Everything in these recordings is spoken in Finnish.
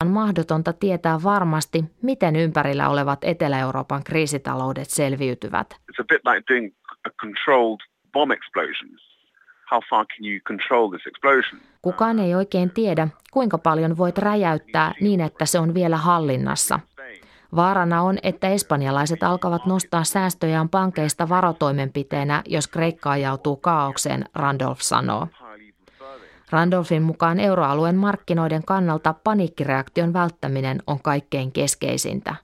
on mahdotonta tietää varmasti, miten ympärillä olevat Etelä-Euroopan kriisitaloudet selviytyvät. It's a bit like doing a controlled bomb explosion. How far can you control this explosion? Kukaan ei oikein tiedä, kuinka paljon voit räjäyttää niin, että se on vielä hallinnassa. Vaarana on, että espanjalaiset alkavat nostaa säästöjään pankeista varotoimenpiteenä, jos Kreikka ajautuu kaaukseen, Randolph sanoo. Randolphin mukaan euroalueen markkinoiden kannalta paniikkireaktion välttäminen on kaikkein keskeisintä.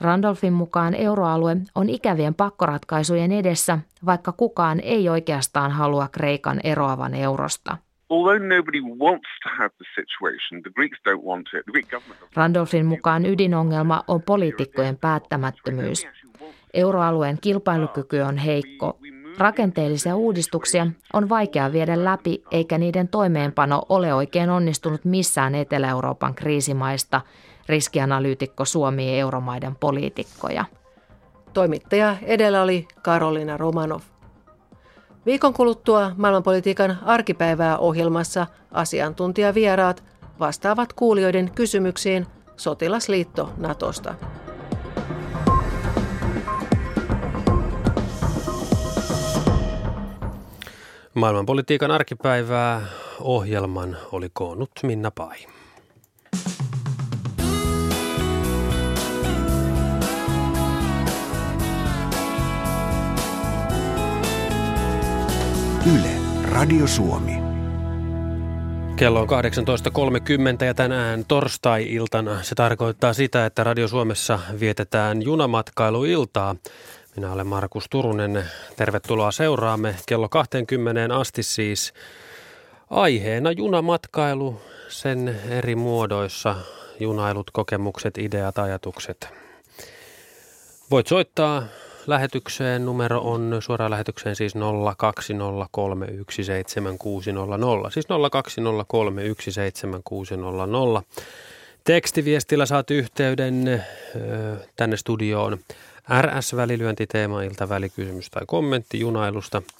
Randolphin mukaan euroalue on ikävien pakkoratkaisujen edessä, vaikka kukaan ei oikeastaan halua Kreikan eroavan eurosta. Randolphin mukaan ydinongelma on poliitikkojen päättämättömyys. Euroalueen kilpailukyky on heikko. Rakenteellisia uudistuksia on vaikea viedä läpi, eikä niiden toimeenpano ole oikein onnistunut missään Etelä-Euroopan kriisimaista, riskianalyytikko Suomi euromaiden poliitikkoja. Toimittaja edellä oli Karolina Romanov. Viikon kuluttua maailmanpolitiikan arkipäivää ohjelmassa asiantuntijavieraat vastaavat kuulijoiden kysymyksiin Sotilasliitto Natosta. Maailmanpolitiikan arkipäivää ohjelman oli koonnut Minna Pai. Yle, Radio Suomi. Kello on 18.30 ja tänään torstai-iltana. Se tarkoittaa sitä, että Radio Suomessa vietetään junamatkailuiltaa. Minä olen Markus Turunen. Tervetuloa seuraamme kello 20 asti siis aiheena junamatkailu, sen eri muodoissa, junailut, kokemukset, ideat, ajatukset. Voit soittaa lähetykseen. Numero on suoraan lähetykseen siis 020317600. Siis 020317600. Tekstiviestillä saat yhteyden tänne studioon. RS-välilyöntiteema, ilta välikysymys tai kommentti junailusta –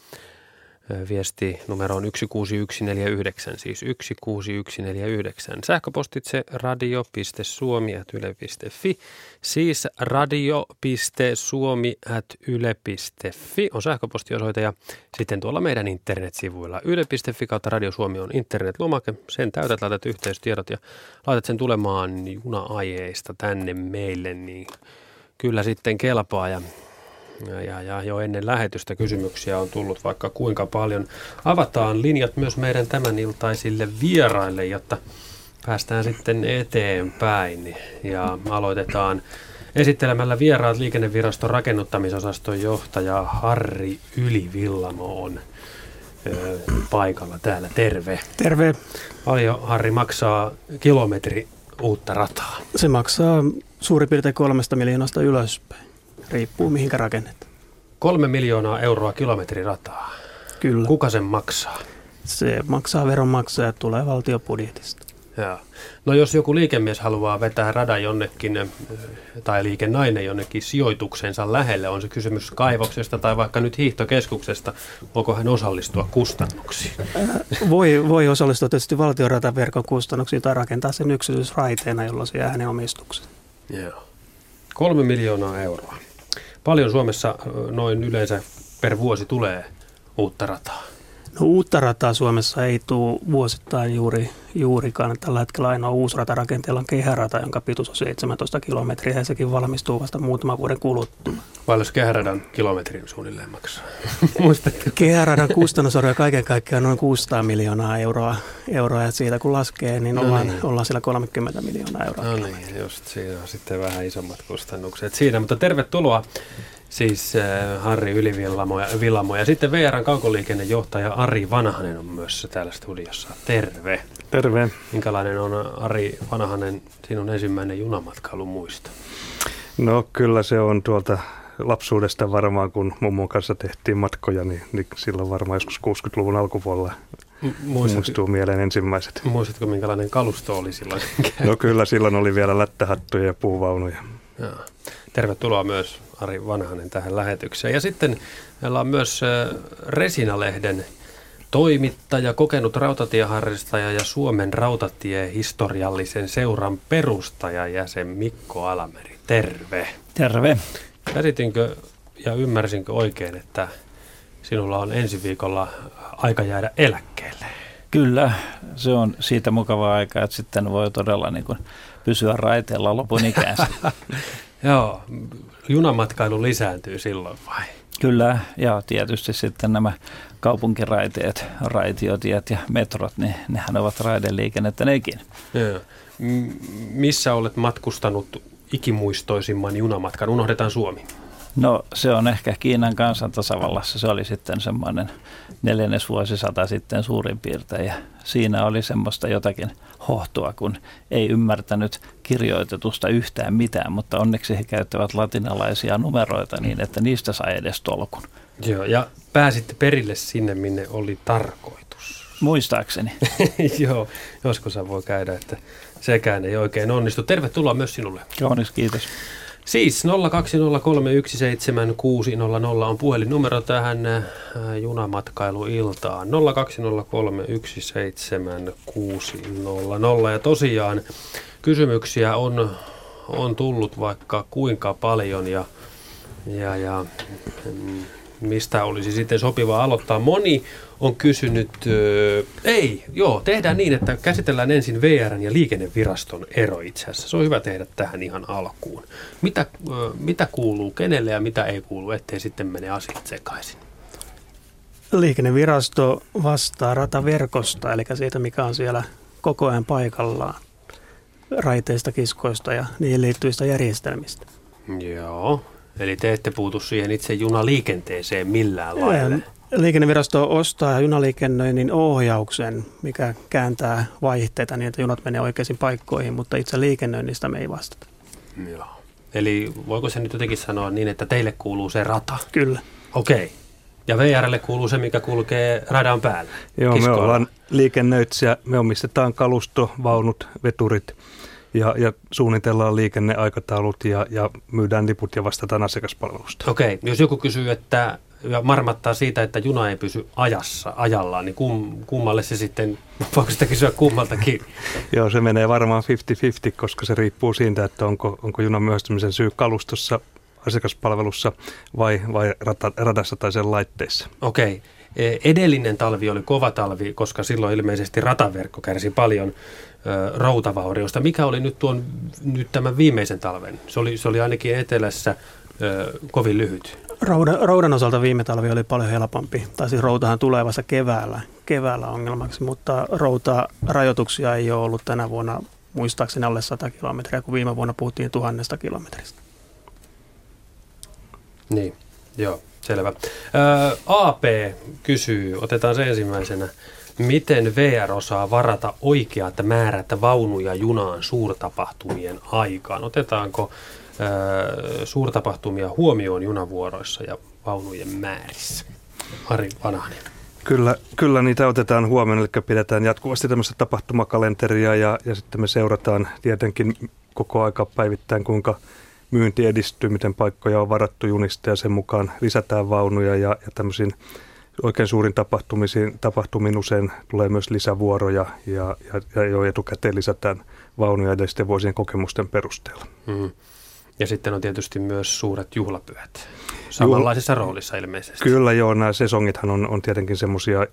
Viesti numero on 16149, siis 16149. Sähköpostitse radio.suomi.yle.fi, siis radio.suomi.yle.fi on sähköpostiosoite ja sitten tuolla meidän internetsivuilla yle.fi kautta Radio Suomi on internetlomake. Sen täytät, laitat yhteystiedot ja laitat sen tulemaan juna-ajeista tänne meille, niin kyllä sitten kelpaa ja ja, ja, ja jo ennen lähetystä kysymyksiä on tullut vaikka kuinka paljon. Avataan linjat myös meidän tämän iltaisille vieraille, jotta päästään sitten eteenpäin. Ja aloitetaan esittelemällä vieraat liikenneviraston rakennuttamisosaston johtaja Harri Ylivillamo on ö, paikalla täällä. Terve. Terve. Paljon Harri maksaa kilometri uutta rataa? Se maksaa suurin piirtein kolmesta miljoonasta ylöspäin. Riippuu mihinkä rakennetaan. Kolme miljoonaa euroa kilometrirataa. Kyllä. Kuka sen maksaa? Se maksaa veronmaksaja, tulee valtiobudjetista. Joo. No jos joku liikemies haluaa vetää radan jonnekin tai liikennainen jonnekin sijoituksensa lähelle, on se kysymys kaivoksesta tai vaikka nyt hiihtokeskuksesta, voiko hän osallistua kustannuksiin? Voi, voi osallistua tietysti valtiorataverkon kustannuksiin tai rakentaa sen yksityisraiteena, jolloin se jää hänen omistukseen. Joo. Kolme miljoonaa euroa. Paljon Suomessa noin yleensä per vuosi tulee uutta rataa? No, uutta rataa Suomessa ei tule vuosittain juuri, juurikaan. Tällä hetkellä ainoa uusi rata rakenteella on kehärata, jonka pituus on 17 kilometriä ja sekin valmistuu vasta muutaman vuoden kuluttua. Paljon kehäradan kilometrin suunnilleen maksaa? Kehäradan kustannusarvo kaiken kaikkiaan noin 600 miljoonaa euroa, euroa ja siitä kun laskee, niin, no ollaan, niin. ollaan siellä 30 miljoonaa euroa. No niin, just siinä on sitten vähän isommat kustannukset siinä, mutta tervetuloa Siis äh, Harri Ylivillamo ja, Villamo. ja sitten VRn kaukoliikennejohtaja Ari Vanhanen on myös täällä studiossa. Terve. Terve. Minkälainen on Ari Vanhanen sinun ensimmäinen junamatkailu muista? No kyllä se on tuolta lapsuudesta varmaan, kun mummon kanssa tehtiin matkoja, niin, niin silloin varmaan joskus 60-luvun alkupuolella Muistat, muistuu mieleen ensimmäiset. Muistatko, minkälainen kalusto oli silloin? No kyllä, silloin oli vielä lättähattuja ja puuvaunuja. Ja. Tervetuloa myös Ari Vanhanen tähän lähetykseen. Ja sitten meillä on myös Resinalehden toimittaja, kokenut rautatieharrastaja ja Suomen rautatiehistoriallisen seuran perustaja jäsen Mikko Alameri. Terve. Terve. Käsitinkö ja ymmärsinkö oikein, että sinulla on ensi viikolla aika jäädä eläkkeelle? Kyllä, se on siitä mukava aika, että sitten voi todella niin kuin pysyä raiteella lopun ikäänsä. Joo, junamatkailu lisääntyy silloin vai? Kyllä, ja tietysti sitten nämä kaupunkiraiteet, raitiotiet ja metrot, niin nehän ovat raideliikennettä nekin. Joo. Missä olet matkustanut ikimuistoisimman junamatkan? Unohdetaan Suomi. No se on ehkä Kiinan kansantasavallassa. Se oli sitten semmoinen neljännesvuosisata sitten suurin piirtein. Ja siinä oli semmoista jotakin hohtoa, kun ei ymmärtänyt kirjoitetusta yhtään mitään, mutta onneksi he käyttävät latinalaisia numeroita niin, että niistä sai edes tolkun. Joo, ja pääsitte perille sinne, minne oli tarkoitus. Muistaakseni. Joo, joskus voi käydä, että sekään ei oikein onnistu. Tervetuloa myös sinulle. Kaunis, kiitos. Siis 020317600 on puhelinnumero tähän äh, junamatkailuiltaan. 020317600 ja tosiaan kysymyksiä on, on tullut vaikka kuinka paljon ja, ja, ja mm, mistä olisi sitten sopivaa aloittaa. Moni on kysynyt, äh, ei, joo, tehdään niin, että käsitellään ensin VRn ja liikenneviraston ero itse asiassa. Se on hyvä tehdä tähän ihan alkuun. Mitä, äh, mitä kuuluu kenelle ja mitä ei kuulu, ettei sitten mene asiat sekaisin? Liikennevirasto vastaa rataverkosta, eli siitä, mikä on siellä koko ajan paikallaan raiteista, kiskoista ja niihin liittyvistä järjestelmistä. Joo, eli te ette puutu siihen itse junaliikenteeseen millään lailla. Liikennevirasto ostaa junaliikennöinnin ohjauksen, mikä kääntää vaihteita niin, että junat menee oikeisiin paikkoihin, mutta itse liikennöinnistä me ei vastata. Joo. Eli voiko se nyt jotenkin sanoa niin, että teille kuuluu se rata? Kyllä. Okei. Okay. Ja VRlle kuuluu se, mikä kulkee radan päällä. Joo, Kiskoilla. me ollaan liikennöitsijä, me omistetaan kalusto, vaunut, veturit ja, ja suunnitellaan liikenneaikataulut ja, ja myydään liput ja vastataan asiakaspalvelusta. Okei, okay. jos joku kysyy, että ja marmattaa siitä, että juna ei pysy ajassa, ajallaan, niin kum, kummalle se sitten, voiko sitä kysyä kummaltakin? Joo, se menee varmaan 50-50, koska se riippuu siitä, että onko, onko junan myöhästymisen syy kalustossa, asiakaspalvelussa vai, vai rata, radassa tai sen laitteissa. Okei. E, edellinen talvi oli kova talvi, koska silloin ilmeisesti rataverkko kärsi paljon ö, routavauriosta. Mikä oli nyt, tuon, nyt tämän viimeisen talven? Se oli, se oli ainakin etelässä ö, kovin lyhyt. Roudan, roudan osalta viime talvi oli paljon helpompi. Tai siis routahan tulee vasta keväällä, keväällä ongelmaksi, mutta routa rajoituksia ei ole ollut tänä vuonna muistaakseni alle 100 kilometriä, kun viime vuonna puhuttiin tuhannesta kilometristä. Niin, joo, selvä. Ää, AP kysyy, otetaan se ensimmäisenä. Miten VR osaa varata oikeat määrät vaunuja junaan suurtapahtumien aikaan? Otetaanko suurtapahtumia huomioon junavuoroissa ja vaunujen määrissä. Ari Vanhanen. Kyllä, kyllä niitä otetaan huomioon, eli pidetään jatkuvasti tämmöistä tapahtumakalenteria ja, ja sitten me seurataan tietenkin koko aika päivittäin, kuinka myynti edistyy, miten paikkoja on varattu junista ja sen mukaan lisätään vaunuja ja, ja tämmöisiin oikein suurin tapahtumisiin, tapahtumiin usein tulee myös lisävuoroja ja, ja, ja jo etukäteen lisätään vaunuja edellisten vuosien kokemusten perusteella. Mm-hmm. Ja sitten on tietysti myös suuret juhlapyhät. Samanlaisessa Juhl- roolissa ilmeisesti. Kyllä joo, nämä sesongithan on, on tietenkin semmoisia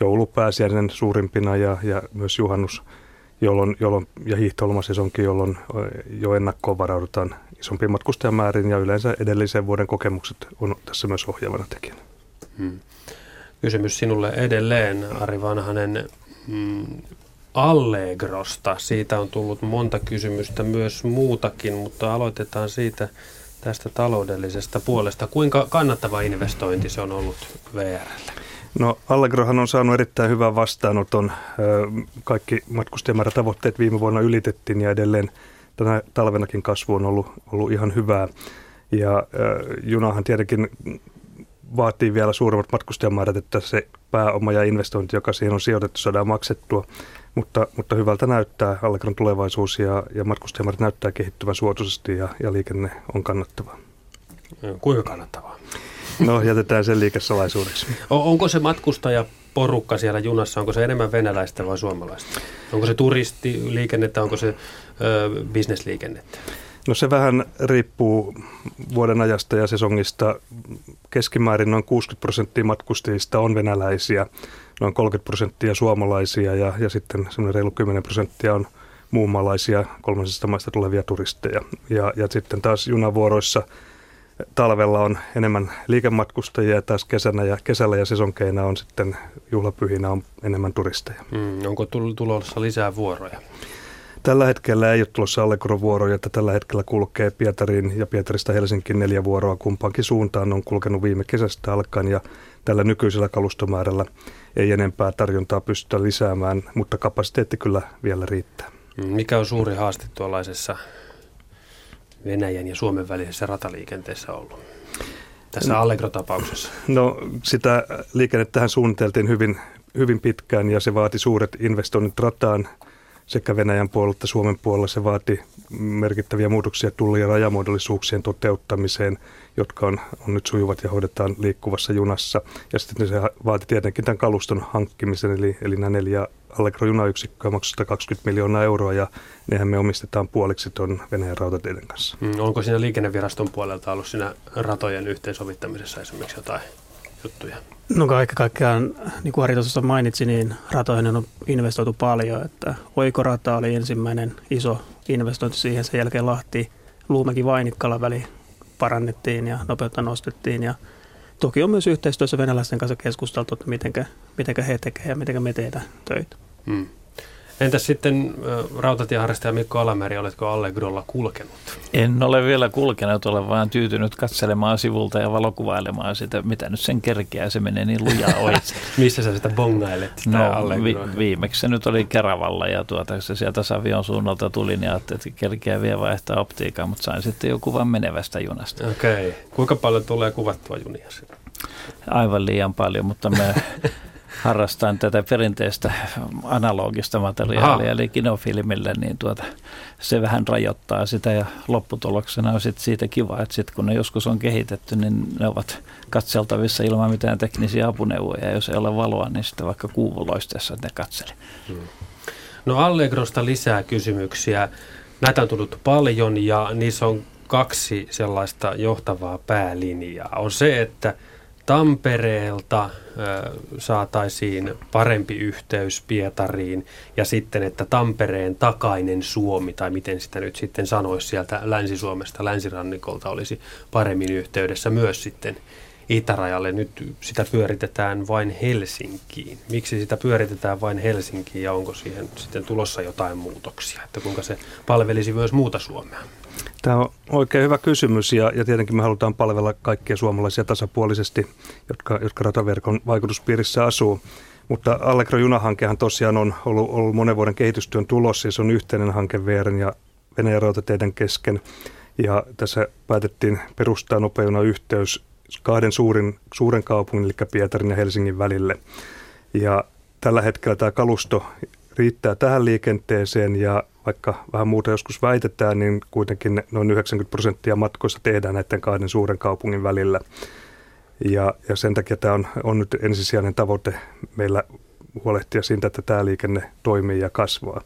joulupääsiäinen suurimpina ja, ja myös juhannus jolloin, jolloin, ja hiihtolomasesonkin, jolloin jo ennakkoon varaudutaan isompiin matkustajamäärin ja yleensä edellisen vuoden kokemukset on tässä myös ohjaavana tekijänä. Hmm. Kysymys sinulle edelleen, Ari Vanhanen. Hmm. Allegrosta. Siitä on tullut monta kysymystä, myös muutakin, mutta aloitetaan siitä tästä taloudellisesta puolesta. Kuinka kannattava investointi se on ollut VRlle? No Allegrohan on saanut erittäin hyvän vastaanoton. Kaikki matkustajamäärätavoitteet viime vuonna ylitettiin ja edelleen tänä talvenakin kasvu on ollut, ollut ihan hyvää. Ja junahan tietenkin vaatii vielä suuremmat matkustajamäärät, että se pääoma ja investointi, joka siihen on sijoitettu, saadaan maksettua. Mutta, mutta hyvältä näyttää Allegron tulevaisuus ja, ja matkustajamäärät näyttää kehittyvän suotuisesti ja, ja liikenne on kannattavaa. Kuinka kannattavaa? No jätetään sen liikesalaisuudeksi. Onko se matkustaja porukka siellä junassa, onko se enemmän venäläistä vai suomalaista? Onko se turistiliikennettä, onko se ö, bisnesliikennettä? No se vähän riippuu vuoden ajasta ja sesongista. Keskimäärin noin 60 prosenttia matkustajista on venäläisiä, noin 30 prosenttia suomalaisia ja, ja sitten semmoinen reilu 10 prosenttia on muunmaalaisia kolmansista maista tulevia turisteja. Ja, ja sitten taas junavuoroissa talvella on enemmän liikematkustajia ja taas kesänä ja kesällä ja sesonkeina on sitten juhlapyhinä on enemmän turisteja. Mm, onko tulossa lisää vuoroja? Tällä hetkellä ei ole tulossa Allegro-vuoroja, että tällä hetkellä kulkee Pietariin ja Pietarista Helsinkiin neljä vuoroa kumpaankin suuntaan. On kulkenut viime kesästä alkaen ja tällä nykyisellä kalustomäärällä ei enempää tarjontaa pystytä lisäämään, mutta kapasiteetti kyllä vielä riittää. Mm, mikä on suuri haaste tuollaisessa Venäjän ja Suomen välisessä rataliikenteessä ollut? Tässä Allegro-tapauksessa. No sitä liikennettähän suunniteltiin hyvin, hyvin pitkään ja se vaati suuret investoinnit rataan – sekä Venäjän puolella että Suomen puolella se vaati merkittäviä muutoksia tulli- ja rajamuodollisuuksien toteuttamiseen, jotka on, on nyt sujuvat ja hoidetaan liikkuvassa junassa. Ja sitten se vaati tietenkin tämän kaluston hankkimisen, eli, eli nämä neljä Allegro-junayksikköä maksoi 120 miljoonaa euroa, ja nehän me omistetaan puoliksi tuon Venäjän rautateiden kanssa. Mm, onko siinä liikenneviraston puolelta ollut siinä ratojen yhteensovittamisessa esimerkiksi jotain juttuja? No kaikki kaikkiaan, niin kuin Ari tuossa mainitsi, niin ratoihin on investoitu paljon. Että Oikorata oli ensimmäinen iso investointi siihen. Sen jälkeen Lahti, Luumäki Vainikkala väli parannettiin ja nopeutta nostettiin. Ja toki on myös yhteistyössä venäläisten kanssa keskusteltu, että miten he tekevät ja miten me tehdään töitä. Hmm. Entäs sitten rautatieharrastaja Mikko Alameri, oletko Allegrolla kulkenut? En ole vielä kulkenut, olen vaan tyytynyt katselemaan sivulta ja valokuvailemaan sitä, mitä nyt sen kerkeää, se menee niin lujaa ohi. Missä sä sitä bongailet? No, vi- viimeksi se nyt oli Keravalla ja tuota, se sieltä Savion suunnalta tuli, niin ajattelin, että kerkeää vielä vaihtaa optiikkaa, mutta sain sitten jo kuvan menevästä junasta. Okei. Okay. Kuinka paljon tulee kuvattua junia? Aivan liian paljon, mutta me harrastan tätä perinteistä analogista materiaalia, Aha. eli kinofilmille, niin tuota, se vähän rajoittaa sitä ja lopputuloksena on sit siitä kiva, että sit kun ne joskus on kehitetty, niin ne ovat katseltavissa ilman mitään teknisiä apuneuvoja. Jos ei ole valoa, niin sitten vaikka kuuvuloisteessa ne katseli. Hmm. No Allegrosta lisää kysymyksiä. Näitä on tullut paljon ja niissä on kaksi sellaista johtavaa päälinjaa. On se, että – Tampereelta saataisiin parempi yhteys Pietariin ja sitten, että Tampereen takainen Suomi, tai miten sitä nyt sitten sanoisi sieltä Länsi-Suomesta, länsirannikolta olisi paremmin yhteydessä myös sitten itärajalle. Nyt sitä pyöritetään vain Helsinkiin. Miksi sitä pyöritetään vain Helsinkiin ja onko siihen sitten tulossa jotain muutoksia, että kuinka se palvelisi myös muuta Suomea? Tämä on oikein hyvä kysymys ja, ja tietenkin me halutaan palvella kaikkia suomalaisia tasapuolisesti, jotka, jotka rataverkon vaikutuspiirissä asuu. Mutta Allegro junahankehan tosiaan on ollut, ollut monen vuoden kehitystyön tulos ja se on yhteinen hanke VRn ja Venäjän rautateiden kesken. Ja tässä päätettiin perustaa nopeuna yhteys kahden suurin, suuren kaupungin, eli Pietarin ja Helsingin välille. Ja tällä hetkellä tämä kalusto riittää tähän liikenteeseen ja vaikka vähän muuta joskus väitetään, niin kuitenkin noin 90 prosenttia matkoista tehdään näiden kahden suuren kaupungin välillä. Ja, ja sen takia tämä on, on nyt ensisijainen tavoite meillä huolehtia siitä, että tämä liikenne toimii ja kasvaa.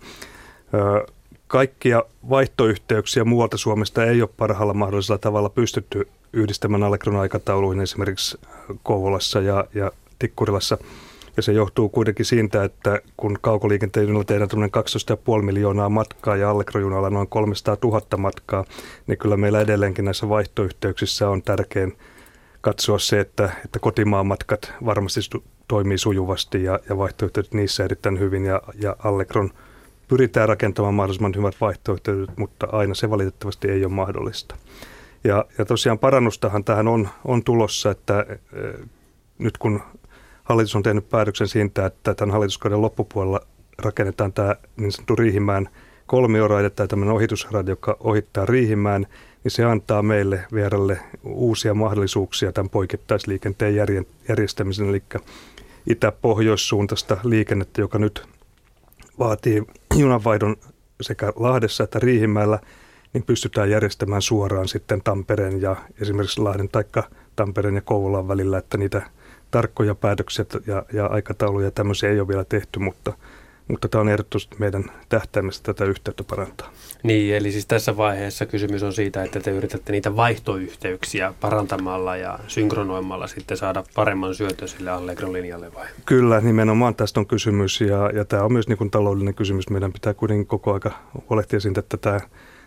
Ö, kaikkia vaihtoyhteyksiä muualta Suomesta ei ole parhaalla mahdollisella tavalla pystytty yhdistämään Allegron aikatauluihin esimerkiksi Kouvolassa ja, ja Tikkurilassa – ja se johtuu kuitenkin siitä, että kun kaukoliikenteen junalla tehdään 12,5 miljoonaa matkaa ja Allegro-junalla noin 300 000 matkaa, niin kyllä meillä edelleenkin näissä vaihtoyhteyksissä on tärkein katsoa se, että, että kotimaan matkat varmasti toimii sujuvasti ja, ja vaihtoehdot niissä erittäin hyvin ja, ja Allegron pyritään rakentamaan mahdollisimman hyvät vaihtoehdot, mutta aina se valitettavasti ei ole mahdollista. Ja, ja tosiaan parannustahan tähän on, on tulossa, että e, nyt kun hallitus on tehnyt päätöksen siitä, että tämän hallituskauden loppupuolella rakennetaan tämä niin sanottu Riihimään kolmioraide tai tämmöinen ohitusraide, joka ohittaa Riihimään, niin se antaa meille vieralle uusia mahdollisuuksia tämän poikittaisliikenteen järjestämisen, eli itä-pohjoissuuntaista liikennettä, joka nyt vaatii junanvaihdon sekä Lahdessa että Riihimäellä, niin pystytään järjestämään suoraan sitten Tampereen ja esimerkiksi Lahden tai Tampereen ja Kouvolan välillä, että niitä tarkkoja päätöksiä ja, ja aikatauluja tämmöisiä ei ole vielä tehty, mutta – mutta tämä on ehdottomasti meidän tähtäimessä tätä yhteyttä parantaa. Niin, eli siis tässä vaiheessa kysymys on siitä, että te yritätte niitä vaihtoyhteyksiä parantamalla ja synkronoimalla sitten saada paremman syötön sille Allegro-linjalle vai? Kyllä, nimenomaan tästä on kysymys ja, ja tämä on myös niin kuin taloudellinen kysymys. Meidän pitää kuitenkin koko aika huolehtia siitä, että tämä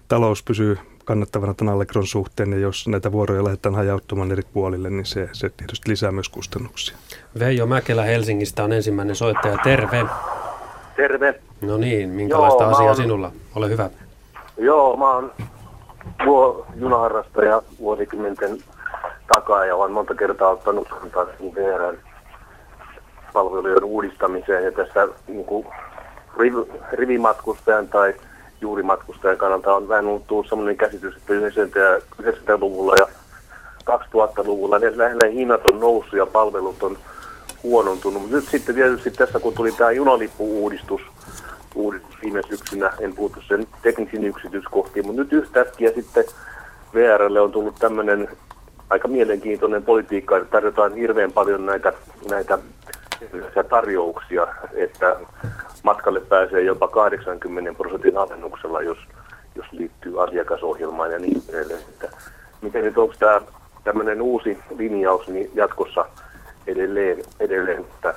talous pysyy kannattavana tämän Allegron suhteen, ja jos näitä vuoroja lähdetään hajauttamaan eri puolille, niin se, se tietysti lisää myös kustannuksia. Veijo Mäkelä Helsingistä on ensimmäinen soittaja. Terve! Terve. No niin, minkälaista Joo, asiaa on, sinulla? Ole hyvä. Joo, mä oon vuo, junaharrastaja vuosikymmenten takaa ja olen monta kertaa ottanut kantaa VRn palvelujen uudistamiseen ja tässä niin kuin, riv, rivimatkustajan tai juurimatkustajan kannalta on vähän tullut sellainen käsitys, että 90-luvulla ja 2000-luvulla ne lähinnä hinnat on noussut ja palvelut on huonontunut. Mutta nyt sitten tietysti tässä, kun tuli tämä junalippu-uudistus uudistus viime syksynä, en puutu sen teknisiin yksityiskohtiin, mutta nyt yhtäkkiä sitten VRlle on tullut tämmöinen aika mielenkiintoinen politiikka, että tarjotaan hirveän paljon näitä, näitä tarjouksia, että matkalle pääsee jopa 80 prosentin alennuksella, jos, jos liittyy asiakasohjelmaan ja niin edelleen. Että miten nyt onko tämä tämmöinen uusi linjaus niin jatkossa – edelleen, edelleen että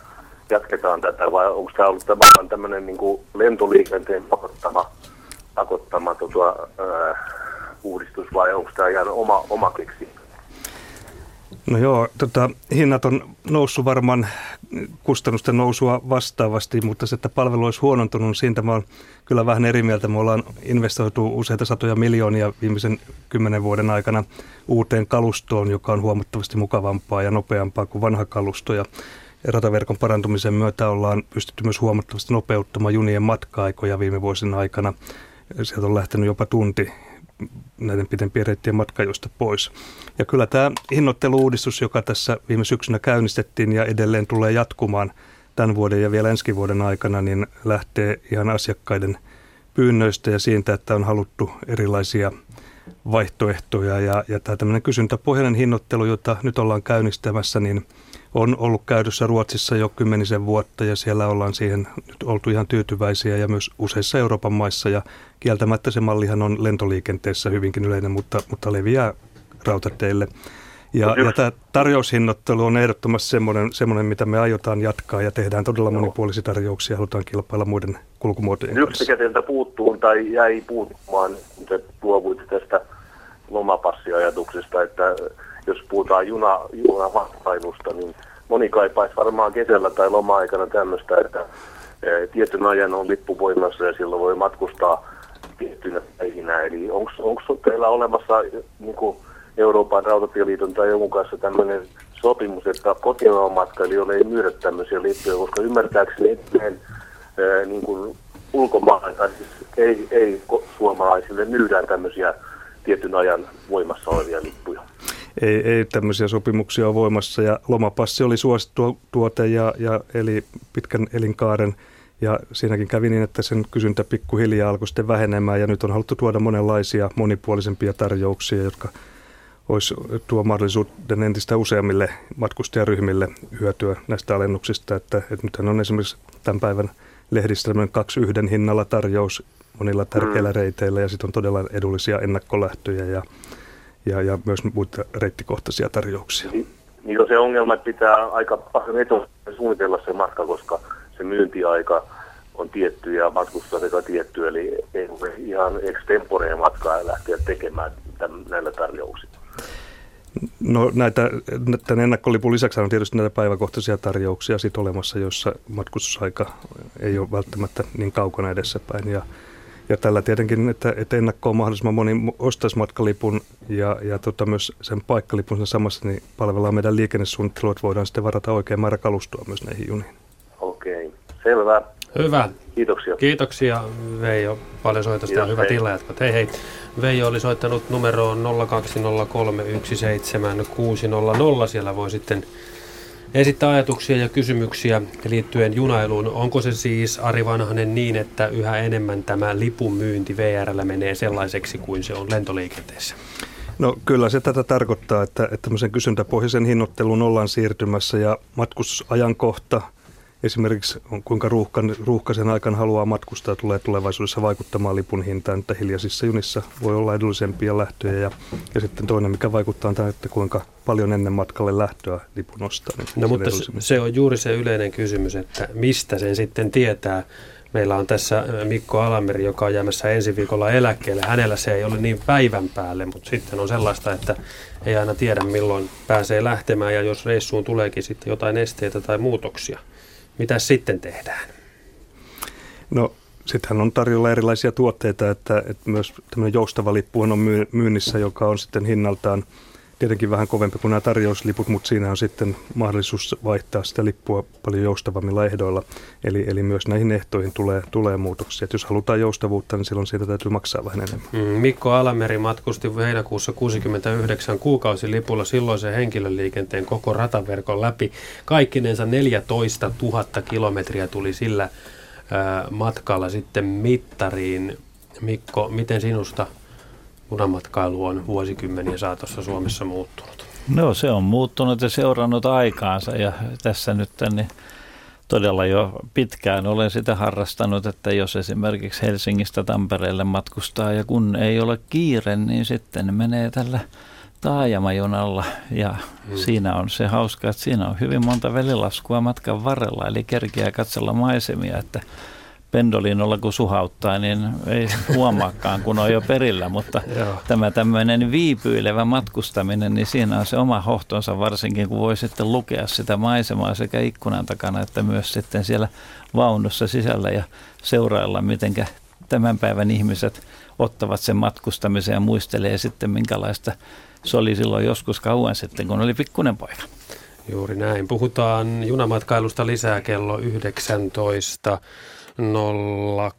jatketaan tätä vai onko tämä ollut tavallaan tämmöinen niin kuin lentoliikenteen pakottama, pakottama tota, ää, uudistus vai onko tämä ihan oma, oma keksi? No joo, tota, hinnat on noussut varmaan kustannusten nousua vastaavasti, mutta se, että palvelu olisi huonontunut, niin siitä mä olen kyllä vähän eri mieltä. Me ollaan investoitu useita satoja miljoonia viimeisen kymmenen vuoden aikana uuteen kalustoon, joka on huomattavasti mukavampaa ja nopeampaa kuin vanha kalusto. Ja rataverkon parantumisen myötä ollaan pystytty myös huomattavasti nopeuttamaan junien matka-aikoja viime vuosina aikana. Sieltä on lähtenyt jopa tunti näiden pitempien reittien matkajoista pois. Ja kyllä tämä hinnoitteluuudistus, joka tässä viime syksynä käynnistettiin ja edelleen tulee jatkumaan tämän vuoden ja vielä ensi vuoden aikana, niin lähtee ihan asiakkaiden pyynnöistä ja siitä, että on haluttu erilaisia vaihtoehtoja. Ja, ja tämä tämmöinen kysyntäpohjainen hinnoittelu, jota nyt ollaan käynnistämässä, niin on ollut käytössä Ruotsissa jo kymmenisen vuotta ja siellä ollaan siihen nyt oltu ihan tyytyväisiä ja myös useissa Euroopan maissa ja kieltämättä se mallihan on lentoliikenteessä hyvinkin yleinen, mutta, mutta leviää rautateille. Ja, ja tämä tarjoushinnoittelu on ehdottomasti semmoinen, semmoinen, mitä me aiotaan jatkaa ja tehdään todella monipuolisia tarjouksia. Halutaan kilpailla muiden kulkumuotojen Yksi, kanssa. Yksi, mikä teiltä puuttuu tai jäi puuttumaan, kun te luovuitte tästä lomapassiajatuksesta, että jos puhutaan juna, junamatkailusta, niin moni kaipaisi varmaan kesällä tai loma-aikana tämmöistä, että e, tietyn ajan on lippu voimassa ja silloin voi matkustaa tiettynä päivinä. Eli onko teillä olemassa niin kuin Euroopan rautatieliiton tai jonkun kanssa tämmöinen sopimus, että kotimaan matkailijoille ei myydä tämmöisiä lippuja, koska ymmärtääkseni edelleen e, niin kuin ulkomaan, siis ei, ei suomalaisille myydään tämmöisiä tietyn ajan voimassa olevia lippuja ei, ei tämmöisiä sopimuksia ole voimassa. Ja lomapassi oli suosittu tuote ja, ja eli pitkän elinkaaren. Ja siinäkin kävi niin, että sen kysyntä pikkuhiljaa alkoi sitten vähenemään ja nyt on haluttu tuoda monenlaisia monipuolisempia tarjouksia, jotka olisi tuo mahdollisuuden entistä useammille matkustajaryhmille hyötyä näistä alennuksista. Että, että nythän on esimerkiksi tämän päivän lehdissä kaksi yhden hinnalla tarjous monilla tärkeillä mm. reiteillä ja sitten on todella edullisia ennakkolähtöjä ja ja, ja myös muita reittikohtaisia tarjouksia. Niin, niin on se ongelma, että pitää aika paljon etukäteen suunnitella se matka, koska se myyntiaika on tietty ja matkustusaika tietty, eli ei ole ihan extemporeen matkaa lähteä tekemään tämän, näillä tarjouksilla. No näitä, tämän ennakkolipun lisäksi on tietysti näitä päiväkohtaisia tarjouksia sit olemassa, joissa matkustusaika ei ole välttämättä niin kaukana edessäpäin. Ja ja tällä tietenkin, että, että ennakkoon mahdollisimman moni ostaisi matkalipun ja, ja tota myös sen paikkalipun sen samassa, niin palvellaan meidän liikennesuunnittelua, että voidaan sitten varata oikein määrä kalustoa myös näihin juniin. Okei, selvä. Hyvä. Kiitoksia. Kiitoksia Veijo paljon soitosta ja hyvät illanjatkot. Hei hei. Veijo oli soittanut numeroon 020317600. Siellä voi sitten esittää ajatuksia ja kysymyksiä liittyen junailuun. Onko se siis, Ari Vanhanen, niin, että yhä enemmän tämä lipun myynti VRllä menee sellaiseksi kuin se on lentoliikenteessä? No kyllä se tätä tarkoittaa, että, että tämmöisen kysyntäpohjaisen hinnoitteluun ollaan siirtymässä ja matkustusajankohta – esimerkiksi kuinka ruuhkan, ruuhkaisen aikana haluaa matkustaa tulee tulevaisuudessa vaikuttamaan lipun hintaan, että hiljaisissa junissa voi olla edullisempia lähtöjä ja, ja sitten toinen, mikä vaikuttaa on tämä, että kuinka paljon ennen matkalle lähtöä lipun ostaa. Niin no mutta se on juuri se yleinen kysymys, että mistä sen sitten tietää. Meillä on tässä Mikko Alameri, joka on jäämässä ensi viikolla eläkkeelle. Hänellä se ei ole niin päivän päälle, mutta sitten on sellaista, että ei aina tiedä milloin pääsee lähtemään ja jos reissuun tuleekin sitten jotain esteitä tai muutoksia – mitä sitten tehdään? No sittenhän on tarjolla erilaisia tuotteita, että, että myös tämmöinen joustava lippu on myynnissä, joka on sitten hinnaltaan tietenkin vähän kovempi kuin nämä tarjousliput, mutta siinä on sitten mahdollisuus vaihtaa sitä lippua paljon joustavammilla ehdoilla. Eli, eli myös näihin ehtoihin tulee, tulee muutoksia. Et jos halutaan joustavuutta, niin silloin siitä täytyy maksaa vähän enemmän. Mm, Mikko Alameri matkusti heinäkuussa 69 kuukausilipulla silloisen henkilöliikenteen koko rataverkon läpi. Kaikkinensa 14 000 kilometriä tuli sillä matkalla sitten mittariin. Mikko, miten sinusta junamatkailu on vuosikymmenien saatossa Suomessa muuttunut? No se on muuttunut ja seurannut aikaansa ja tässä nyt niin todella jo pitkään olen sitä harrastanut, että jos esimerkiksi Helsingistä Tampereelle matkustaa ja kun ei ole kiire, niin sitten menee tällä taajamajunalla ja hmm. siinä on se hauska, että siinä on hyvin monta velilaskua matkan varrella, eli kerkeää katsella maisemia, että pendolinolla kun suhauttaa, niin ei huomaakaan, kun on jo perillä, mutta tämä tämmöinen viipyilevä matkustaminen, niin siinä on se oma hohtonsa varsinkin, kun voi sitten lukea sitä maisemaa sekä ikkunan takana että myös sitten siellä vaunussa sisällä ja seurailla, miten tämän päivän ihmiset ottavat sen matkustamisen ja muistelee sitten, minkälaista se oli silloin joskus kauan sitten, kun oli pikkunen poika. Juuri näin. Puhutaan junamatkailusta lisää kello 19.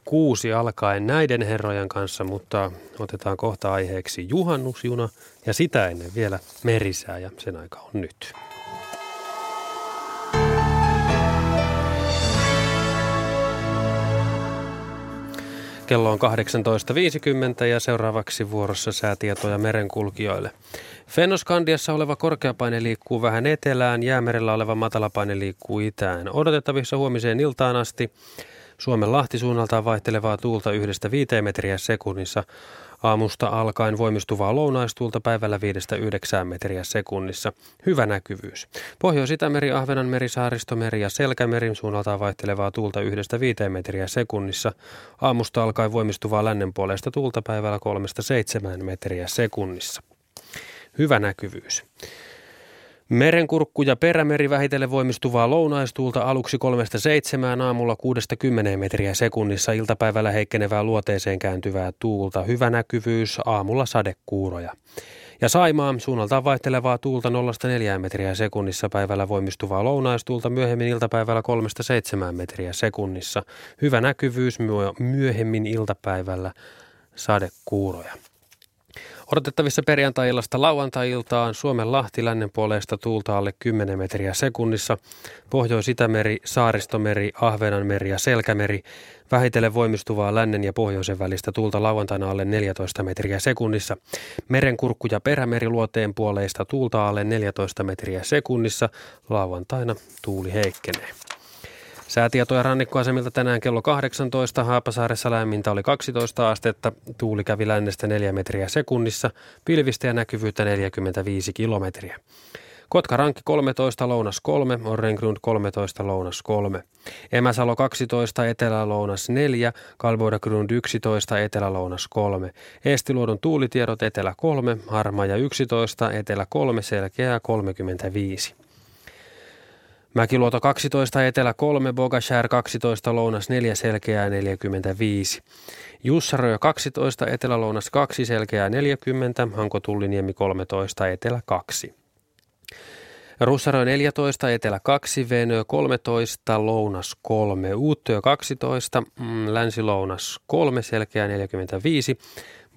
06 alkaen näiden herrojen kanssa, mutta otetaan kohta aiheeksi juhannusjuna ja sitä ennen vielä merisää ja sen aika on nyt. Kello on 18.50 ja seuraavaksi vuorossa säätietoja merenkulkijoille. Fennoskandiassa oleva korkeapaine liikkuu vähän etelään, jäämerellä oleva matalapaine liikkuu itään. Odotettavissa huomiseen iltaan asti Suomen lahtisuunnaltaan vaihtelevaa tuulta yhdestä viiteen metriä sekunnissa. Aamusta alkaen voimistuvaa lounaistuulta päivällä viidestä yhdeksään metriä sekunnissa. Hyvä näkyvyys. Pohjois-Itämeri, Ahvenanmeri, Saaristomeri ja Selkämeri suunnaltaan vaihtelevaa tuulta yhdestä viiteen metriä sekunnissa. Aamusta alkaen voimistuvaa lännen puolesta tuulta päivällä kolmesta seitsemään metriä sekunnissa. Hyvä näkyvyys. Merenkurkku ja perämeri vähitellen voimistuvaa lounaistuulta aluksi 3-7 aamulla 6-10 metriä sekunnissa iltapäivällä heikkenevää luoteeseen kääntyvää tuulta. Hyvä näkyvyys, aamulla sadekuuroja. Ja Saimaa suunnaltaan vaihtelevaa tuulta 0-4 metriä sekunnissa päivällä voimistuvaa lounaistuulta myöhemmin iltapäivällä 3-7 metriä sekunnissa. Hyvä näkyvyys myöhemmin iltapäivällä sadekuuroja. Odotettavissa perjantai-illasta lauantai-iltaan Suomen Lahti lännen puolesta tuulta alle 10 metriä sekunnissa, Pohjois-Itämeri, Saaristomeri, Ahvenanmeri ja Selkämeri, vähitellen voimistuvaa lännen ja pohjoisen välistä tuulta lauantaina alle 14 metriä sekunnissa, merenkurkku ja perämeri luoteen puoleista tuulta alle 14 metriä sekunnissa, lauantaina tuuli heikkenee. Säätietoja rannikkoasemilta tänään kello 18. Haapasaaressa lämmintä oli 12 astetta. Tuuli kävi lännestä 4 metriä sekunnissa. Pilvistä ja näkyvyyttä 45 kilometriä. Kotka Rankki 13, Lounas 3, Orrengrund 13, Lounas 3. Emäsalo 12, Etelä-Lounas 4, Kalboidagrund 11, Etelä-Lounas 3. Eestiluodon tuulitiedot Etelä 3, Harmaja 11, Etelä 3, Selkeä 35. Mäkiluoto 12, Etelä 3, Bogashär 12, Lounas 4, Selkeää 45. Jussaroja 12, Etelä-Lounas 2, Selkeää 40, Hanko Tulliniemi 13, Etelä 2. Russaro 14, Etelä 2, Venö 13, Lounas 3, Uuttöö 12, mm, Länsi-Lounas 3, Selkeä 45,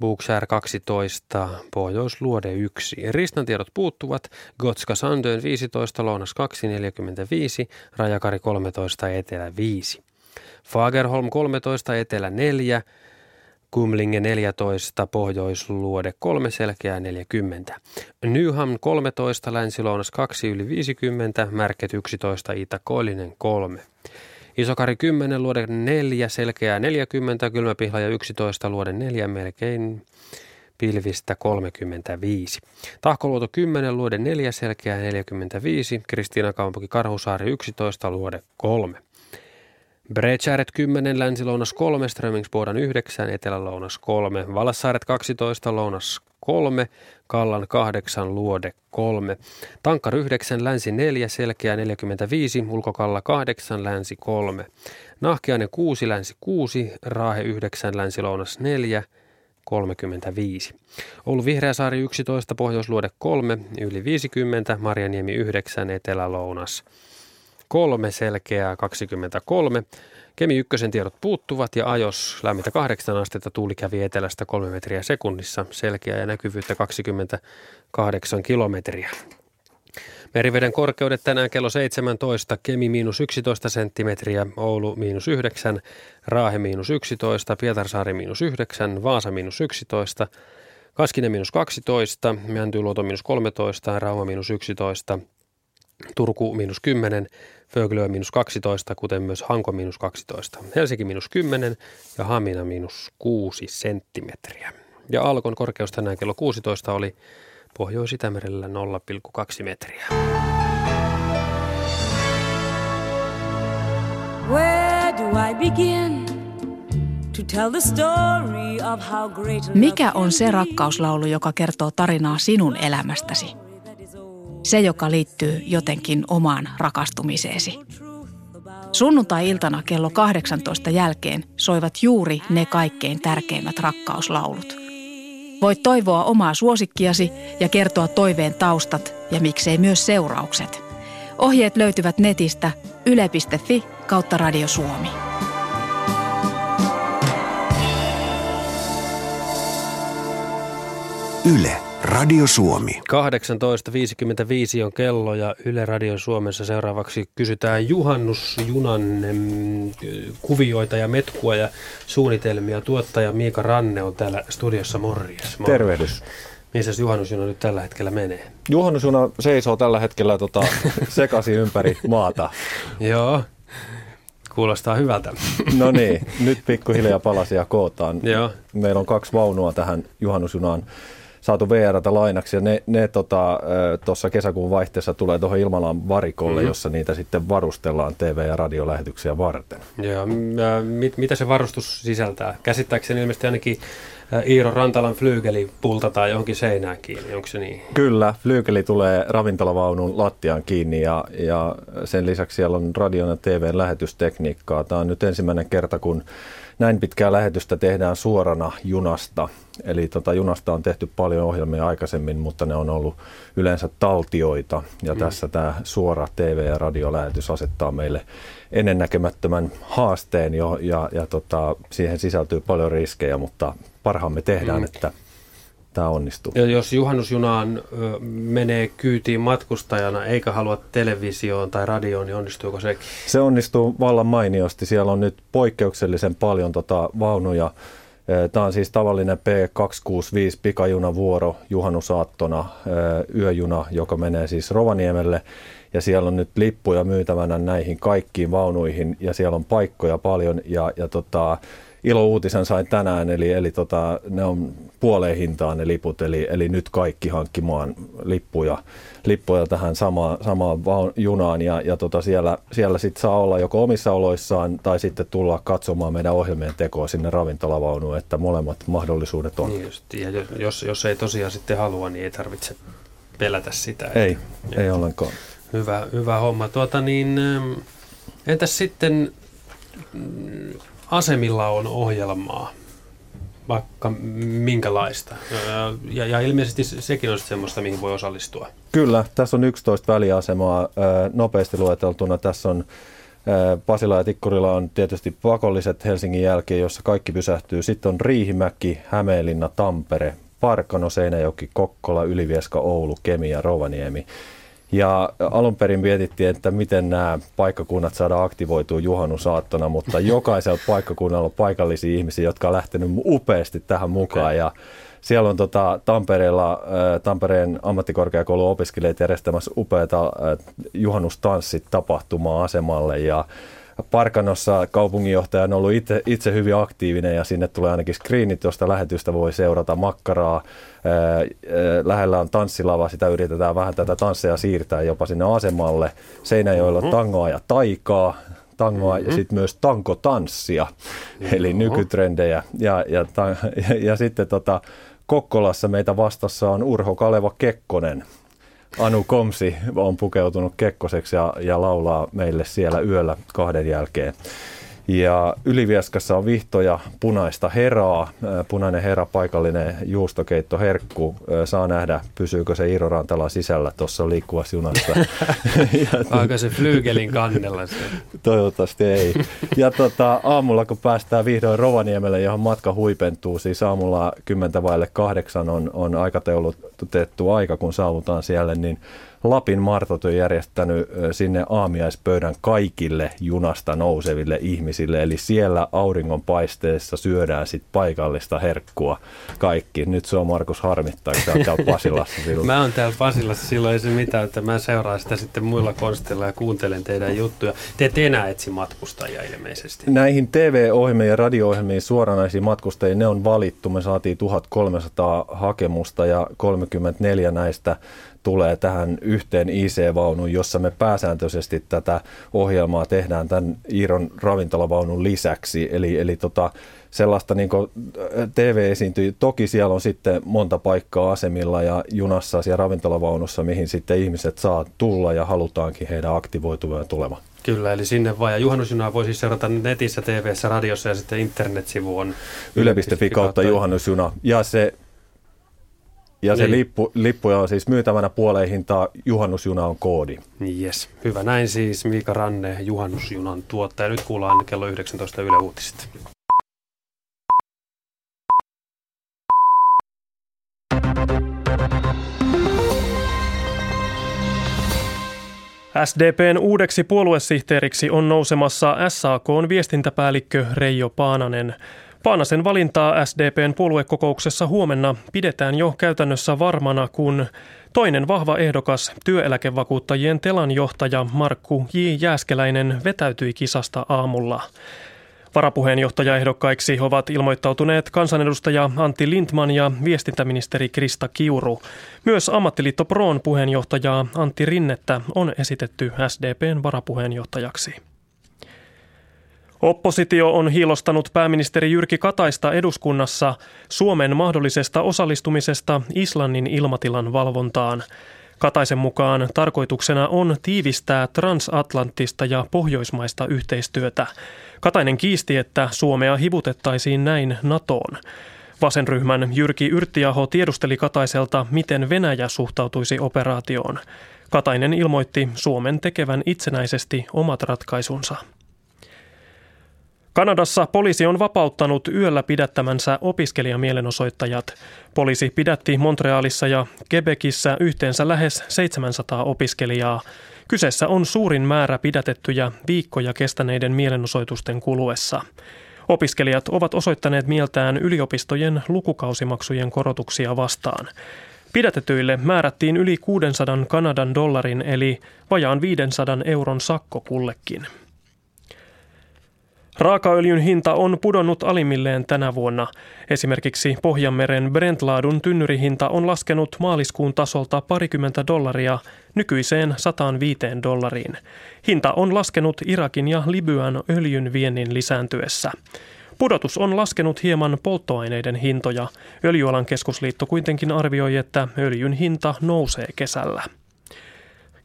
Bookshare 12, Pohjoisluode 1. Ristan tiedot puuttuvat, Gotska Sandön 15, Lounas 2, 45, Rajakari 13, Etelä 5. Fagerholm 13, Etelä 4, Kumlinge 14, Pohjoisluode 3, Selkeää 40. Nyham 13, Länsi-Lounas 2 yli 50, Märket 11, Itä-Koillinen 3. Isokari 10, Luode 4, Selkeää 40, Kylmäpihlaja 11, Luode 4, melkein pilvistä 35. Tahkoluoto 10, luode 4, selkeää 45, Kristiina Kaupunki Karhusaari 11, luode 3. Brecharet 10, länsi-lounas 3, Strömingsbodan 9, etelä-lounas 3, Valassaaret 12, lounas 3, Kallan 8, luode 3, Tankkar 9, länsi 4, selkeä 45, ulkokalla 8, länsi 3, Nahkiainen 6, länsi 6, Raahe 9, länsi-lounas 4, 35. Oulu Vihreäsaari 11, Pohjoisluode 3, yli 50, Marjaniemi 9, Etelä-Lounas 3, Selkeää 23. Kemi ykkösen tiedot puuttuvat ja ajos lämmintä 8 astetta, tuuli kävi etelästä 3 metriä sekunnissa, selkeää ja näkyvyyttä 28 kilometriä. Meriveden korkeudet tänään kello 17, Kemi miinus 11 senttimetriä, Oulu miinus 9, Raahe miinus 11, Pietarsaari miinus 9, Vaasa miinus 11, Kaskinen miinus 12, Mäntyluoto miinus 13, Rauma miinus 11, Turku miinus 10, Föglö miinus 12, kuten myös Hanko miinus 12, Helsinki miinus 10 ja Hamina miinus 6 senttimetriä. Ja Alkon korkeus tänään kello 16 oli Pohjois-Itämerellä 0,2 metriä. Mikä on se rakkauslaulu, joka kertoo tarinaa sinun elämästäsi? Se, joka liittyy jotenkin omaan rakastumiseesi. Sunnuntai-iltana kello 18 jälkeen soivat juuri ne kaikkein tärkeimmät rakkauslaulut – Voit toivoa omaa suosikkiasi ja kertoa toiveen taustat ja miksei myös seuraukset. Ohjeet löytyvät netistä yle.fi kautta Radio Suomi. Yle. Radio Suomi. 18.55 on kello ja Yle Radio Suomessa seuraavaksi kysytään juhannusjunan kuvioita ja metkua ja suunnitelmia. Tuottaja Miika Ranne on täällä studiossa morjes. Tervehdys. Missä juhannusjuna nyt tällä hetkellä menee? Juhannusjuna seisoo tällä hetkellä tota, sekaisin ympäri maata. Joo, kuulostaa hyvältä. no niin, nyt pikkuhiljaa palasia kootaan. Joo. Meillä on kaksi vaunua tähän juhannusjunaan saatu VRtä lainaksi ja ne, ne tota, tuossa kesäkuun vaihteessa tulee tuohon Ilmalan varikolle, mm-hmm. jossa niitä sitten varustellaan TV- ja radiolähetyksiä varten. Joo, mit, mitä se varustus sisältää? Käsittääkseni ilmeisesti ainakin Iiro Rantalan flyygeli pultataan johonkin seinään kiinni, onko se niin? Kyllä, flyygeli tulee ravintolavaunun lattiaan kiinni ja, ja sen lisäksi siellä on radion ja TVn lähetystekniikkaa. Tämä on nyt ensimmäinen kerta, kun näin pitkää lähetystä tehdään suorana junasta. Eli tota, junasta on tehty paljon ohjelmia aikaisemmin, mutta ne on ollut yleensä taltioita. Ja mm. tässä tämä suora TV- ja radiolähetys asettaa meille ennennäkemättömän haasteen jo, ja, ja tota, siihen sisältyy paljon riskejä, mutta parhaamme tehdään, mm. että tämä onnistuu. Ja jos juhannusjunaan menee kyytiin matkustajana eikä halua televisioon tai radioon, niin onnistuuko se? Se onnistuu vallan mainiosti. Siellä on nyt poikkeuksellisen paljon tota vaunuja. Tämä on siis tavallinen P265 pikajunavuoro juhannusaattona, yöjuna, joka menee siis Rovaniemelle. Ja siellä on nyt lippuja myytävänä näihin kaikkiin vaunuihin ja siellä on paikkoja paljon ja, ja tota, ilo-uutisen sain tänään, eli, eli tota, ne on puoleen hintaan ne liput, eli, eli nyt kaikki hankkimaan lippuja, lippuja tähän samaan, samaan junaan, ja, ja tota siellä, siellä sitten saa olla joko omissa oloissaan tai sitten tulla katsomaan meidän ohjelmien tekoa sinne ravintolavaunuun, että molemmat mahdollisuudet on. Niin just, ja jos, jos ei tosiaan sitten halua, niin ei tarvitse pelätä sitä. Ei, että, ei ollenkaan. Hyvä, hyvä homma. Tuota niin, entäs sitten asemilla on ohjelmaa, vaikka minkälaista. Ja, ja ilmeisesti sekin on semmoista, mihin voi osallistua. Kyllä, tässä on 11 väliasemaa nopeasti lueteltuna. Tässä on Pasila ja Tikkurilla on tietysti pakolliset Helsingin jälkeen, jossa kaikki pysähtyy. Sitten on Riihimäki, Hämeenlinna, Tampere, Parkano, Seinäjoki, Kokkola, Ylivieska, Oulu, Kemi ja Rovaniemi. Ja alun perin mietittiin, että miten nämä paikkakunnat saadaan aktivoitua juhannusaattona, mutta jokaisella paikkakunnalla on paikallisia ihmisiä, jotka on lähtenyt upeasti tähän mukaan. Okay. Ja siellä on tota, Tampereella, Tampereen ammattikorkeakoulun opiskelijat järjestämässä upeata juhannustanssit tapahtumaa asemalle ja Parkanossa kaupunginjohtaja on ollut itse, itse hyvin aktiivinen ja sinne tulee ainakin screenit, josta lähetystä voi seurata makkaraa. Lähellä on tanssilava, sitä yritetään vähän tätä tansseja siirtää jopa sinne asemalle. Seinäjoella mm-hmm. tangoa ja taikaa, tangoa mm-hmm. ja sitten myös tankotanssia, mm-hmm. eli nykytrendejä. Ja, ja, ja, ja, ja sitten tota, Kokkolassa meitä vastassa on Urho Kaleva Kekkonen. Anu Komsi on pukeutunut Kekkoseksi ja, ja laulaa meille siellä yöllä kahden jälkeen. Ja Ylivieskassa on vihtoja punaista heraa, punainen hera, paikallinen juustokeittoherkku. Saa nähdä, pysyykö se Iiro Rantala sisällä tuossa liikkuvassa junassa. Onko se flygelin kannella se? Toivottavasti ei. Ja tota, aamulla kun päästään vihdoin Rovaniemelle, johon matka huipentuu, siis aamulla 10 vaille kahdeksan on, on aikataulutettu aika, kun saavutaan siellä, niin Lapin Martot on järjestänyt sinne aamiaispöydän kaikille junasta nouseville ihmisille, eli siellä auringonpaisteessa syödään sit paikallista herkkua kaikki. Nyt se on Markus harmittaa, kun täällä Pasilassa silloin. Mä oon täällä Pasilassa silloin ei se mitään, että mä seuraan sitä sitten muilla konstilla ja kuuntelen teidän juttuja. Te ette enää etsi matkustajia ilmeisesti. Näihin TV-ohjelmiin ja radio-ohjelmiin suoranaisiin matkustajia, ne on valittu. Me saatiin 1300 hakemusta ja 34 näistä tulee tähän yhteen IC-vaunuun, jossa me pääsääntöisesti tätä ohjelmaa tehdään tämän Iiron ravintolavaunun lisäksi. Eli, eli tota, sellaista niin TV esiintyy. Toki siellä on sitten monta paikkaa asemilla ja junassa ja ravintolavaunussa, mihin sitten ihmiset saa tulla ja halutaankin heidän aktivoitumaan tulemaan. Kyllä, eli sinne vaan. Ja juhannusjunaa voi siis seurata netissä, TV-ssä, radiossa ja sitten internetsivu on yle.fi kautta juhannusjuna. Ja se ja se niin. lippu, lippuja on siis myytävänä puoleen hintaa, juhannusjuna on koodi. Yes. Hyvä näin siis Miika Ranne, juhannusjunan tuottaja. Nyt kuullaan kello 19 Yle Uutiset. SDPn uudeksi puoluesihteeriksi on nousemassa SAKn viestintäpäällikkö Reijo Paananen. Paanasen valintaa SDPn puoluekokouksessa huomenna pidetään jo käytännössä varmana, kun toinen vahva ehdokas, työeläkevakuuttajien Telan johtaja Markku J. Jääskeläinen vetäytyi kisasta aamulla. Varapuheenjohtajaehdokkaiksi ovat ilmoittautuneet kansanedustaja Antti Lindman ja viestintäministeri Krista Kiuru. Myös ammattiliitto Proon puheenjohtajaa Antti Rinnettä on esitetty SDPn varapuheenjohtajaksi. Oppositio on hiilostanut pääministeri Jyrki Kataista eduskunnassa Suomen mahdollisesta osallistumisesta Islannin ilmatilan valvontaan. Kataisen mukaan tarkoituksena on tiivistää transatlanttista ja pohjoismaista yhteistyötä. Katainen kiisti, että Suomea hivutettaisiin näin NATOon. Vasenryhmän Jyrki Yrttiaho tiedusteli Kataiselta, miten Venäjä suhtautuisi operaatioon. Katainen ilmoitti Suomen tekevän itsenäisesti omat ratkaisunsa. Kanadassa poliisi on vapauttanut yöllä pidättämänsä opiskelijamielenosoittajat. Poliisi pidätti Montrealissa ja Quebecissä yhteensä lähes 700 opiskelijaa. Kyseessä on suurin määrä pidätettyjä viikkoja kestäneiden mielenosoitusten kuluessa. Opiskelijat ovat osoittaneet mieltään yliopistojen lukukausimaksujen korotuksia vastaan. Pidätetyille määrättiin yli 600 Kanadan dollarin eli vajaan 500 euron sakko kullekin. Raakaöljyn hinta on pudonnut alimmilleen tänä vuonna. Esimerkiksi Pohjanmeren Brentlaadun tynnyrihinta on laskenut maaliskuun tasolta parikymmentä dollaria nykyiseen 105 dollariin. Hinta on laskenut Irakin ja Libyan öljyn viennin lisääntyessä. Pudotus on laskenut hieman polttoaineiden hintoja. Öljyalan keskusliitto kuitenkin arvioi, että öljyn hinta nousee kesällä.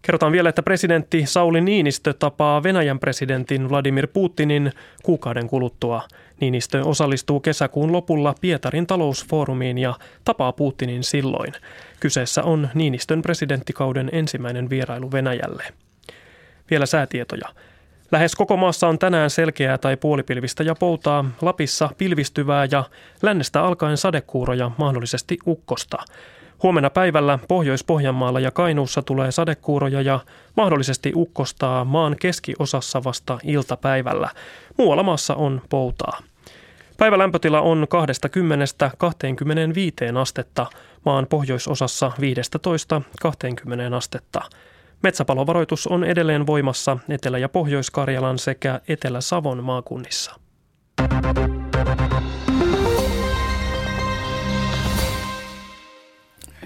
Kerrotaan vielä, että presidentti Sauli Niinistö tapaa Venäjän presidentin Vladimir Putinin kuukauden kuluttua. Niinistö osallistuu kesäkuun lopulla Pietarin talousfoorumiin ja tapaa Putinin silloin. Kyseessä on Niinistön presidenttikauden ensimmäinen vierailu Venäjälle. Vielä säätietoja. Lähes koko maassa on tänään selkeää tai puolipilvistä ja poutaa, Lapissa pilvistyvää ja lännestä alkaen sadekuuroja, mahdollisesti ukkosta. Huomenna päivällä Pohjois-Pohjanmaalla ja Kainuussa tulee sadekuuroja ja mahdollisesti ukkostaa maan keskiosassa vasta iltapäivällä. Muualla maassa on poutaa. Päivälämpötila on 20-25 astetta, maan pohjoisosassa 15-20 astetta. Metsäpalovaroitus on edelleen voimassa Etelä- ja Pohjois-Karjalan sekä Etelä-Savon maakunnissa.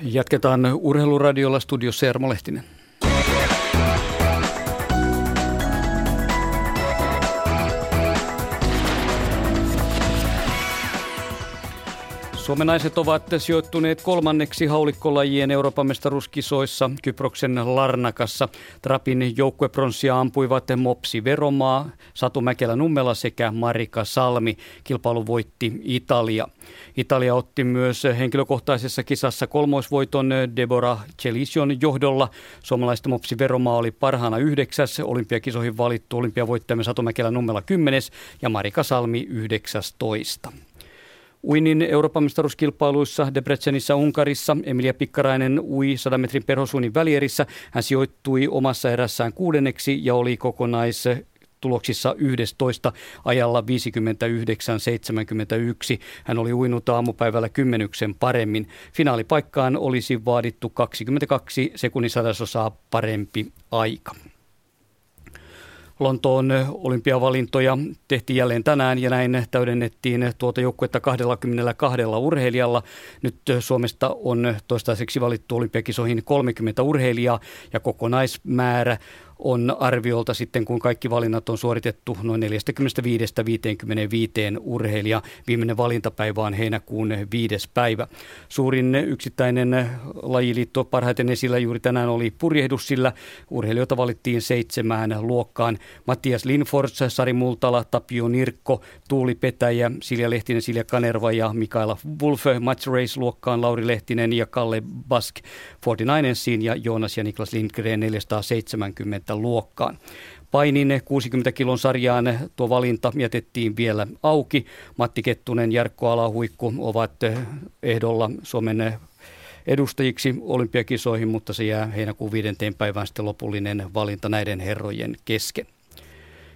Jatketaan urheiluradiolla studiossa Ermo Lehtinen. Suomen naiset ovat sijoittuneet kolmanneksi haulikkolajien Euroopan mestaruuskisoissa Kyproksen Larnakassa. Trapin joukkuepronssia ampuivat Mopsi Veromaa, Satu Mäkelä Nummela sekä Marika Salmi. Kilpailu voitti Italia. Italia otti myös henkilökohtaisessa kisassa kolmoisvoiton Deborah Celision johdolla. Suomalaisten Mopsi Veromaa oli parhaana yhdeksäs, olympiakisoihin valittu olympiavoittajamme Satu Mäkelä Nummela kymmenes ja Marika Salmi yhdeksästoista. Uinin Euroopan mestaruuskilpailuissa Debrecenissa Unkarissa Emilia Pikkarainen ui 100 metrin perhosuunnin välierissä. Hän sijoittui omassa erässään kuudenneksi ja oli kokonais tuloksissa 11 ajalla 59-71. Hän oli uinut aamupäivällä kymmenyksen paremmin. Finaalipaikkaan olisi vaadittu 22 sekunnin sadasosaa parempi aika. Lontoon olympiavalintoja tehtiin jälleen tänään ja näin täydennettiin tuota joukkuetta 22 urheilijalla. Nyt Suomesta on toistaiseksi valittu olympiakisoihin 30 urheilijaa ja kokonaismäärä on arviolta sitten, kun kaikki valinnat on suoritettu, noin 45-55 urheilija. Viimeinen valintapäivä on heinäkuun viides päivä. Suurin yksittäinen lajiliitto parhaiten esillä juuri tänään oli purjehdus, sillä urheilijoita valittiin seitsemään luokkaan. Mattias Linfors, Sari Multala, Tapio Nirkko, Tuuli Petäjä, Silja Lehtinen, Silja Kanerva ja Mikaela Wolf Match Race-luokkaan, Lauri Lehtinen ja Kalle Bask 49ersiin ja Joonas ja Niklas Lindgren 470 luokkaan. Painin 60 kilon sarjaan tuo valinta jätettiin vielä auki. Matti Kettunen, Jarkko Alahuikku ovat ehdolla Suomen edustajiksi olympiakisoihin, mutta se jää heinäkuun viidenteen päivään sitten lopullinen valinta näiden herrojen kesken.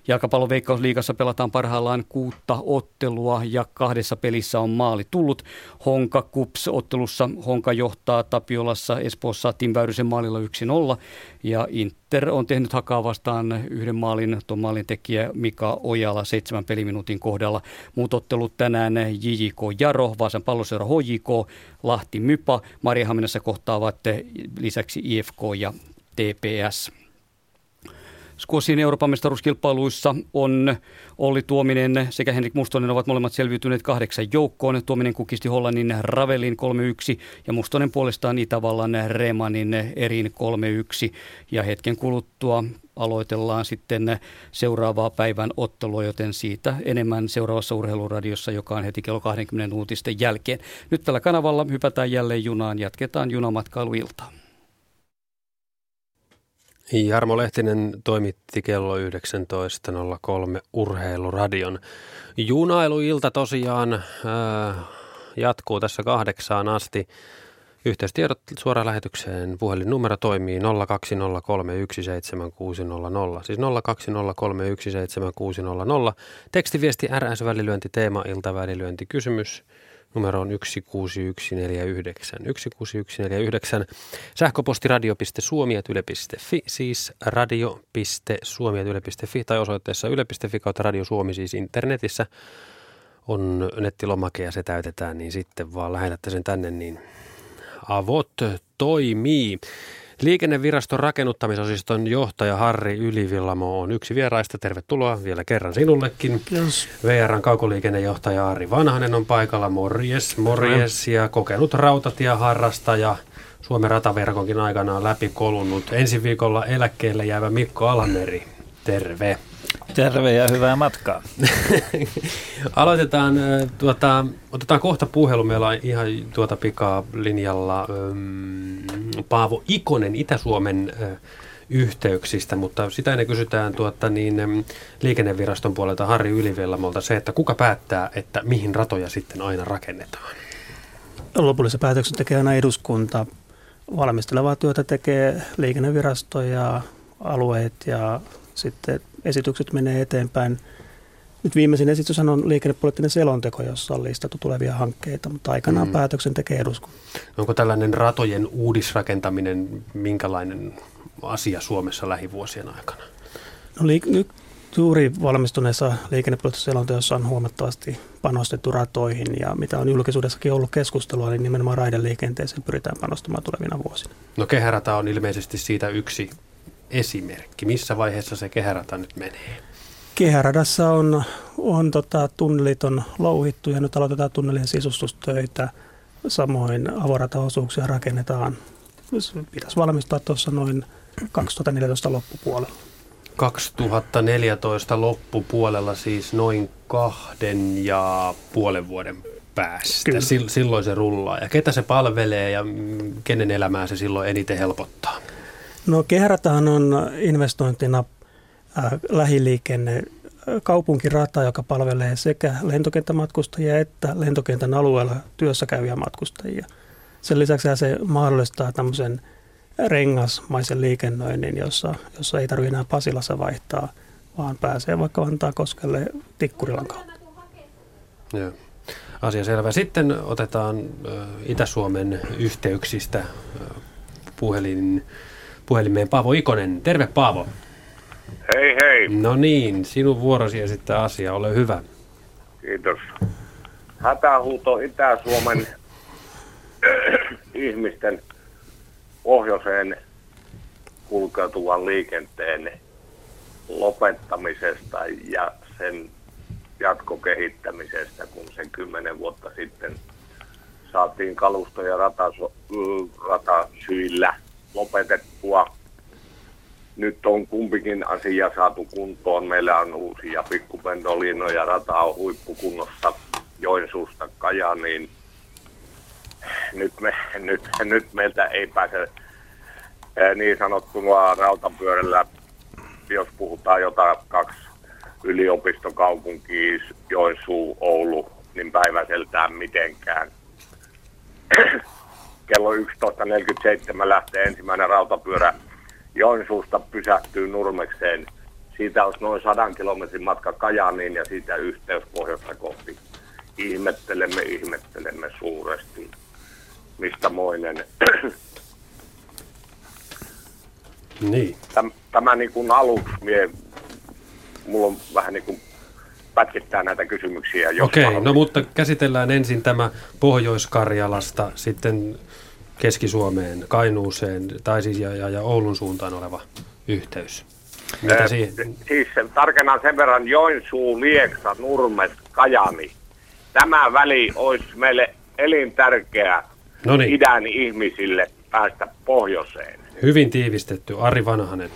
Jalkapallon veikkausliigassa pelataan parhaillaan kuutta ottelua ja kahdessa pelissä on maali tullut. Honka Kups ottelussa Honka johtaa Tapiolassa Espoossa Tim Väyrysen maalilla 1-0 ja Inter on tehnyt hakaa vastaan yhden maalin, tuon maalin tekijä Mika Ojala seitsemän peliminuutin kohdalla. Muut ottelut tänään JJK Jaro, Vaasan palloseura HJK, Lahti Mypa, Mariehamminassa kohtaavat lisäksi IFK ja TPS. Squashin Euroopan mestaruuskilpailuissa on Olli Tuominen sekä Henrik Mustonen ovat molemmat selviytyneet kahdeksan joukkoon. Tuominen kukisti Hollannin Ravelin 3-1 ja Mustonen puolestaan Itävallan Remanin Erin 3-1. Ja hetken kuluttua aloitellaan sitten seuraavaa päivän ottelua, joten siitä enemmän seuraavassa urheiluradiossa, joka on heti kello 20 uutisten jälkeen. Nyt tällä kanavalla hypätään jälleen junaan, jatketaan junamatkailuiltaan. Jarmo Lehtinen toimitti kello 19.03 Urheiluradion. Junailuilta tosiaan äh, jatkuu tässä kahdeksaan asti. Yhteystiedot suoraan lähetykseen. Puhelinnumero toimii 020317600. Siis 020317600. Tekstiviesti RS välilyönti teema ilta välilyönti kysymys Numero on 16149. 16149. Sähköposti radio.suomi.yle.fi, siis radio.suomi.yle.fi tai osoitteessa yle.fi kautta Radio Suomi siis internetissä on nettilomake ja se täytetään, niin sitten vaan lähetätte sen tänne, niin avot toimii. Liikenneviraston rakennuttamisosiston johtaja Harri Ylivillamo on yksi vieraista. Tervetuloa vielä kerran sinullekin. Yes. VRn kaukoliikennejohtaja Ari Vanhanen on paikalla. Morjes, morjes ja kokenut rautatieharrastaja. Suomen rataverkonkin aikanaan läpikolunnut. Ensi viikolla eläkkeelle jäävä Mikko Almeri. Terve. Terve ja hyvää matkaa. Aloitetaan, tuota, otetaan kohta puhelu. Meillä on ihan tuota pikaa linjalla um, Paavo Ikonen, Itä-Suomen uh, yhteyksistä, mutta sitä ennen kysytään tuota, niin, liikenneviraston puolelta Harri Ylivellamolta se, että kuka päättää, että mihin ratoja sitten aina rakennetaan? Lopullisen päätöksen tekee aina eduskunta. Valmistelevaa työtä tekee liikennevirasto ja alueet ja sitten esitykset menee eteenpäin. Nyt viimeisin esitys on liikennepoliittinen selonteko, jossa on listattu tulevia hankkeita, mutta aikanaan mm. päätöksen tekee eduskunta. Onko tällainen ratojen uudisrakentaminen minkälainen asia Suomessa lähivuosien aikana? No, li- nyt juuri valmistuneessa liikennepoliittisessa selonteossa on huomattavasti panostettu ratoihin ja mitä on julkisuudessakin ollut keskustelua, niin nimenomaan raideliikenteeseen pyritään panostamaan tulevina vuosina. No kehärata on ilmeisesti siitä yksi esimerkki. Missä vaiheessa se kehärata nyt menee? Kehäradassa on, on tota, tunnelit on louhittu ja nyt aloitetaan tunnelien sisustustöitä. Samoin avorataosuuksia rakennetaan. Pitäisi valmistaa tuossa noin 2014 loppupuolella. 2014 loppupuolella siis noin kahden ja puolen vuoden päästä. Kyllä. Silloin se rullaa. Ja ketä se palvelee ja kenen elämää se silloin eniten helpottaa? No kehäratahan on investointina äh, lähiliikenne äh, kaupunkirata, joka palvelee sekä lentokenttämatkustajia että lentokentän alueella työssä käyviä matkustajia. Sen lisäksi se mahdollistaa tämmöisen rengasmaisen liikennöinnin, jossa, jossa ei tarvitse enää Pasilassa vaihtaa, vaan pääsee vaikka koskelle Tikkurilan kautta. Joo. Asia selvä. Sitten otetaan Itä-Suomen yhteyksistä puhelin, puhelimeen Paavo Ikonen. Terve Paavo. Hei hei. No niin, sinun vuorosi esittää asia. Ole hyvä. Kiitos. Hätähuuto Itä-Suomen ihmisten pohjoiseen kulkeutuvan liikenteen lopettamisesta ja sen jatkokehittämisestä, kun sen kymmenen vuotta sitten saatiin kalusto- ja ratasyillä lopetettua. Nyt on kumpikin asia saatu kuntoon. Meillä on uusia pikkupendolinoja, rata on huippukunnossa Joensuusta Kajaniin nyt, me, nyt, nyt meiltä ei pääse niin sanottuna rautapyörällä, jos puhutaan jotain kaksi yliopistokaupunkia, Joensuu, Oulu, niin päiväseltään mitenkään. Kello 11.47 lähtee ensimmäinen rautapyörä Joensuusta pysähtyy Nurmekseen. Siitä olisi noin 100 kilometrin matka Kajaaniin ja siitä yhteys pohjoista kohti. Ihmettelemme, ihmettelemme suuresti mistä moinen. Niin. Tämä, tämä niin kuin aluksi, mie, mulla on vähän niin kuin pätkittää näitä kysymyksiä. Okei, okay, no mutta käsitellään ensin tämä Pohjois-Karjalasta, sitten Keski-Suomeen, Kainuuseen tai siis ja, ja, ja Oulun suuntaan oleva yhteys. Mitä äh, siihen? Siis tarkennan sen verran Joensuu, Lieksa, Nurmes, Kajani. Tämä väli olisi meille elintärkeä Noniin. idän ihmisille päästä pohjoiseen. Hyvin tiivistetty. Ari Vanhanen.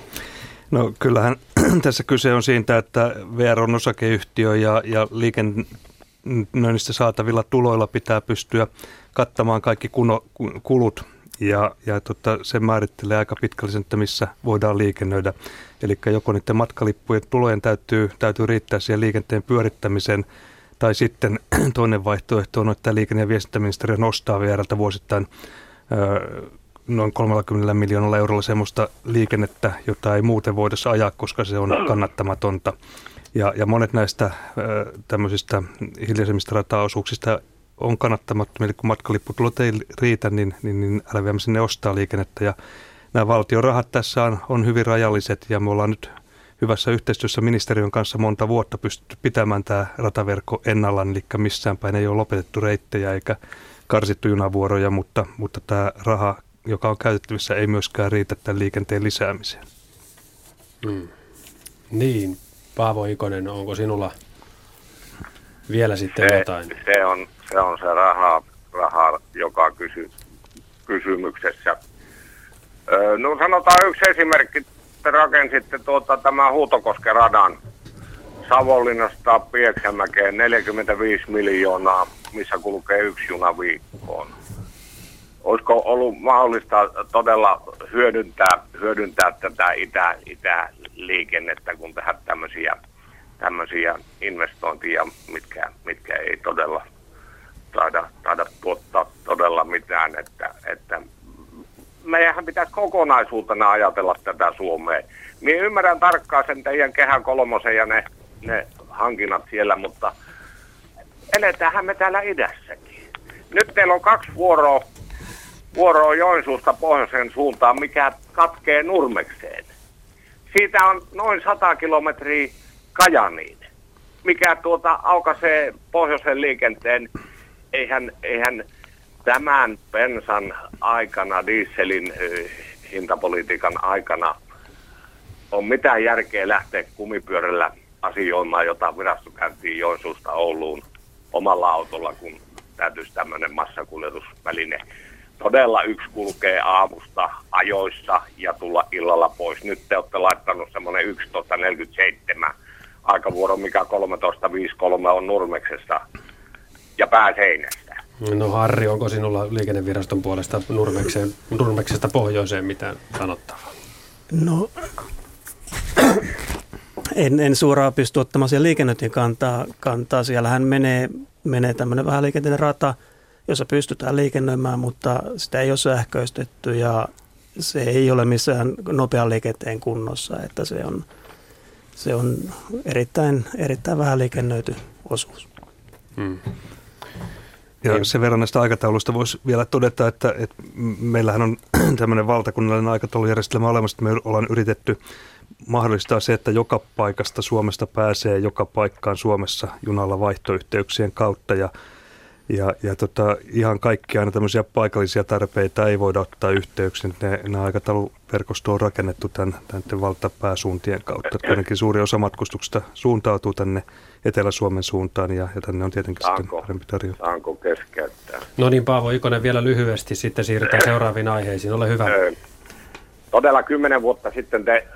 No kyllähän tässä kyse on siitä, että VR on osakeyhtiö ja, ja liikennöinnistä saatavilla tuloilla pitää pystyä kattamaan kaikki kuno, kulut ja, ja tota, se määrittelee aika pitkälle sen, että missä voidaan liikennöidä. Eli joko niiden matkalippujen tulojen täytyy, täytyy riittää siihen liikenteen pyörittämiseen – tai sitten toinen vaihtoehto on, että liikenne- ja viestintäministeriö nostaa VRltä vuosittain noin 30 miljoonalla eurolla semmoista liikennettä, jota ei muuten voida ajaa, koska se on kannattamatonta. Ja, ja monet näistä tämmöisistä hiljaisemmista rataosuuksista on kannattamattomia, eli kun matkalipputulot ei riitä, niin, niin, niin LVM sinne ostaa liikennettä. Ja nämä valtion rahat tässä on, on hyvin rajalliset, ja me ollaan nyt hyvässä yhteistyössä ministeriön kanssa monta vuotta pystytty pitämään tämä rataverkko ennallaan, eli missään päin ei ole lopetettu reittejä eikä karsittu junavuoroja, mutta, mutta tämä raha, joka on käytettävissä, ei myöskään riitä tämän liikenteen lisäämiseen. Hmm. Niin, Paavo Ikonen, onko sinulla vielä sitten se, jotain? Se on se, on se raha, raha joka kysy, kysymyksessä. no sanotaan yksi esimerkki te rakensitte tuota, tämä Huutokosken radan Savonlinnasta Pieksämäkeen 45 miljoonaa, missä kulkee yksi juna viikkoon. Olisiko ollut mahdollista todella hyödyntää, hyödyntää tätä itä, itäliikennettä, kun tehdä tämmöisiä, tämmöisiä investointia, mitkä, mitkä ei todella taida, taida tuottaa todella mitään. Että, että meidän pitäisi kokonaisuutena ajatella tätä Suomea. Minä ymmärrän tarkkaan sen teidän kehän kolmosen ja ne, ne hankinnat siellä, mutta eletäänhän me täällä idässäkin. Nyt teillä on kaksi vuoroa, vuoroa Joensuusta pohjoisen suuntaan, mikä katkee Nurmekseen. Siitä on noin 100 kilometriä Kajaniin, mikä tuota aukaisee pohjoisen liikenteen. Eihän, eihän tämän pensan aikana, dieselin hintapolitiikan aikana, on mitään järkeä lähteä kumipyörällä asioimaan, jota virasto käyntiin Joensuusta Ouluun omalla autolla, kun täytyisi tämmöinen massakuljetusväline. Todella yksi kulkee aamusta ajoissa ja tulla illalla pois. Nyt te olette laittanut semmoinen 11.47 aikavuoro, mikä 13.53 on Nurmeksessa ja pääseinästä. No Harri, onko sinulla liikenneviraston puolesta Nurmekseen, Nurmeksesta pohjoiseen mitään sanottavaa? No en, en suoraan pysty ottamaan siihen liikennöintiin kantaa, kantaa. Siellähän menee, menee tämmöinen vähän liikenteinen rata, jossa pystytään liikennöimään, mutta sitä ei ole sähköistetty ja se ei ole missään nopean liikenteen kunnossa, että se on, se on erittäin, erittäin vähän liikennöity osuus. Hmm. Ja sen verran näistä aikatauluista voisi vielä todeta, että, että meillähän on tämmöinen valtakunnallinen aikataulujärjestelmä olemassa, että me ollaan yritetty mahdollistaa se, että joka paikasta Suomesta pääsee joka paikkaan Suomessa junalla vaihtoyhteyksien kautta. Ja ja, ja tota, ihan kaikkia aina tämmöisiä paikallisia tarpeita ei voida ottaa yhteyksiin. Ne, ne aikatauluverkosto on rakennettu tämän, tämän valtapääsuuntien kautta. Tietenkin suuri osa matkustuksesta suuntautuu tänne Etelä-Suomen suuntaan ja, ja tänne on tietenkin saanko, sitten parempi tarjonta. Saanko keskeyttää? No niin Paavo Ikonen vielä lyhyesti, sitten siirrytään seuraaviin aiheisiin. Ole hyvä. Todella kymmenen vuotta sitten te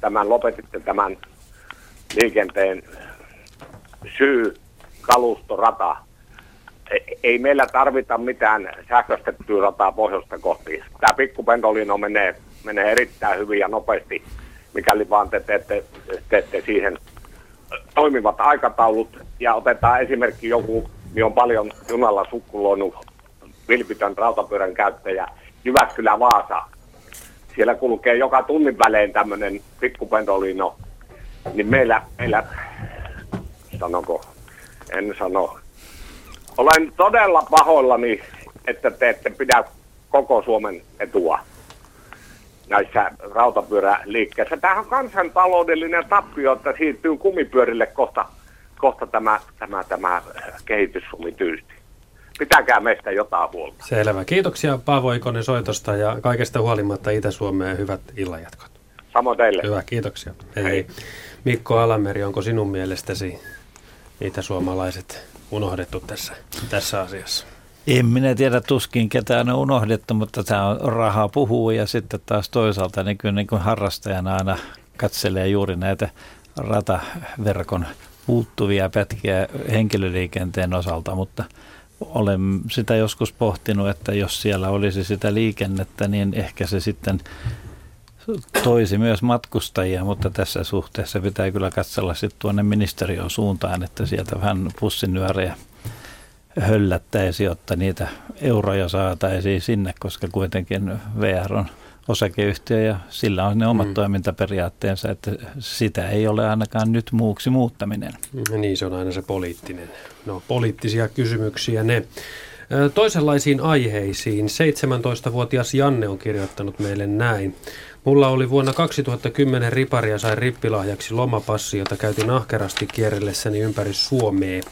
tämän lopetitte tämän liikenteen syy kalustorata ei meillä tarvita mitään sähköistettyä rataa pohjoista kohti. Tämä pikkupendolino menee, menee erittäin hyvin ja nopeasti, mikäli vaan te teette, teette siihen toimivat aikataulut. Ja otetaan esimerkki joku, niin on paljon junalla sukkuloinut vilpitön rautapyörän käyttäjä, Jyväskylä-Vaasa. Siellä kulkee joka tunnin välein tämmöinen pikkupendolino. Niin meillä, meillä sanonko, en sano, olen todella pahoillani, että te ette pidä koko Suomen etua näissä rautapyöräliikkeissä. Tämähän on kansantaloudellinen tappio, että siirtyy kumipyörille kohta, kohta tämä, tämä, tämä kehitys tyystin. Pitäkää meistä jotain huolta. Selvä. Kiitoksia Paavo Ikonen soitosta ja kaikesta huolimatta Itä-Suomeen hyvät illanjatkot. Samoin teille. Hyvä, kiitoksia. Hei. Hei. Mikko Alameri, onko sinun mielestäsi itäsuomalaiset unohdettu tässä, tässä asiassa? En minä tiedä tuskin ketään on unohdettu, mutta tämä on rahaa puhuu ja sitten taas toisaalta niin kyllä niin kuin harrastajana aina katselee juuri näitä rataverkon puuttuvia pätkiä henkilöliikenteen osalta, mutta olen sitä joskus pohtinut, että jos siellä olisi sitä liikennettä, niin ehkä se sitten toisi myös matkustajia, mutta tässä suhteessa pitää kyllä katsella sitten tuonne ministeriön suuntaan, että sieltä vähän pussinyörejä höllättäisiin, jotta niitä euroja saataisiin sinne, koska kuitenkin VR on osakeyhtiö ja sillä on ne omat mm. toimintaperiaatteensa, että sitä ei ole ainakaan nyt muuksi muuttaminen. Niin, se on aina se poliittinen. No, poliittisia kysymyksiä ne. Toisenlaisiin aiheisiin. 17-vuotias Janne on kirjoittanut meille näin. Mulla oli vuonna 2010 ripari ja sain rippilahjaksi lomapassi, jota käytin ahkerasti kierrellessäni ympäri Suomea.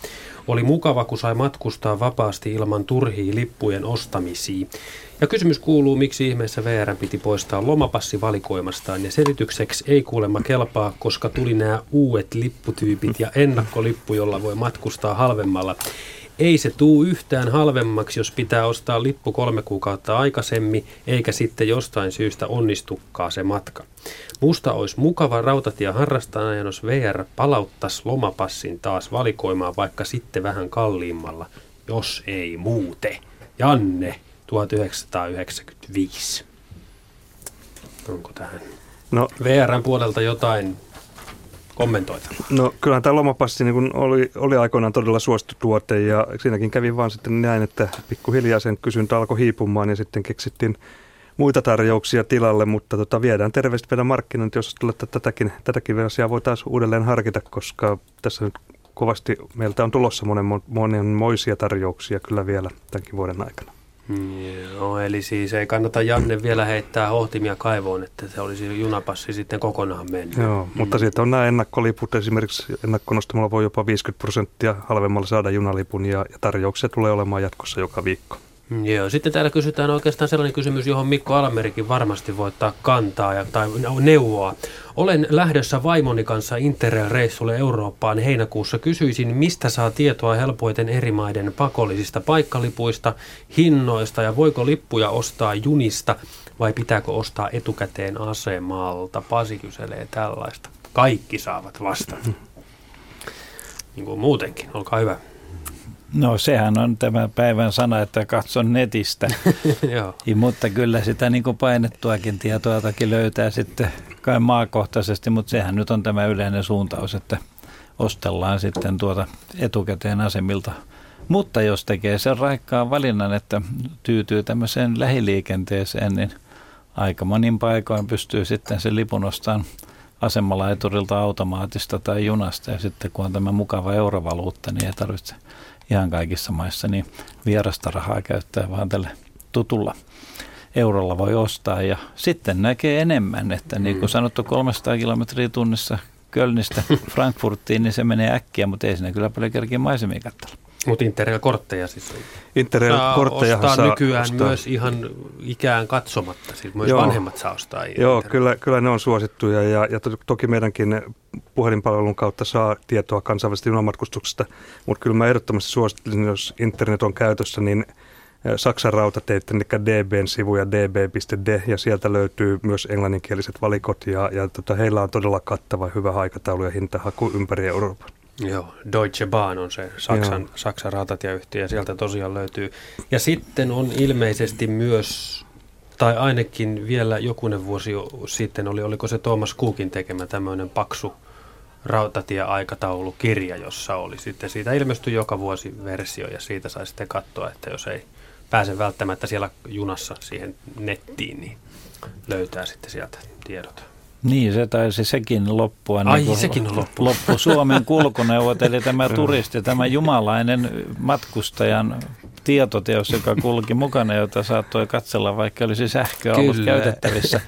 Oli mukava, kun sai matkustaa vapaasti ilman turhia lippujen ostamisia. Ja kysymys kuuluu, miksi ihmeessä VR piti poistaa lomapassi valikoimastaan. Ja selitykseksi ei kuulemma kelpaa, koska tuli nämä uudet lipputyypit ja ennakkolippu, jolla voi matkustaa halvemmalla. Ei se tuu yhtään halvemmaksi, jos pitää ostaa lippu kolme kuukautta aikaisemmin, eikä sitten jostain syystä onnistukkaa se matka. Musta olisi mukava rautatia harrastaa, jos VR palauttaisi lomapassin taas valikoimaan vaikka sitten vähän kalliimmalla, jos ei muute. Janne, 1995. Onko tähän no, VRn puolelta jotain kommentoitavaa? No kyllähän tämä lomapassi niin oli, oli aikoinaan todella suosittu tuote ja siinäkin kävi vaan sitten näin, että pikkuhiljaa sen kysyntä alkoi hiipumaan ja sitten keksittiin muita tarjouksia tilalle, mutta tota, viedään terveesti vielä markkinointi, jos että tätäkin, tätäkin asiaa voitaisiin uudelleen harkita, koska tässä nyt kovasti meiltä on tulossa monen, monenmoisia tarjouksia kyllä vielä tämänkin vuoden aikana. Joo, eli siis ei kannata Janne vielä heittää hohtimia kaivoon, että se olisi junapassi sitten kokonaan mennyt. Joo, mm. mutta sitten on nämä ennakkoliput, esimerkiksi ennakkonostamalla voi jopa 50 prosenttia halvemmalla saada junalipun ja, ja tarjouksia tulee olemaan jatkossa joka viikko. Joo, sitten täällä kysytään oikeastaan sellainen kysymys, johon Mikko Almerikin varmasti voi ottaa kantaa ja, tai neuvoa. Olen lähdössä vaimoni kanssa Interrail-reissulle Eurooppaan heinäkuussa. Kysyisin, mistä saa tietoa helpoiten eri maiden pakollisista paikkalipuista, hinnoista ja voiko lippuja ostaa junista vai pitääkö ostaa etukäteen asemalta? Pasi kyselee tällaista. Kaikki saavat vastata. Niin kuin muutenkin, olkaa hyvä. No sehän on tämä päivän sana, että katson netistä. Ja, mutta kyllä sitä niin kuin painettuakin tietoa toki löytää sitten kai maakohtaisesti, mutta sehän nyt on tämä yleinen suuntaus, että ostellaan sitten tuota etukäteen asemilta. Mutta jos tekee sen raikkaan valinnan, että tyytyy tämmöiseen lähiliikenteeseen, niin aika monin paikoin pystyy sitten sen lipun ostamaan asemalaiturilta automaatista tai junasta. Ja sitten kun on tämä mukava eurovaluutta, niin ei tarvitse – ihan kaikissa maissa, niin vierasta rahaa käyttää vaan tälle tutulla eurolla voi ostaa. Ja sitten näkee enemmän, että niin kuin mm. sanottu 300 kilometriä tunnissa Kölnistä Frankfurtiin, niin se menee äkkiä, mutta ei siinä kyllä paljon kerkiä maisemia katsella. Mutta Interrail-kortteja siis Interrail-kortteja saa ostaa nykyään ostaa. myös ihan ikään katsomatta, siis myös Joo. vanhemmat saa ostaa. Joo, kyllä, kyllä ne on suosittuja ja, ja toki meidänkin puhelinpalvelun kautta saa tietoa kansainvälisestä junamatkustuksesta, mutta kyllä mä ehdottomasti suosittelisin, jos internet on käytössä, niin Saksan rautateiden, eli DBn sivuja db.de, ja sieltä löytyy myös englanninkieliset valikot, ja, ja tota, heillä on todella kattava hyvä aikataulu ja hintahaku ympäri Euroopan. Joo, Deutsche Bahn on se Saksan, Joo. Saksan rautatieyhtiö ja sieltä tosiaan löytyy. Ja sitten on ilmeisesti myös, tai ainakin vielä jokunen vuosi sitten oli, oliko se Thomas Cookin tekemä tämmöinen paksu rautatieaikataulukirja, jossa oli sitten, siitä ilmestyi joka vuosi versio ja siitä sai sitten katsoa, että jos ei pääse välttämättä siellä junassa siihen nettiin, niin löytää sitten sieltä tiedot. Niin, se taisi sekin loppua. Ai, niin sekin on loppu. loppu Suomen kulkuneuvot, eli tämä turisti, tämä jumalainen matkustajan tietoteos, joka kulki mukana, jota saattoi katsella, vaikka olisi sähköä Kyllä. ollut käytettävissä.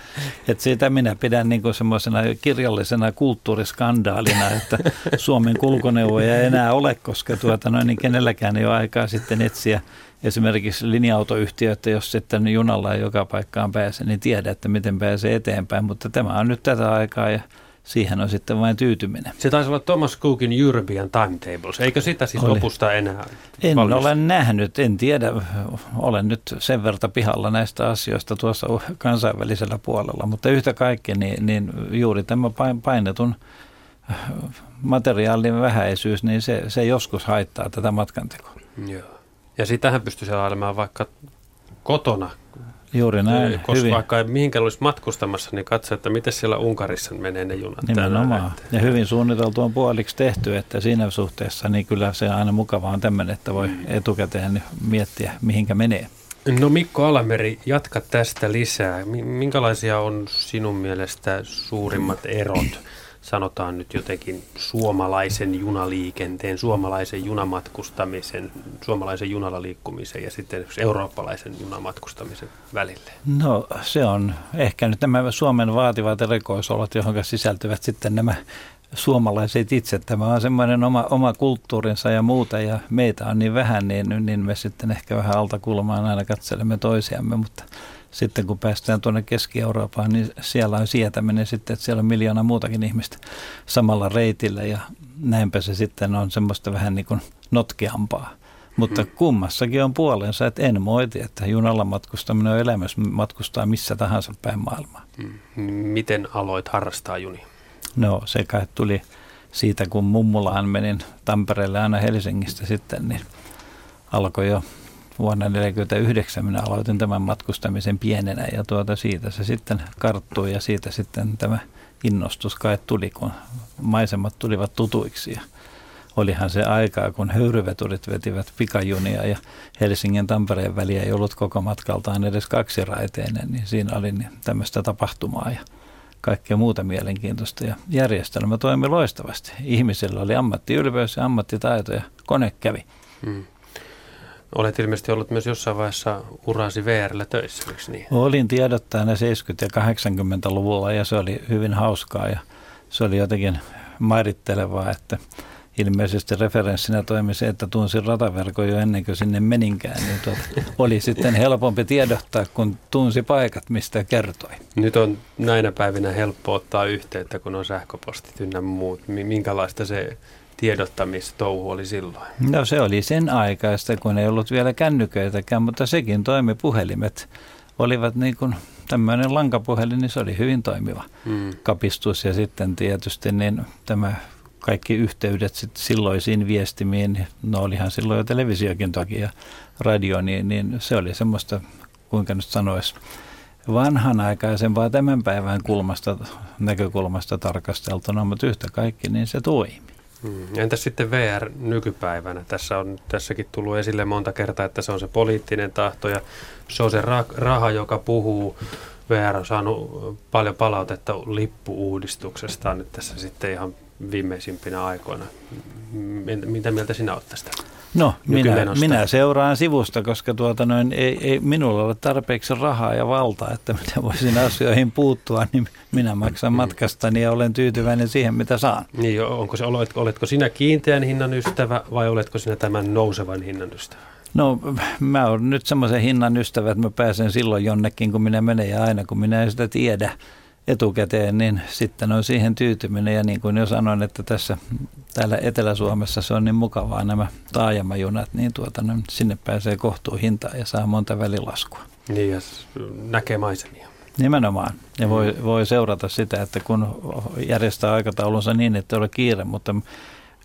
Et siitä minä pidän niin kuin semmoisena kirjallisena kulttuuriskandaalina, että Suomen kulkuneuvoja ei enää ole, koska tuota, noin, niin kenelläkään ei ole aikaa sitten etsiä esimerkiksi linja-autoyhtiö, että jos sitten junalla ei joka paikkaan pääse, niin tiedä, että miten pääsee eteenpäin. Mutta tämä on nyt tätä aikaa ja siihen on sitten vain tyytyminen. Se taisi olla Thomas Cookin European Timetables. Eikö sitä siis Oli. lopusta enää En valmis? ole nähnyt, en tiedä. Olen nyt sen verta pihalla näistä asioista tuossa kansainvälisellä puolella. Mutta yhtä kaikki, niin, niin juuri tämä painetun materiaalin vähäisyys, niin se, se joskus haittaa tätä matkantekoa. Joo. Ja sitähän pystyy selaelemaan vaikka kotona. Juuri näin. Koska hyvin. vaikka ei mihinkään olisi matkustamassa, niin katso, että miten siellä Unkarissa menee ne junat. Nimenomaan. Ja hyvin suunniteltu on puoliksi tehty, että siinä suhteessa niin kyllä se aina mukava on tämmöinen, että voi etukäteen miettiä, mihinkä menee. No Mikko Alameri, jatka tästä lisää. Minkälaisia on sinun mielestä suurimmat erot sanotaan nyt jotenkin suomalaisen junaliikenteen, suomalaisen junamatkustamisen, suomalaisen junalla liikkumisen ja sitten eurooppalaisen junamatkustamisen välille? No se on ehkä nyt nämä Suomen vaativat erikoisolot, johon sisältyvät sitten nämä suomalaiset itse. Tämä on semmoinen oma, oma kulttuurinsa ja muuta ja meitä on niin vähän, niin, niin me sitten ehkä vähän alta kulmaan aina katselemme toisiamme, mutta sitten kun päästään tuonne Keski-Eurooppaan, niin siellä on sietäminen sitten, että siellä on miljoona muutakin ihmistä samalla reitillä ja näinpä se sitten on semmoista vähän niin kuin notkeampaa. Mutta hmm. kummassakin on puolensa, että en moiti, että junalla matkustaminen on elämässä matkustaa missä tahansa päin maailmaa. Hmm. Miten aloit harrastaa junia? No se kai tuli siitä, kun mummulaan menin Tampereelle aina Helsingistä sitten, niin alkoi jo vuonna 1949 minä aloitin tämän matkustamisen pienenä ja tuota siitä se sitten karttui ja siitä sitten tämä innostus kai tuli, kun maisemat tulivat tutuiksi. Ja olihan se aikaa, kun höyryveturit vetivät pikajunia ja Helsingin Tampereen väliä ei ollut koko matkaltaan edes kaksiraiteinen, niin siinä oli niin tämmöistä tapahtumaa ja kaikkea muuta mielenkiintoista. Ja järjestelmä toimi loistavasti. Ihmisillä oli ammattiylpeys ja ammattitaito ja kone kävi. Hmm. Olet ilmeisesti ollut myös jossain vaiheessa urasi VRllä töissä, eikö niin? Olin tiedottajana 70- ja 80-luvulla ja se oli hyvin hauskaa ja se oli jotenkin mairittelevaa, että ilmeisesti referenssinä toimi se, että tunsin rataverkon jo ennen kuin sinne meninkään, niin tuota, oli sitten helpompi tiedottaa, kun tunsi paikat, mistä kertoi. Nyt on näinä päivinä helppo ottaa yhteyttä, kun on sähköpostit ynnä muut. Minkälaista se tiedottamistouhu oli silloin? No se oli sen aikaista, kun ei ollut vielä kännyköitäkään, mutta sekin toimi puhelimet. Olivat niin kuin tämmöinen lankapuhelin, niin se oli hyvin toimiva hmm. kapistus. Ja sitten tietysti niin tämä kaikki yhteydet sit silloisiin viestimiin, no olihan silloin jo televisiokin toki ja radio, niin, niin se oli semmoista, kuinka nyt sanoisi, vanhanaikaisempaa tämän päivän kulmasta, näkökulmasta tarkasteltuna, mutta yhtä kaikki niin se toimi. Hmm. Entäs sitten VR nykypäivänä? Tässä on tässäkin tullut esille monta kertaa, että se on se poliittinen tahto ja se on se raha, joka puhuu. VR on saanut paljon palautetta lippuuudistuksesta nyt tässä sitten ihan viimeisimpinä aikoina. Mitä mieltä sinä olet tästä? No, minä, minä seuraan sivusta, koska tuota noin, ei, ei minulla ole tarpeeksi rahaa ja valtaa, että mitä voisin asioihin puuttua, niin minä maksan matkastani ja olen tyytyväinen siihen, mitä saan. Niin, onko se, oletko, oletko sinä kiinteän hinnan ystävä vai oletko sinä tämän nousevan hinnan ystävä? No mä olen nyt semmoisen hinnan ystävä, että mä pääsen silloin jonnekin, kun minä menen ja aina kun minä en sitä tiedä etukäteen, niin sitten on siihen tyytyminen. Ja niin kuin jo sanoin, että tässä täällä Etelä-Suomessa se on niin mukavaa nämä taajamajunat, niin tuota, no, sinne pääsee kohtuu hintaan ja saa monta välilaskua. Niin, ja näkee maisemia. Nimenomaan. Ja voi, mm. voi seurata sitä, että kun järjestää aikataulunsa niin, että ole kiire, mutta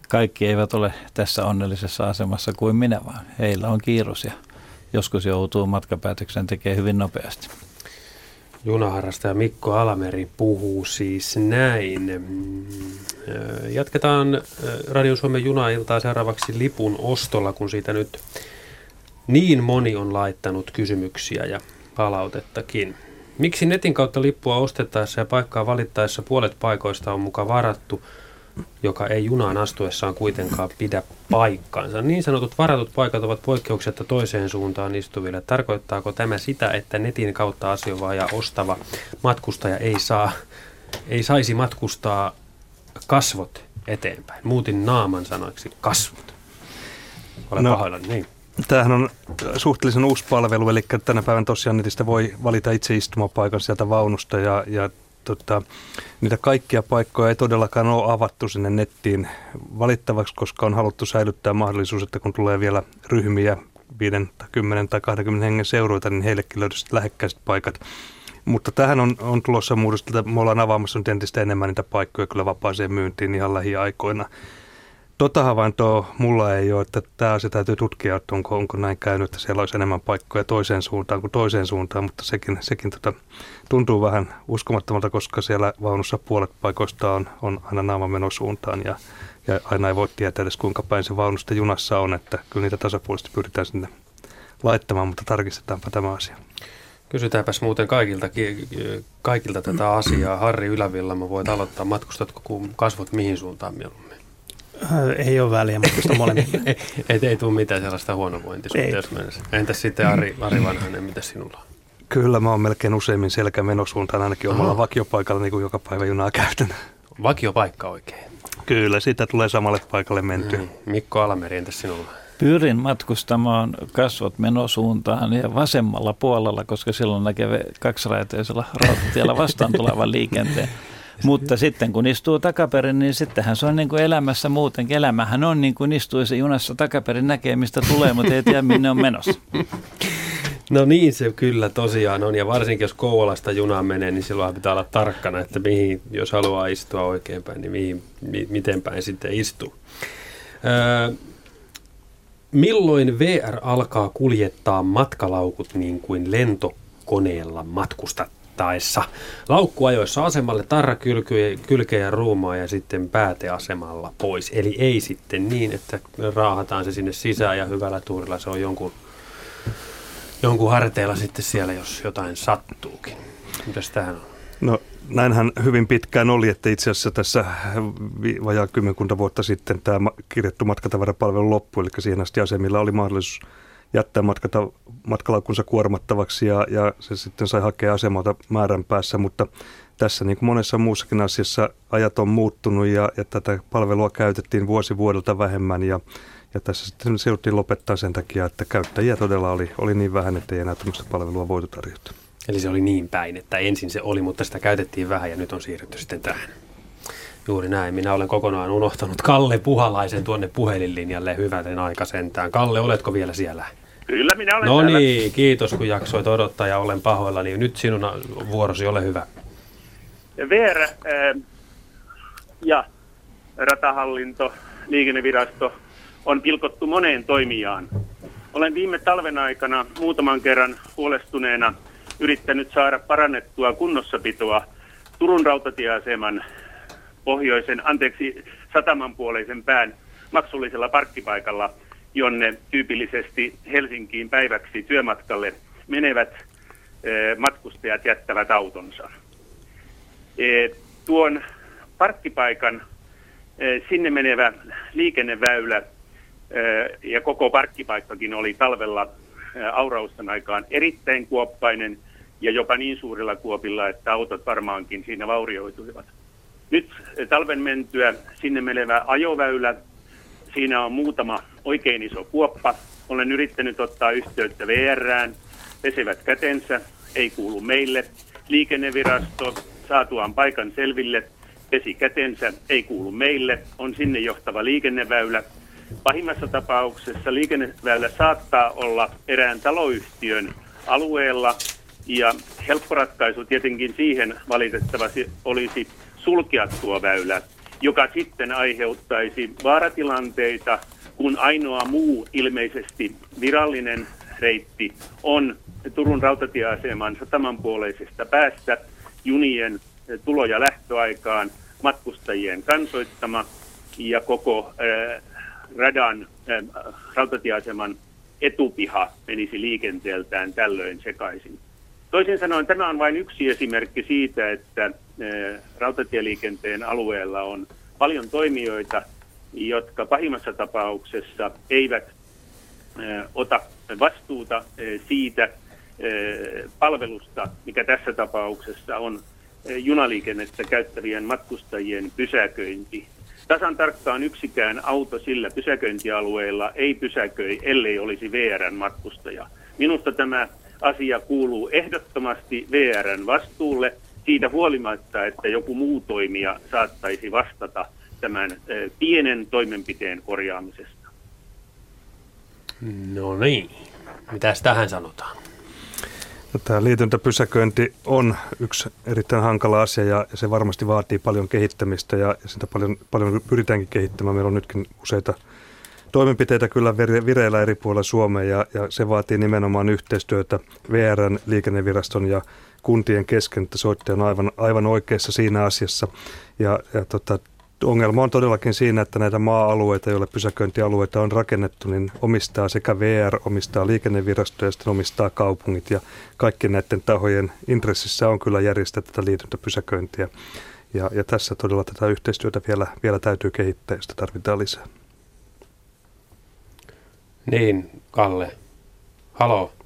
kaikki eivät ole tässä onnellisessa asemassa kuin minä, vaan heillä on kiirus ja joskus joutuu matkapäätöksen tekemään hyvin nopeasti. Junaharrastaja Mikko Alameri puhuu siis näin. Mm, jatketaan Radio Suomen junailtaa seuraavaksi lipun ostolla, kun siitä nyt niin moni on laittanut kysymyksiä ja palautettakin. Miksi netin kautta lippua ostettaessa ja paikkaa valittaessa puolet paikoista on mukaan varattu – joka ei junaan astuessaan kuitenkaan pidä paikkaansa. Niin sanotut varatut paikat ovat poikkeuksetta toiseen suuntaan istuville. Tarkoittaako tämä sitä, että netin kautta asioiva ja ostava matkustaja ei, saa, ei saisi matkustaa kasvot eteenpäin? Muutin naaman sanoiksi kasvot. Olen no, pahoillani, niin. Tämähän on suhteellisen uusi palvelu, eli tänä päivänä tosiaan netistä voi valita itse istumapaikan sieltä vaunusta ja, ja tota, niitä kaikkia paikkoja ei todellakaan ole avattu sinne nettiin valittavaksi, koska on haluttu säilyttää mahdollisuus, että kun tulee vielä ryhmiä 5 tai 10 tai 20 hengen seuroita, niin heillekin löytyisi lähekkäiset paikat. Mutta tähän on, on tulossa muutosta, että me ollaan avaamassa nyt entistä enemmän niitä paikkoja kyllä vapaaseen myyntiin ihan lähiaikoina. Tota havaintoa mulla ei ole, että tämä asia täytyy tutkia, että onko, onko näin käynyt, että siellä olisi enemmän paikkoja toiseen suuntaan kuin toiseen suuntaan, mutta sekin, sekin tota, tuntuu vähän uskomattomalta, koska siellä vaunussa puolet paikoista on, on aina naama menosuuntaan ja, ja aina ei voi tietää edes kuinka päin se vaunusta junassa on, että kyllä niitä tasapuolisesti pyritään sinne laittamaan, mutta tarkistetaanpa tämä asia. Kysytäänpäs muuten kaikilta, kaikilta tätä asiaa. Harri Ylävillama, voit aloittaa. Matkustatko kun kasvot mihin suuntaan mieluummin? Äh, ei ole väliä, mutta molemmille. ei, ei tule mitään sellaista huonovointisuutta, Entäs sitten Ari, Ari Vanhanen, mitä sinulla on? Kyllä, mä oon melkein useimmin selkämenosuuntaan ainakin omalla Aha. vakiopaikalla, niin kuin joka päivä junaa käytän. Vakiopaikka oikein? Kyllä, siitä tulee samalle paikalle menty. Niin. Mikko Alameri, entäs sinulla? Pyrin matkustamaan kasvot menosuuntaan ja vasemmalla puolella, koska silloin näkee kaksiraiteisella rautatiellä vastaan tulevan liikenteen. Mutta sitten kun istuu takaperin, niin sittenhän se on niin kuin elämässä muutenkin. Elämähän on niin kuin istuisi junassa takaperin, näkee mistä tulee, mutta ei tiedä minne on menossa. No niin se kyllä tosiaan on, ja varsinkin jos Kouvolasta junaan menee, niin silloin pitää olla tarkkana, että mihin, jos haluaa istua oikein päin, niin mihin, mi, miten päin sitten istuu. Öö, milloin VR alkaa kuljettaa matkalaukut niin kuin lentokoneella matkustattaessa? Laukkuajoissa asemalle tarra kylkeä ja ruumaa ja sitten pääteasemalla pois. Eli ei sitten niin, että raahataan se sinne sisään ja hyvällä tuurilla se on jonkun, jonkun harteilla sitten siellä, jos jotain sattuukin. Mitäs tähän on? No näinhän hyvin pitkään oli, että itse asiassa tässä vajaa kymmenkunta vuotta sitten tämä kirjattu matkatavarapalvelu loppui, eli siihen asti asemilla oli mahdollisuus jättää matkata, matkalaukkunsa kuormattavaksi ja, ja se sitten sai hakea asemalta määrän päässä, mutta tässä niin kuin monessa muussakin asiassa ajat on muuttunut ja, ja tätä palvelua käytettiin vuosi vuodelta vähemmän ja, ja tässä sitten se lopettaa sen takia, että käyttäjiä todella oli, oli niin vähän, että ei enää tämmöistä palvelua voitu tarjota. Eli se oli niin päin, että ensin se oli, mutta sitä käytettiin vähän ja nyt on siirrytty sitten tähän. Juuri näin. Minä olen kokonaan unohtanut Kalle Puhalaisen tuonne puhelinlinjalle. Hyväten aika sentään. Kalle, oletko vielä siellä? Kyllä, minä olen No niin, kiitos kun jaksoit odottaa ja olen pahoilla. Niin nyt sinun vuorosi, ole hyvä. VR äh, ja ratahallinto, liikennevirasto on pilkottu moneen toimijaan. Olen viime talven aikana muutaman kerran huolestuneena yrittänyt saada parannettua kunnossapitoa Turun rautatieaseman pohjoisen, anteeksi, satamanpuoleisen pään maksullisella parkkipaikalla, jonne tyypillisesti Helsinkiin päiväksi työmatkalle menevät eh, matkustajat jättävät autonsa. Eh, tuon parkkipaikan eh, sinne menevä liikenneväylä ja koko parkkipaikkakin oli talvella aurausten aikaan erittäin kuoppainen ja jopa niin suurilla kuopilla, että autot varmaankin siinä vaurioituivat. Nyt talven mentyä sinne menevä ajoväylä, siinä on muutama oikein iso kuoppa. Olen yrittänyt ottaa yhteyttä VRään, pesevät kätensä, ei kuulu meille. Liikennevirasto saatuaan paikan selville, pesi kätensä, ei kuulu meille, on sinne johtava liikenneväylä. Pahimmassa tapauksessa liikenneväylä saattaa olla erään taloyhtiön alueella, ja helppo ratkaisu tietenkin siihen valitettavasti olisi sulkea tuo väylä, joka sitten aiheuttaisi vaaratilanteita, kun ainoa muu ilmeisesti virallinen reitti on Turun rautatieaseman satamanpuoleisesta päästä junien tulo- ja lähtöaikaan matkustajien kansoittama ja koko äh, radan äh, rautatieaseman etupiha menisi liikenteeltään tällöin sekaisin. Toisin sanoen tämä on vain yksi esimerkki siitä, että rautatieliikenteen alueella on paljon toimijoita, jotka pahimmassa tapauksessa eivät eh, ota vastuuta eh, siitä palvelusta, mikä tässä tapauksessa on junaliikennettä käyttävien matkustajien pysäköinti. Tasan tarkkaan yksikään auto sillä pysäköintialueella ei pysäköi, ellei olisi VRn matkustaja. Minusta tämä asia kuuluu ehdottomasti VRn vastuulle siitä huolimatta, että joku muu toimija saattaisi vastata tämän pienen toimenpiteen korjaamisesta. No niin, mitäs tähän sanotaan? No, tämä liityntäpysäköinti on yksi erittäin hankala asia ja se varmasti vaatii paljon kehittämistä ja sitä paljon, paljon pyritäänkin kehittämään. Meillä on nytkin useita toimenpiteitä kyllä vireillä eri puolilla Suomea ja, ja se vaatii nimenomaan yhteistyötä VRn, liikenneviraston ja kuntien kesken, että soittaja on aivan, aivan oikeassa siinä asiassa. Ja, ja tota, ongelma on todellakin siinä, että näitä maa-alueita, joille pysäköintialueita on rakennettu, niin omistaa sekä VR, omistaa liikennevirasto ja sitten omistaa kaupungit. Ja kaikki näiden tahojen intressissä on kyllä järjestää tätä liityntäpysäköintiä. Ja, ja tässä todella tätä yhteistyötä vielä, vielä täytyy kehittää ja sitä tarvitaan lisää. Niin, Kalle. Halo.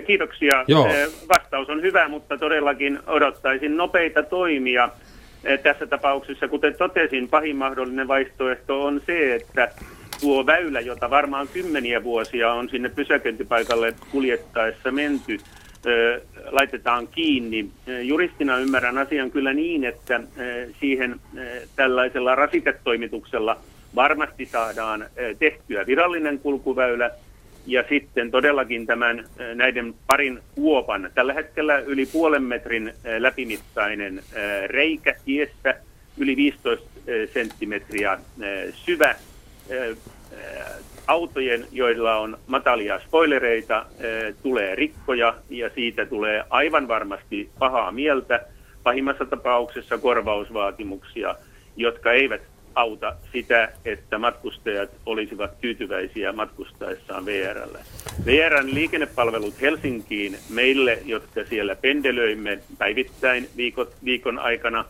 Kiitoksia. Joo. Vastaus on hyvä, mutta todellakin odottaisin nopeita toimia. Tässä tapauksessa, kuten totesin, pahin mahdollinen vaihtoehto on se, että tuo väylä, jota varmaan kymmeniä vuosia on sinne pysäköintipaikalle kuljettaessa menty, laitetaan kiinni. Juristina ymmärrän asian kyllä niin, että siihen tällaisella rasitetoimituksella – varmasti saadaan eh, tehtyä virallinen kulkuväylä ja sitten todellakin tämän eh, näiden parin kuopan, tällä hetkellä yli puolen metrin eh, läpimittainen reikä tiessä, yli 15 senttimetriä syvä, autojen, joilla on matalia spoilereita, tulee rikkoja ja siitä tulee aivan varmasti pahaa mieltä. Pahimmassa tapauksessa korvausvaatimuksia, jotka eivät auta sitä, että matkustajat olisivat tyytyväisiä matkustaessaan VRllä. VRn liikennepalvelut Helsinkiin meille, jotka siellä pendelöimme päivittäin viikon, viikon aikana,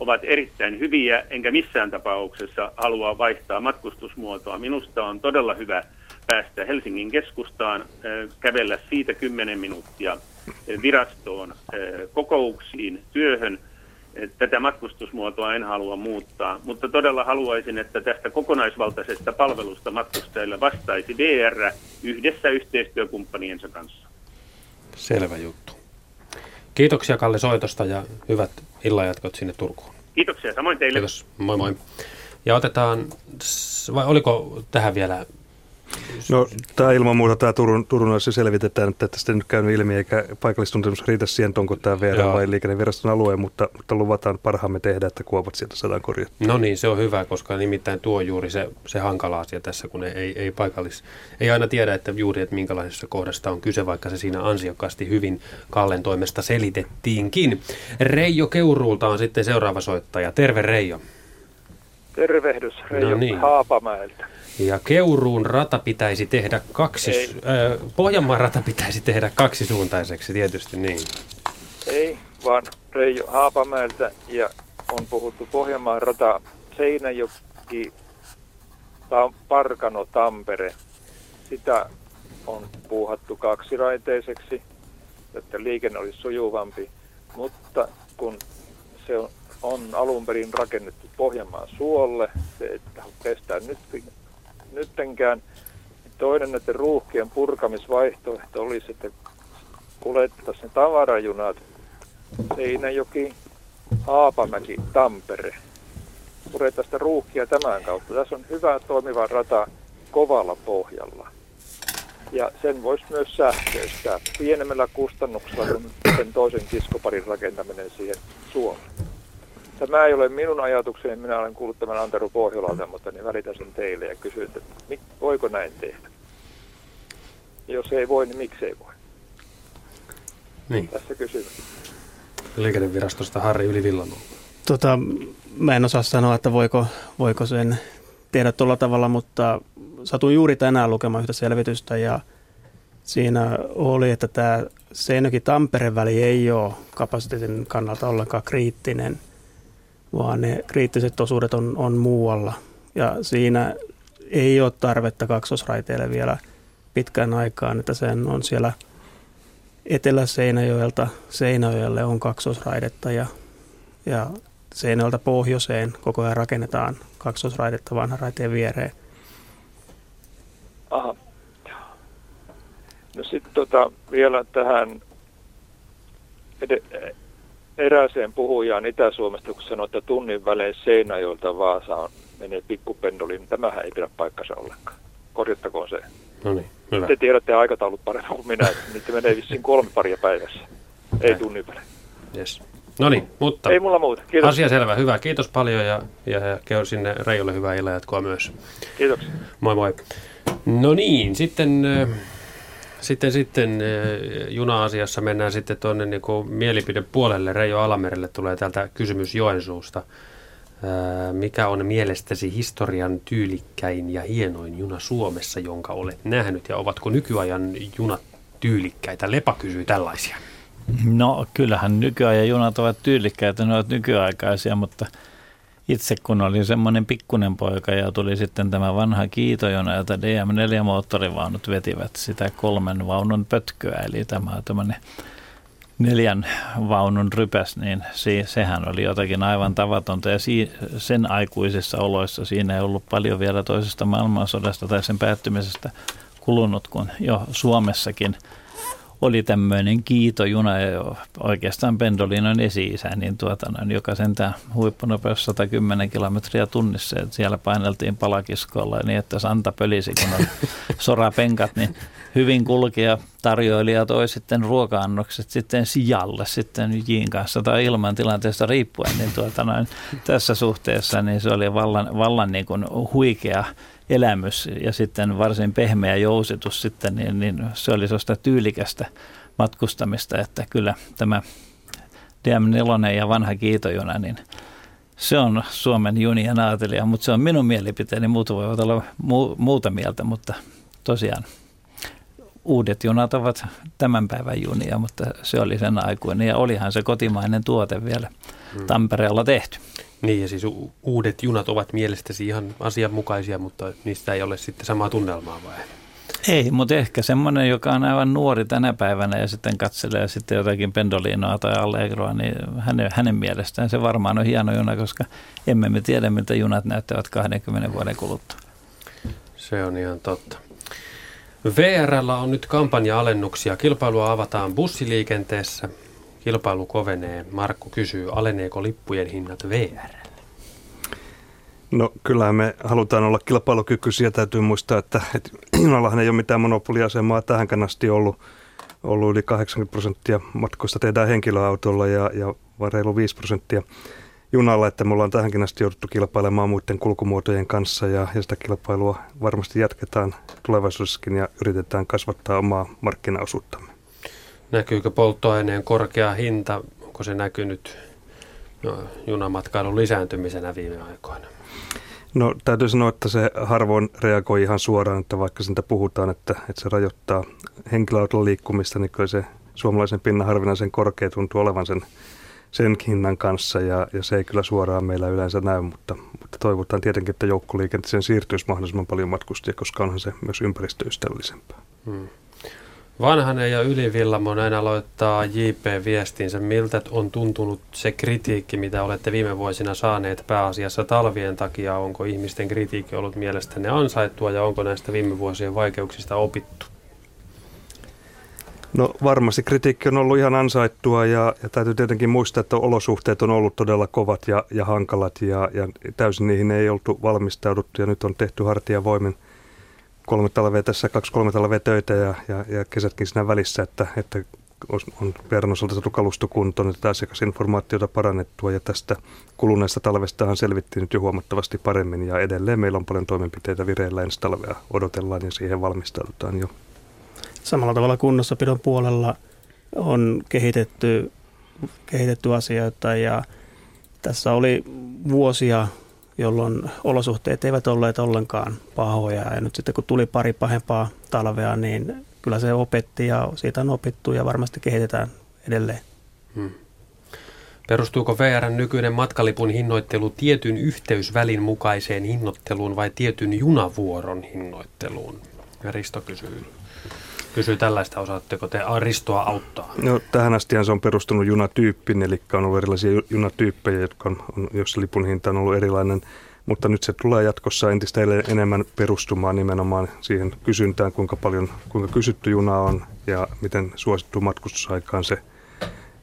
ovat erittäin hyviä, enkä missään tapauksessa halua vaihtaa matkustusmuotoa. Minusta on todella hyvä päästä Helsingin keskustaan, kävellä siitä 10 minuuttia virastoon, kokouksiin, työhön – tätä matkustusmuotoa en halua muuttaa, mutta todella haluaisin, että tästä kokonaisvaltaisesta palvelusta matkustajille vastaisi VR yhdessä yhteistyökumppaniensa kanssa. Selvä juttu. Kiitoksia Kalle soitosta ja hyvät illanjatkot sinne Turkuun. Kiitoksia, samoin teille. Kiitos, moi moi. Ja otetaan, vai oliko tähän vielä No tämä ilman muuta tämä Turun, Turun selvitetään, että tästä ei nyt käynyt ilmi eikä paikallistuntemus riitä siihen, onko tämä VR Joo. vai liikenneviraston alue, mutta, mutta luvataan parhaamme tehdä, että kuopat sieltä saadaan korjattua. No niin, se on hyvä, koska nimittäin tuo on juuri se, se hankala asia tässä, kun ei, ei paikallis, ei aina tiedä, että juuri, että minkälaisesta kohdasta on kyse, vaikka se siinä ansiokkaasti hyvin Kallen toimesta selitettiinkin. Reijo Keuruulta on sitten seuraava soittaja. Terve Reijo. Tervehdys Reijo no niin. Haapamäeltä. Ja Keuruun rata pitäisi tehdä kaksi, äh, Pohjanmaan rata pitäisi tehdä kaksisuuntaiseksi tietysti niin. Ei, vaan Reijo Haapamäeltä ja on puhuttu Pohjanmaan rata Seinäjoki, Tam, Parkano, Tampere. Sitä on puuhattu kaksiraiteiseksi, että liikenne olisi sujuvampi, mutta kun se on, on alun perin rakennettu Pohjanmaan suolle, se että kestää nyt nyttenkään. Toinen näiden ruuhkien purkamisvaihtoehto olisi, että kuljettaisiin ne tavarajunat Seinäjoki, Haapamäki, Tampere. Puretaan ruuhkia tämän kautta. Tässä on hyvä toimiva rata kovalla pohjalla. Ja sen voisi myös sähköistää pienemmällä kustannuksella kuin sen toisen kiskoparin rakentaminen siihen Suomeen. Tämä ei ole minun ajatukseni, minä olen kuullut tämän Antero Pohjolalta, mutta niin välitän sen teille ja kysyn, että voiko näin tehdä? Jos ei voi, niin miksei voi? Niin. Tässä kysymys. Liikennevirastosta Harri Ylivillamo. Tota, mä en osaa sanoa, että voiko, voiko sen tehdä tuolla tavalla, mutta satuin juuri tänään lukemaan yhtä selvitystä ja siinä oli, että tämä Seinäjoki-Tampereen väli ei ole kapasiteetin kannalta ollenkaan kriittinen – vaan ne kriittiset osuudet on, on muualla. Ja siinä ei ole tarvetta kaksosraiteille vielä pitkään aikaan, että sen on siellä Etelä-Seinäjoelta Seinäjoelle on kaksosraidetta ja, ja Seinäjoelta pohjoiseen koko ajan rakennetaan kaksosraidetta vanhan raiteen viereen. Aha. No sitten tota, vielä tähän erääseen puhujaan Itä-Suomesta, kun sanoi, että tunnin välein Seinäjoelta Vaasaan menee pikkupendoli, niin tämähän ei pidä paikkansa ollenkaan. Korjattakoon se. No niin, hyvä. Te tiedätte aikataulut paremmin kuin minä, että niitä menee vissiin kolme paria päivässä. Ei tunnin välein. Yes. No niin, mutta ei mulla muuta. Kiitos. asia selvä. Hyvä, kiitos paljon ja, ja, ja sinne Reijolle hyvää illan jatkoa myös. Kiitoksia. Moi moi. No niin, sitten sitten, sitten eh, juna-asiassa mennään sitten tuonne niin mielipidepuolelle. Reijo Alamerelle tulee täältä kysymys Joensuusta. Eh, mikä on mielestäsi historian tyylikkäin ja hienoin juna Suomessa, jonka olet nähnyt? Ja ovatko nykyajan junat tyylikkäitä? Lepa kysyy tällaisia. No kyllähän nykyajan junat ovat tyylikkäitä, ne ovat nykyaikaisia, mutta – itse kun olin semmoinen pikkunen poika ja tuli sitten tämä vanha kiitojona, jota DM4-moottorivaunut vetivät sitä kolmen vaunun pötköä, eli tämä tämmöinen neljän vaunun rypäs, niin sehän oli jotakin aivan tavatonta. Ja sen aikuisissa oloissa siinä ei ollut paljon vielä toisesta maailmansodasta tai sen päättymisestä kulunut, kun jo Suomessakin – oli tämmöinen kiitojuna ja oikeastaan Pendolinon esi-isä, niin tuota, noin, joka sentään huippunopeus 110 kilometriä tunnissa. Että siellä paineltiin palakiskolla niin, että santa pölisi, kun oli sorapenkat, niin hyvin kulkija tarjoilija toi sitten ruoka-annokset sitten sijalle sitten Jiin kanssa tai ilman tilanteesta riippuen, niin tuota noin, tässä suhteessa niin se oli vallan, vallan niin kuin huikea elämys ja sitten varsin pehmeä jousitus sitten, niin, niin se oli sellaista tyylikästä matkustamista, että kyllä tämä DM4 ja vanha kiitojuna, niin se on Suomen junien aatelija, mutta se on minun mielipiteeni. Muut voivat olla mu- muuta mieltä, mutta tosiaan uudet junat ovat tämän päivän junia, mutta se oli sen aikuinen ja olihan se kotimainen tuote vielä hmm. Tampereella tehty. Niin ja siis u- uudet junat ovat mielestäsi ihan asianmukaisia, mutta niistä ei ole sitten samaa tunnelmaa vai? Ei, mutta ehkä semmoinen, joka on aivan nuori tänä päivänä ja sitten katselee sitten jotakin Pendolinoa tai Allegroa, niin hänen, hänen mielestään se varmaan on hieno juna, koska emme me tiedä, miltä junat näyttävät 20 vuoden kuluttua. Se on ihan totta. VRllä on nyt kampanja-alennuksia. Kilpailua avataan bussiliikenteessä. Kilpailu kovenee. Markku kysyy, aleneeko lippujen hinnat VR? No kyllähän me halutaan olla kilpailukykyisiä. Täytyy muistaa, että, että junallahan ei ole mitään monopoliasemaa tähänkään asti ollut. Ollut yli 80 prosenttia matkoista tehdään henkilöautolla ja, ja reilu 5 prosenttia junalla, että me ollaan tähänkin asti jouduttu kilpailemaan muiden kulkumuotojen kanssa ja, ja sitä kilpailua varmasti jatketaan tulevaisuudessakin ja yritetään kasvattaa omaa markkinaosuuttamme. Näkyykö polttoaineen korkea hinta, onko se näkynyt no, junamatkailun lisääntymisenä viime aikoina? No täytyy sanoa, että se harvoin reagoi ihan suoraan, että vaikka siitä puhutaan, että, että se rajoittaa henkilöautolla liikkumista, niin kyllä se suomalaisen pinnan harvinaisen korkea tuntuu olevan sen, sen hinnan kanssa ja, ja se ei kyllä suoraan meillä yleensä näy, mutta, mutta toivotaan tietenkin, että joukkoliikenteeseen siirtyisi mahdollisimman paljon matkustajia, koska onhan se myös ympäristöystävällisempää. Hmm. Vanhanen ja Ylivillamo näin aloittaa JP-viestinsä. Miltä on tuntunut se kritiikki, mitä olette viime vuosina saaneet pääasiassa talvien takia? Onko ihmisten kritiikki ollut mielestänne ansaittua ja onko näistä viime vuosien vaikeuksista opittu? No varmasti kritiikki on ollut ihan ansaittua ja, ja täytyy tietenkin muistaa, että olosuhteet on ollut todella kovat ja, ja hankalat ja, ja täysin niihin ei oltu valmistauduttu ja nyt on tehty hartiavoimin kolme talvea tässä, kaksi kolme talvea töitä ja, ja, ja kesätkin siinä välissä, että, että on verran osalta saatu kalustokuntoon, että asiakasinformaatiota parannettua ja tästä kuluneesta talvestahan selvittiin nyt jo huomattavasti paremmin ja edelleen meillä on paljon toimenpiteitä vireillä ensi talvea odotellaan ja siihen valmistaudutaan jo. Samalla tavalla kunnossapidon puolella on kehitetty, kehitetty asioita ja tässä oli vuosia jolloin olosuhteet eivät olleet ollenkaan pahoja. Ja nyt sitten kun tuli pari pahempaa talvea, niin kyllä se opetti ja siitä on opittu ja varmasti kehitetään edelleen. Hmm. Perustuuko VRn nykyinen matkalipun hinnoittelu tietyn yhteysvälin mukaiseen hinnoitteluun vai tietyn junavuoron hinnoitteluun? Risto kysyy kysyy tällaista, osaatteko te Ristoa auttaa? No, tähän asti se on perustunut junatyyppiin, eli on ollut erilaisia junatyyppejä, jotka on, on, jossa lipun hinta on ollut erilainen. Mutta nyt se tulee jatkossa entistä enemmän perustumaan nimenomaan siihen kysyntään, kuinka paljon, kuinka kysytty juna on ja miten suosittu matkustusaikaan se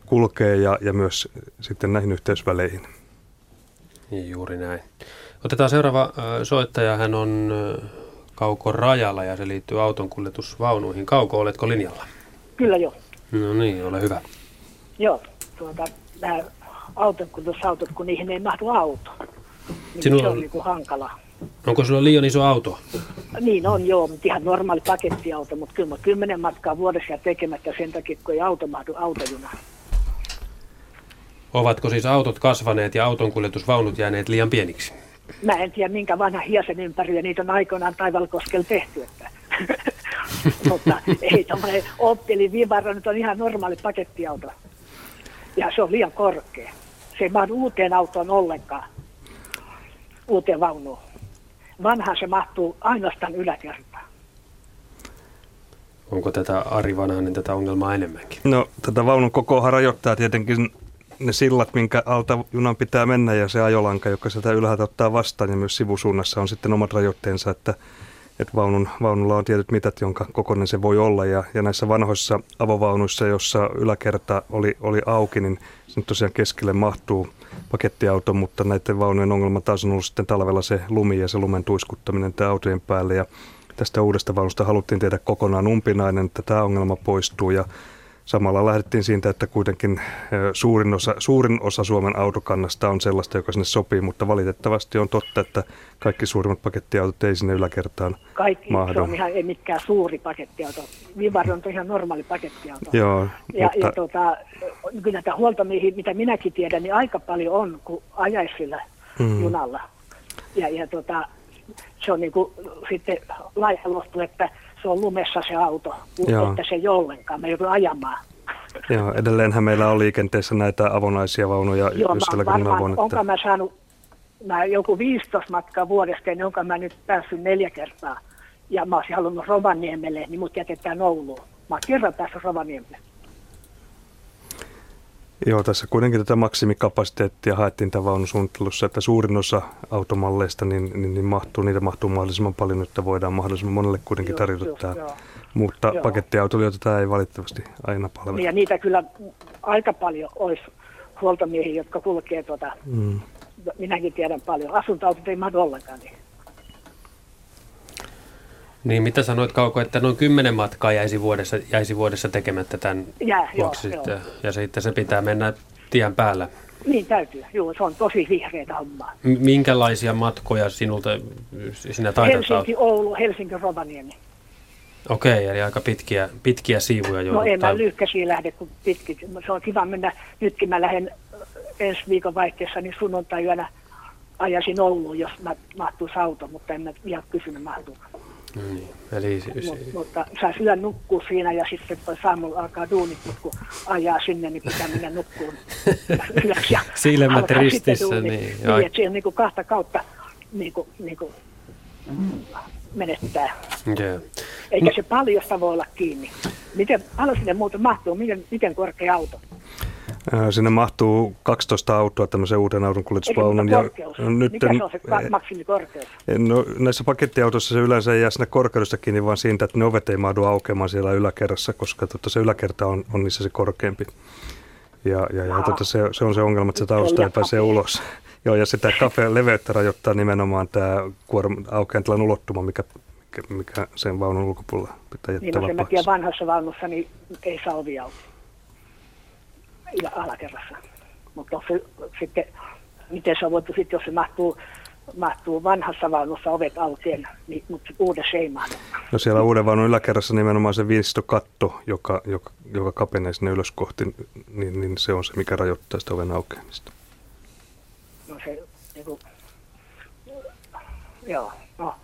kulkee ja, ja myös sitten näihin yhteysväleihin. Niin, juuri näin. Otetaan seuraava soittaja. Hän on Kauko rajalla ja se liittyy auton kuljetusvaunuihin. Kauko, oletko linjalla? Kyllä jo. No niin, ole hyvä. Joo, tuota, nämä autonkuljetusautot, kun niihin ei mahdu auto. Niin Sinulla se on niin hankala. Onko sulla liian iso auto? Niin on joo, mutta ihan normaali pakettiauto, mutta kyllä mä kymmenen matkaa vuodessa tekemättä sen takia, kun ei auto mahdu autojunaan. Ovatko siis autot kasvaneet ja autonkuljetusvaunut jääneet liian pieniksi? Mä en tiedä minkä vanha hiasen ympäri, ja niitä on aikoinaan Taivalkoskella tehty. Että. Mutta ei tuommoinen Opteli Vivaro nyt on ihan normaali pakettiauto. Ja se on liian korkea. Se ei mahdu uuteen autoon ollenkaan, uuteen vaunuun. Vanha se mahtuu ainoastaan yläkertaan. Onko tätä Ari Vanhanen tätä ongelmaa enemmänkin? No tätä vaunun kokoa rajoittaa tietenkin ne sillat, minkä alta junan pitää mennä ja se ajolanka, joka sieltä ylhäältä ottaa vastaan ja myös sivusuunnassa on sitten omat rajoitteensa, että, että vaunun, vaunulla on tietyt mitat, jonka kokoinen se voi olla. Ja, ja näissä vanhoissa avovaunuissa, jossa yläkerta oli, oli auki, niin se tosiaan keskelle mahtuu pakettiauto, mutta näiden vaunujen ongelma taas on ollut sitten talvella se lumi ja se lumen tuiskuttaminen autojen päälle. Ja tästä uudesta vaunusta haluttiin tehdä kokonaan umpinainen, että tämä ongelma poistuu. Ja Samalla lähdettiin siitä, että kuitenkin suurin osa, suurin osa Suomen autokannasta on sellaista, joka sinne sopii, mutta valitettavasti on totta, että kaikki suurimmat pakettiautot ei sinne yläkertaan Kaikki, mahdu. se on ihan ei mitkään suuri pakettiauto. Vivar on ihan normaali pakettiauto. Joo, ja, mutta... ja tota, kyllä näitä huoltomiehiä, mitä minäkin tiedän, niin aika paljon on, kun ajaisi sillä mm. junalla. Ja, ja tota, se on niin kuin sitten laihelostu, että se on lumessa se auto, Joo. että se ei ollenkaan. Me joudun ajamaan. Joo, edelleenhän meillä on liikenteessä näitä avonaisia vaunuja. Joo, mä varmaan, vuonna, että... onko mä saanut mä joku 15 matkaa vuodesta, niin onko mä nyt päässyt neljä kertaa. Ja mä olisin halunnut Rovaniemelle, niin mut jätetään Ouluun. Mä oon kerran päässyt Rovaniemelle. Joo, tässä kuitenkin tätä maksimikapasiteettia haettiin tämän vaunusuunnittelussa, että suurin osa automalleista niin, niin, niin mahtuu, niitä mahtuu mahdollisimman paljon, että voidaan mahdollisimman monelle kuitenkin tarjota joo, tämä. Joo. Mutta joo. pakettiautoilijoita tämä ei valitettavasti aina palvele. Ja niitä kyllä aika paljon olisi huoltomiehiä, jotka kulkee tuota, mm. minäkin tiedän paljon. Asuntoautot ei mahdu ollenkaan niin. Niin, mitä sanoit Kauko, että noin kymmenen matkaa jäisi vuodessa, jäisi vuodessa tekemättä tämän Jää, vuoksi joo, sitten, joo. ja sitten se pitää mennä tien päällä. Niin täytyy, joo, se on tosi vihreitä hommaa. Minkälaisia matkoja sinulta sinä taitat Helsinki, Oulu, Helsinki, Rovaniemi. Okei, eli aika pitkiä, pitkiä siivuja jo. No en mä lyhkäisiä lähde, kun pitkit. Se on kiva mennä, nytkin mä lähden ensi viikon vaihteessa, niin sunnuntai-yönä ajasin Ouluun, jos mä mahtuisi auto, mutta en mä vielä kysynyt mahtuuko. No niin, eli... Mut, mutta saa syödä nukkua siinä ja sitten toi saamulla alkaa duunit, mutta kun ajaa sinne, niin pitää mennä nukkuun ylös ja Silmät ristissä, niin. Niin, niin että siinä niin kuin kahta kautta niin kuin, niin kuin menettää. Yeah. Eikä se paljosta voi olla kiinni. Miten paljon sinne muuten mahtuu? Miten, miten korkea auto? Sinne mahtuu 12 autoa tämmöisen uuden auton kuljetusvaunun. Ja nyt, Mikä se on se maksimikorkeus? No, näissä pakettiautoissa se yleensä ei jää sinne korkeudesta kiinni, vaan siitä, että ne ovet ei mahdu aukeamaan siellä yläkerrassa, koska tota, se yläkerta on, on niissä se korkeampi. Ja, ja, ja tota, se, se, on se ongelma, että se tausta ei pääse ulos. Joo, ja sitä kafeen leveyttä rajoittaa nimenomaan tämä aukeantilan ulottuma, mikä, mikä, mikä sen vaunun ulkopuolella pitää jättää niin, no, sen vanhassa vaunussa niin ei saa ovi auki ja alakerrassa. Mutta se, sitten, miten se on voitu sitten, jos se mahtuu, mahtuu vanhassa vaunussa ovet auki, niin, mutta uudessa ei mahdu. No siellä uuden vaunun yläkerrassa nimenomaan se viistokatto, joka, joka, joka kapenee sinne ylös kohti, niin, niin se on se, mikä rajoittaa sitä oven aukeamista. No se, niin kuin, joo, no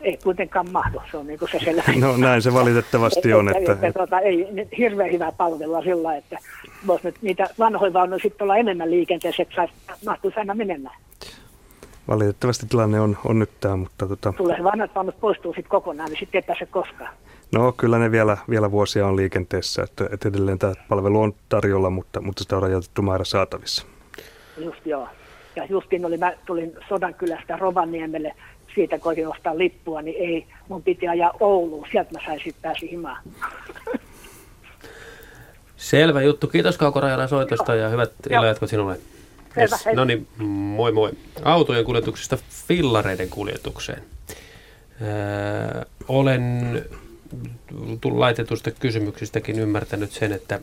ei kuitenkaan mahdu, se on niin kuin se selvä. No näin se valitettavasti on. Että, että, että, tuota, ei hirveän hyvää palvelua sillä, että voisi nyt niitä vanhoja vaunuja sitten olla enemmän liikenteessä, että saisi, mahtuisi aina menemään. Valitettavasti tilanne on, on nyt tämä, mutta... Tota... Tulee vanhat vaunut poistuu sitten kokonaan, niin sitten ei pääse koskaan. No kyllä ne vielä, vielä vuosia on liikenteessä, että, että edelleen tämä palvelu on tarjolla, mutta, mutta sitä on rajoitettu määrä saatavissa. Just joo. Ja justin oli, mä tulin Sodankylästä Rovaniemelle siitä koitin ostaa lippua, niin ei, mun piti ajaa Ouluun, sieltä mä sain sitten pääsi himaan. Selvä juttu. Kiitos Kauko soitosta ja hyvät illanjatkot sinulle. Selvä, yes. No niin, moi moi. Autojen kuljetuksesta fillareiden kuljetukseen. Öö, olen laitetusta kysymyksistäkin ymmärtänyt sen, että,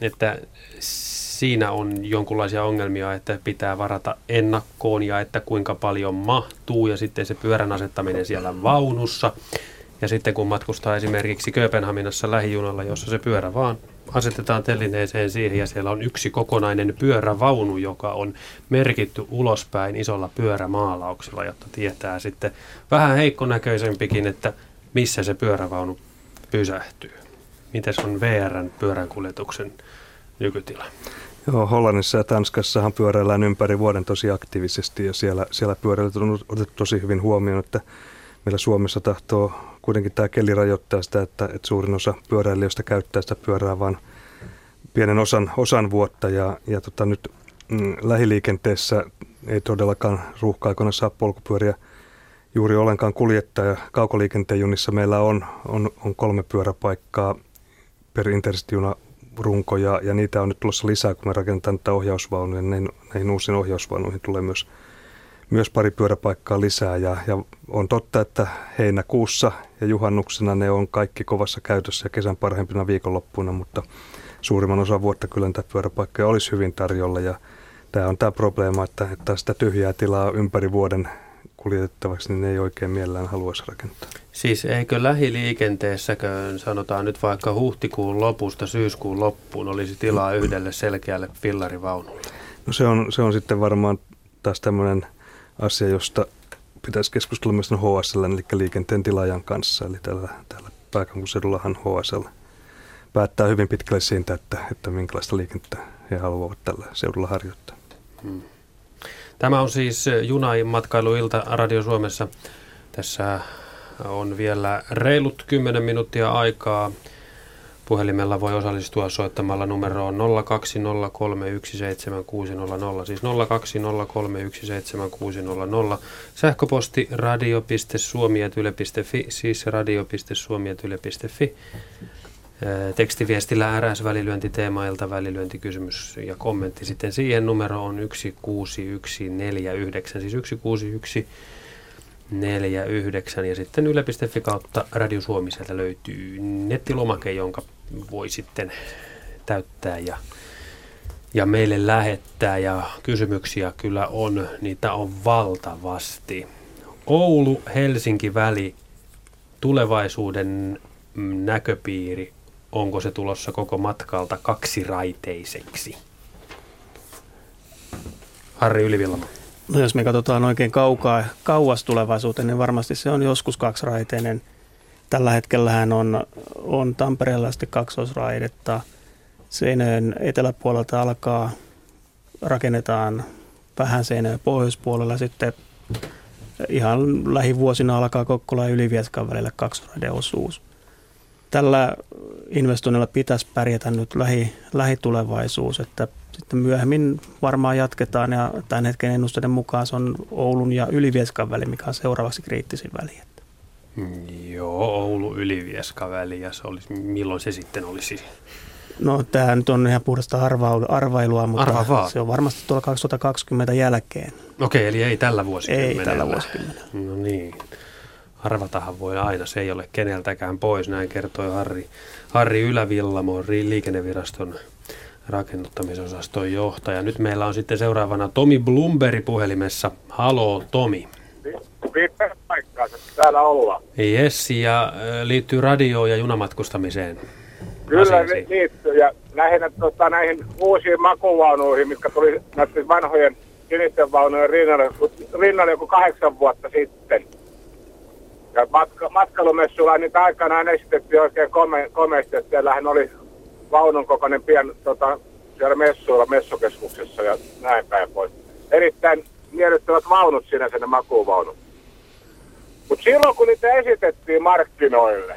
että siinä on jonkunlaisia ongelmia, että pitää varata ennakkoon ja että kuinka paljon mahtuu ja sitten se pyörän asettaminen siellä vaunussa. Ja sitten kun matkustaa esimerkiksi Kööpenhaminassa lähijunalla, jossa se pyörä vaan asetetaan telineeseen siihen ja siellä on yksi kokonainen pyörävaunu, joka on merkitty ulospäin isolla pyörämaalauksella, jotta tietää sitten vähän heikkonäköisempikin, että missä se pyörävaunu pysähtyy. Miten on VRn pyöränkuljetuksen nykytila? Joo, Hollannissa ja Tanskassahan pyöräillään ympäri vuoden tosi aktiivisesti ja siellä, siellä pyöräilyt on otettu tosi hyvin huomioon, että meillä Suomessa tahtoo kuitenkin tämä keli rajoittaa sitä, että, että suurin osa pyöräilijöistä käyttää sitä pyörää vain pienen osan, osan vuotta ja, ja tota, nyt mm, lähiliikenteessä ei todellakaan ruuhka-aikoina saa polkupyöriä juuri ollenkaan kuljettaa ja kaukoliikenteen junissa meillä on, on, on kolme pyöräpaikkaa per intercity runko ja, ja niitä on nyt tulossa lisää, kun me rakennetaan tätä ohjausvaunuja. Näihin, näihin uusiin ohjausvaunuihin tulee myös, myös pari pyöräpaikkaa lisää ja, ja on totta, että heinäkuussa ja juhannuksena ne on kaikki kovassa käytössä ja kesän parhaimpina viikonloppuina, mutta suurimman osan vuotta kyllä niitä pyöräpaikkoja olisi hyvin tarjolla ja tämä on tämä probleema, että, että sitä tyhjää tilaa ympäri vuoden kuljetettavaksi, niin ne ei oikein mielellään haluaisi rakentaa. Siis eikö lähiliikenteessäkö, sanotaan nyt vaikka huhtikuun lopusta syyskuun loppuun, olisi tilaa yhdelle selkeälle fillarivaunulle? No se on, se on sitten varmaan taas tämmöinen asia, josta pitäisi keskustella myös HSL, eli liikenteen tilaajan kanssa. Eli täällä, täällä pääkaupunkiseudullahan HSL päättää hyvin pitkälle siitä, että, että minkälaista liikennettä he haluavat tällä seudulla harjoittaa. Hmm. Tämä on siis junamatkailuilta Radio Suomessa. Tässä on vielä reilut 10 minuuttia aikaa. Puhelimella voi osallistua soittamalla numeroon 020317600, siis 020317600. Sähköposti radio.suomi.yle.fi, siis radio.suomi.yle.fi. Tekstiviestillä RS välilyönti teemailta välilyöntikysymys ja kommentti sitten siihen numero on 16149, siis 16149 ja sitten yle.fi kautta Radio Suomi sieltä löytyy nettilomake, jonka voi sitten täyttää ja, ja meille lähettää ja kysymyksiä kyllä on, niitä on valtavasti. Oulu-Helsinki väli tulevaisuuden näköpiiri onko se tulossa koko matkalta kaksiraiteiseksi? Harri Ylivillamo. No jos me katsotaan oikein kaukaa, kauas tulevaisuuteen, niin varmasti se on joskus kaksiraiteinen. Tällä hetkellähän on, on Tampereella sitten kaksoisraidetta. Seinöön eteläpuolelta alkaa, rakennetaan vähän Seinöön pohjoispuolella. Sitten ihan lähivuosina alkaa Kokkola ja Ylivieskan välillä kaksiraideosuus tällä investoinnilla pitäisi pärjätä nyt lähi, lähitulevaisuus, että sitten myöhemmin varmaan jatketaan ja tämän hetken ennusteiden mukaan se on Oulun ja Ylivieskan väli, mikä on seuraavaksi kriittisin väli. Joo, Oulu-Ylivieska väli ja se olisi, milloin se sitten olisi? No tämä nyt on ihan puhdasta arva, arvailua, mutta Arva se on varmasti tuolla 2020 jälkeen. Okei, eli ei tällä vuosikymmenellä. Ei tällä vuosikymmenellä. No niin arvatahan voi aina, se ei ole keneltäkään pois, näin kertoi Harri, Harri Ylävillamo, liikenneviraston rakennuttamisosaston johtaja. Nyt meillä on sitten seuraavana Tomi Blumberi puhelimessa. Haloo Tomi. Pitää paikkaansa, täällä ollaan. Yes, ja liittyy radioon ja junamatkustamiseen. Kyllä Asiasi. liittyy, ja näihin, tota, näihin uusiin makuvaunuihin, mitkä tuli näiden vanhojen sinisten vaunujen rinnalle, rinnalle joku kahdeksan vuotta sitten – ja matka, matkailumessuilla niitä aikanaan esitettiin oikein kome, komeasti, että siellähän oli vaunun kokoinen pien tota, siellä messuilla, messukeskuksessa ja näin päin pois. Erittäin miellyttävät vaunut siinä sen makuuvaunut. Mutta silloin kun niitä esitettiin markkinoille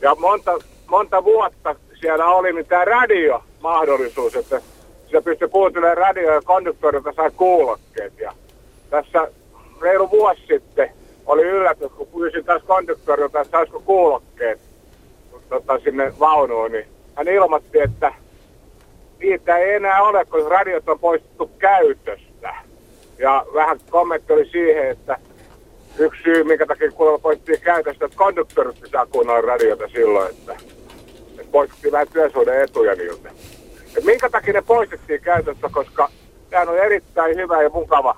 ja monta, monta vuotta siellä oli niin tämä radio-mahdollisuus, että sitä pystyi kuuntelemaan radio- ja konduktorilta sai kuulokkeet. Ja tässä reilu vuosi sitten oli yllätys, kun pyysin taas konduktorilta, että saisiko kuulokkeet tota, sinne vaunuun, niin hän ilmoitti, että niitä ei enää ole, kun radiot on poistettu käytöstä. Ja vähän kommentti oli siihen, että yksi syy, minkä takia kuulemma poistettiin käytöstä, että konduktorit saa kuunnella radiota silloin, että, että poistettiin vähän työsuuden etuja niiltä. Et minkä takia ne poistettiin käytöstä, koska tämä on erittäin hyvä ja mukava,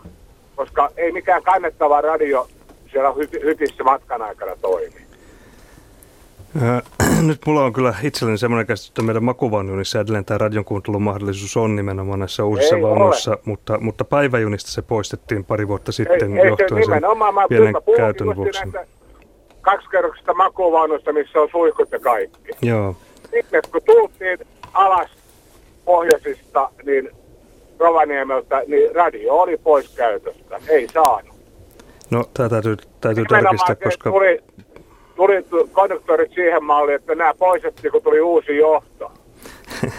koska ei mikään kannettava radio siellä hytissä matkan aikana toimi? Nyt mulla on kyllä itselleni semmoinen käsitys, että meidän makuvaununissa edelleen tämä radion kuuntelun mahdollisuus on nimenomaan näissä uusissa vaunuissa, mutta, mutta päiväjunista se poistettiin pari vuotta sitten ei, johtuen ei, sen pienen käytön vuoksi. Kaksikerroksista makuvaunuista, missä on suihkut ja kaikki. Joo. Sitten kun tultiin alas pohjoisista, niin Rovaniemeltä, niin radio oli pois käytöstä. Ei saanut. No, tämä täytyy, täytyy tarkistaa, koska... Tuli, tuli konduktorit siihen malliin, että nämä poistettiin, kun tuli uusi johto.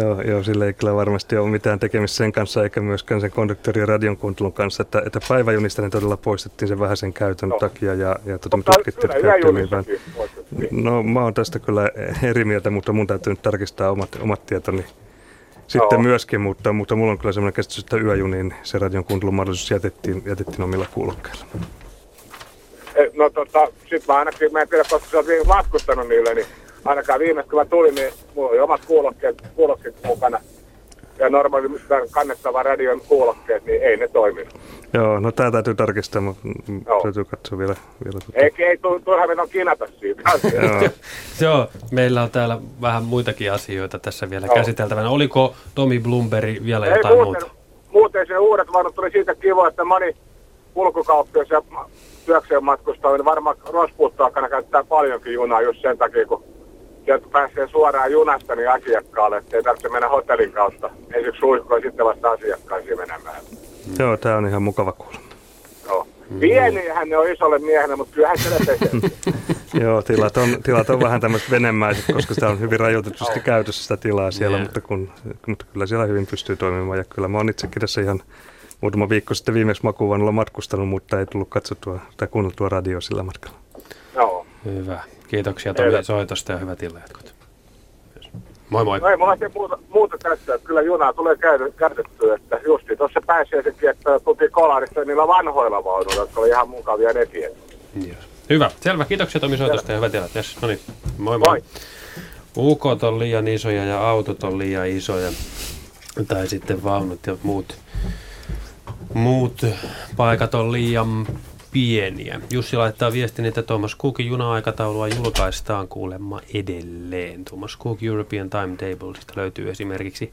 joo, joo, sillä ei kyllä varmasti ole mitään tekemistä sen kanssa, eikä myöskään sen konduktorin ja radion kuuntelun kanssa, että, että päiväjunista ne todella poistettiin sen vähän sen käytön no. takia, ja, ja tuota, me tutkittiin, että käyttöön No, mä oon tästä kyllä eri mieltä, mutta mun täytyy nyt tarkistaa omat, omat tietoni sitten Joo. myöskin, mutta, mutta mulla on kyllä semmoinen käsitys, että yöjuniin se radion kuuntelun mahdollisuus jätettiin, jätettiin omilla kuulokkeilla. Eh, no tota, sit mä ainakin, mä en tiedä, koska sä oot matkustanut niille, niin ainakaan viimeistä kun mä tulin, niin mulla oli omat kuulokkeet, kuulokkeet mukana. Ja normaali kannettava radion kuulokkeet, niin ei ne toiminut. Joo, no tää täytyy tarkistaa, mutta Joo. täytyy katsoa vielä. vielä tuota. Ei, ei turha meidän kinata siitä. Joo. Joo, meillä on täällä vähän muitakin asioita tässä vielä Joo. käsiteltävänä. Oliko Tomi Blumberi vielä ei, jotain muuten, muuta? Muuten se uudet vaunut tuli siitä kiva, että moni kulkukauppias ja työkseen matkustaa, niin varmaan rospuuttaakana käyttää paljonkin junaa just sen takia, kun sieltä pääsee suoraan junasta niin asiakkaalle, ettei tarvitse mennä hotellin kautta. Ensiksi suihkoon sitten vasta asiakkaisiin menemään. Mm. Joo, tämä on ihan mukava kuulla. Joo. Pieniähän ne on isolle miehenä, mutta kyllähän se Joo, tilat on, tilat on vähän tämmöiset venemäiset, koska sitä on hyvin rajoitetusti käytössä sitä tilaa siellä, yeah. mutta, kun, mutta kyllä siellä hyvin pystyy toimimaan. Ja kyllä mä oon itsekin tässä ihan muutama viikko sitten viimeksi makuuvannalla matkustanut, mutta ei tullut katsottua tai kuunneltua radio sillä matkalla. Joo. Hyvä. Kiitoksia Tomi soitosta ja hyvät illanjatkot. Moi moi. No ei mulla muuta, muuta tässä, että kyllä junaa tulee käytettyä, että justi tuossa pääsee sekin, että tultiin kolarissa niillä vanhoilla vaunuilla, jotka oli ihan mukavia nekin. Yes. Hyvä, selvä. Kiitoksia Tomi soitosta ja hyvät illat. Yes. No niin, moi moi. moi. Ukot on liian isoja ja autot on liian isoja. Tai sitten vaunut ja muut, muut paikat on liian pieniä. Jussi laittaa viestin, että Thomas Cookin juna-aikataulua julkaistaan kuulemma edelleen. Thomas Cook European Timetablesista löytyy esimerkiksi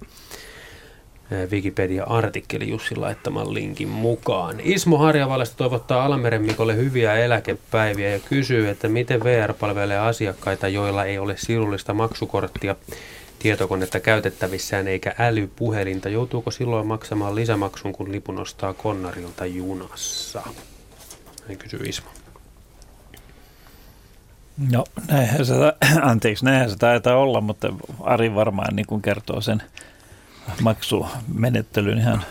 eh, Wikipedia-artikkeli Jussi laittaman linkin mukaan. Ismo Harjavallesta toivottaa Alameren Mikolle hyviä eläkepäiviä ja kysyy, että miten VR palvelee asiakkaita, joilla ei ole sirullista maksukorttia tietokonetta käytettävissään eikä älypuhelinta. Joutuuko silloin maksamaan lisämaksun, kun lipun ostaa konnarilta junassa? Niin kysyy Ismo. No näinhän se, anteeksi, näinhän se taitaa olla, mutta Ari varmaan niin kuin kertoo sen maksumenettelyn ihan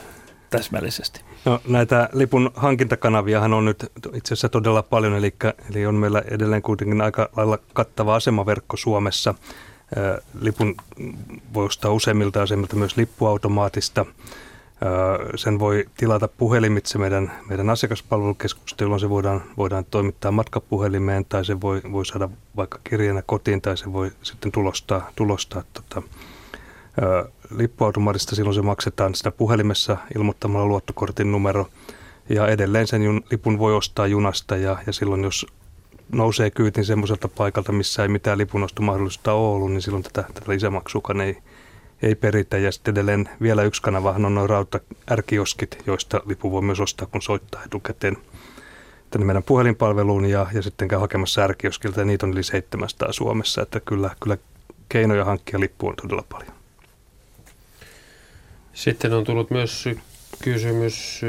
täsmällisesti. No, näitä lipun hankintakanaviahan on nyt itse asiassa todella paljon, eli, eli on meillä edelleen kuitenkin aika lailla kattava asemaverkko Suomessa. Lipun voi ostaa useimmilta asemilta myös lippuautomaatista. Sen voi tilata puhelimitse meidän, meidän asiakaspalvelukeskuksesta, jolloin se voidaan, voidaan toimittaa matkapuhelimeen tai se voi, voi saada vaikka kirjeenä kotiin tai se voi sitten tulostaa, tulostaa tota, lippuautomaatista. Silloin se maksetaan sitä puhelimessa ilmoittamalla luottokortin numero ja edelleen sen jun, lipun voi ostaa junasta ja, ja silloin jos nousee kyytin semmoiselta paikalta, missä ei mitään lipunostomahdollisuutta ole ollut, niin silloin tätä, tätä lisämaksukaan ei, ei peritä. Ja sitten edelleen vielä yksi kanavahan on noin rauta ärkioskit, joista lipu voi myös ostaa, kun soittaa etukäteen tänne meidän puhelinpalveluun ja, ja sitten käy hakemassa ärkioskilta. Ja niitä on yli 700 Suomessa, että kyllä, kyllä keinoja hankkia lippu on todella paljon. Sitten on tullut myös kysymys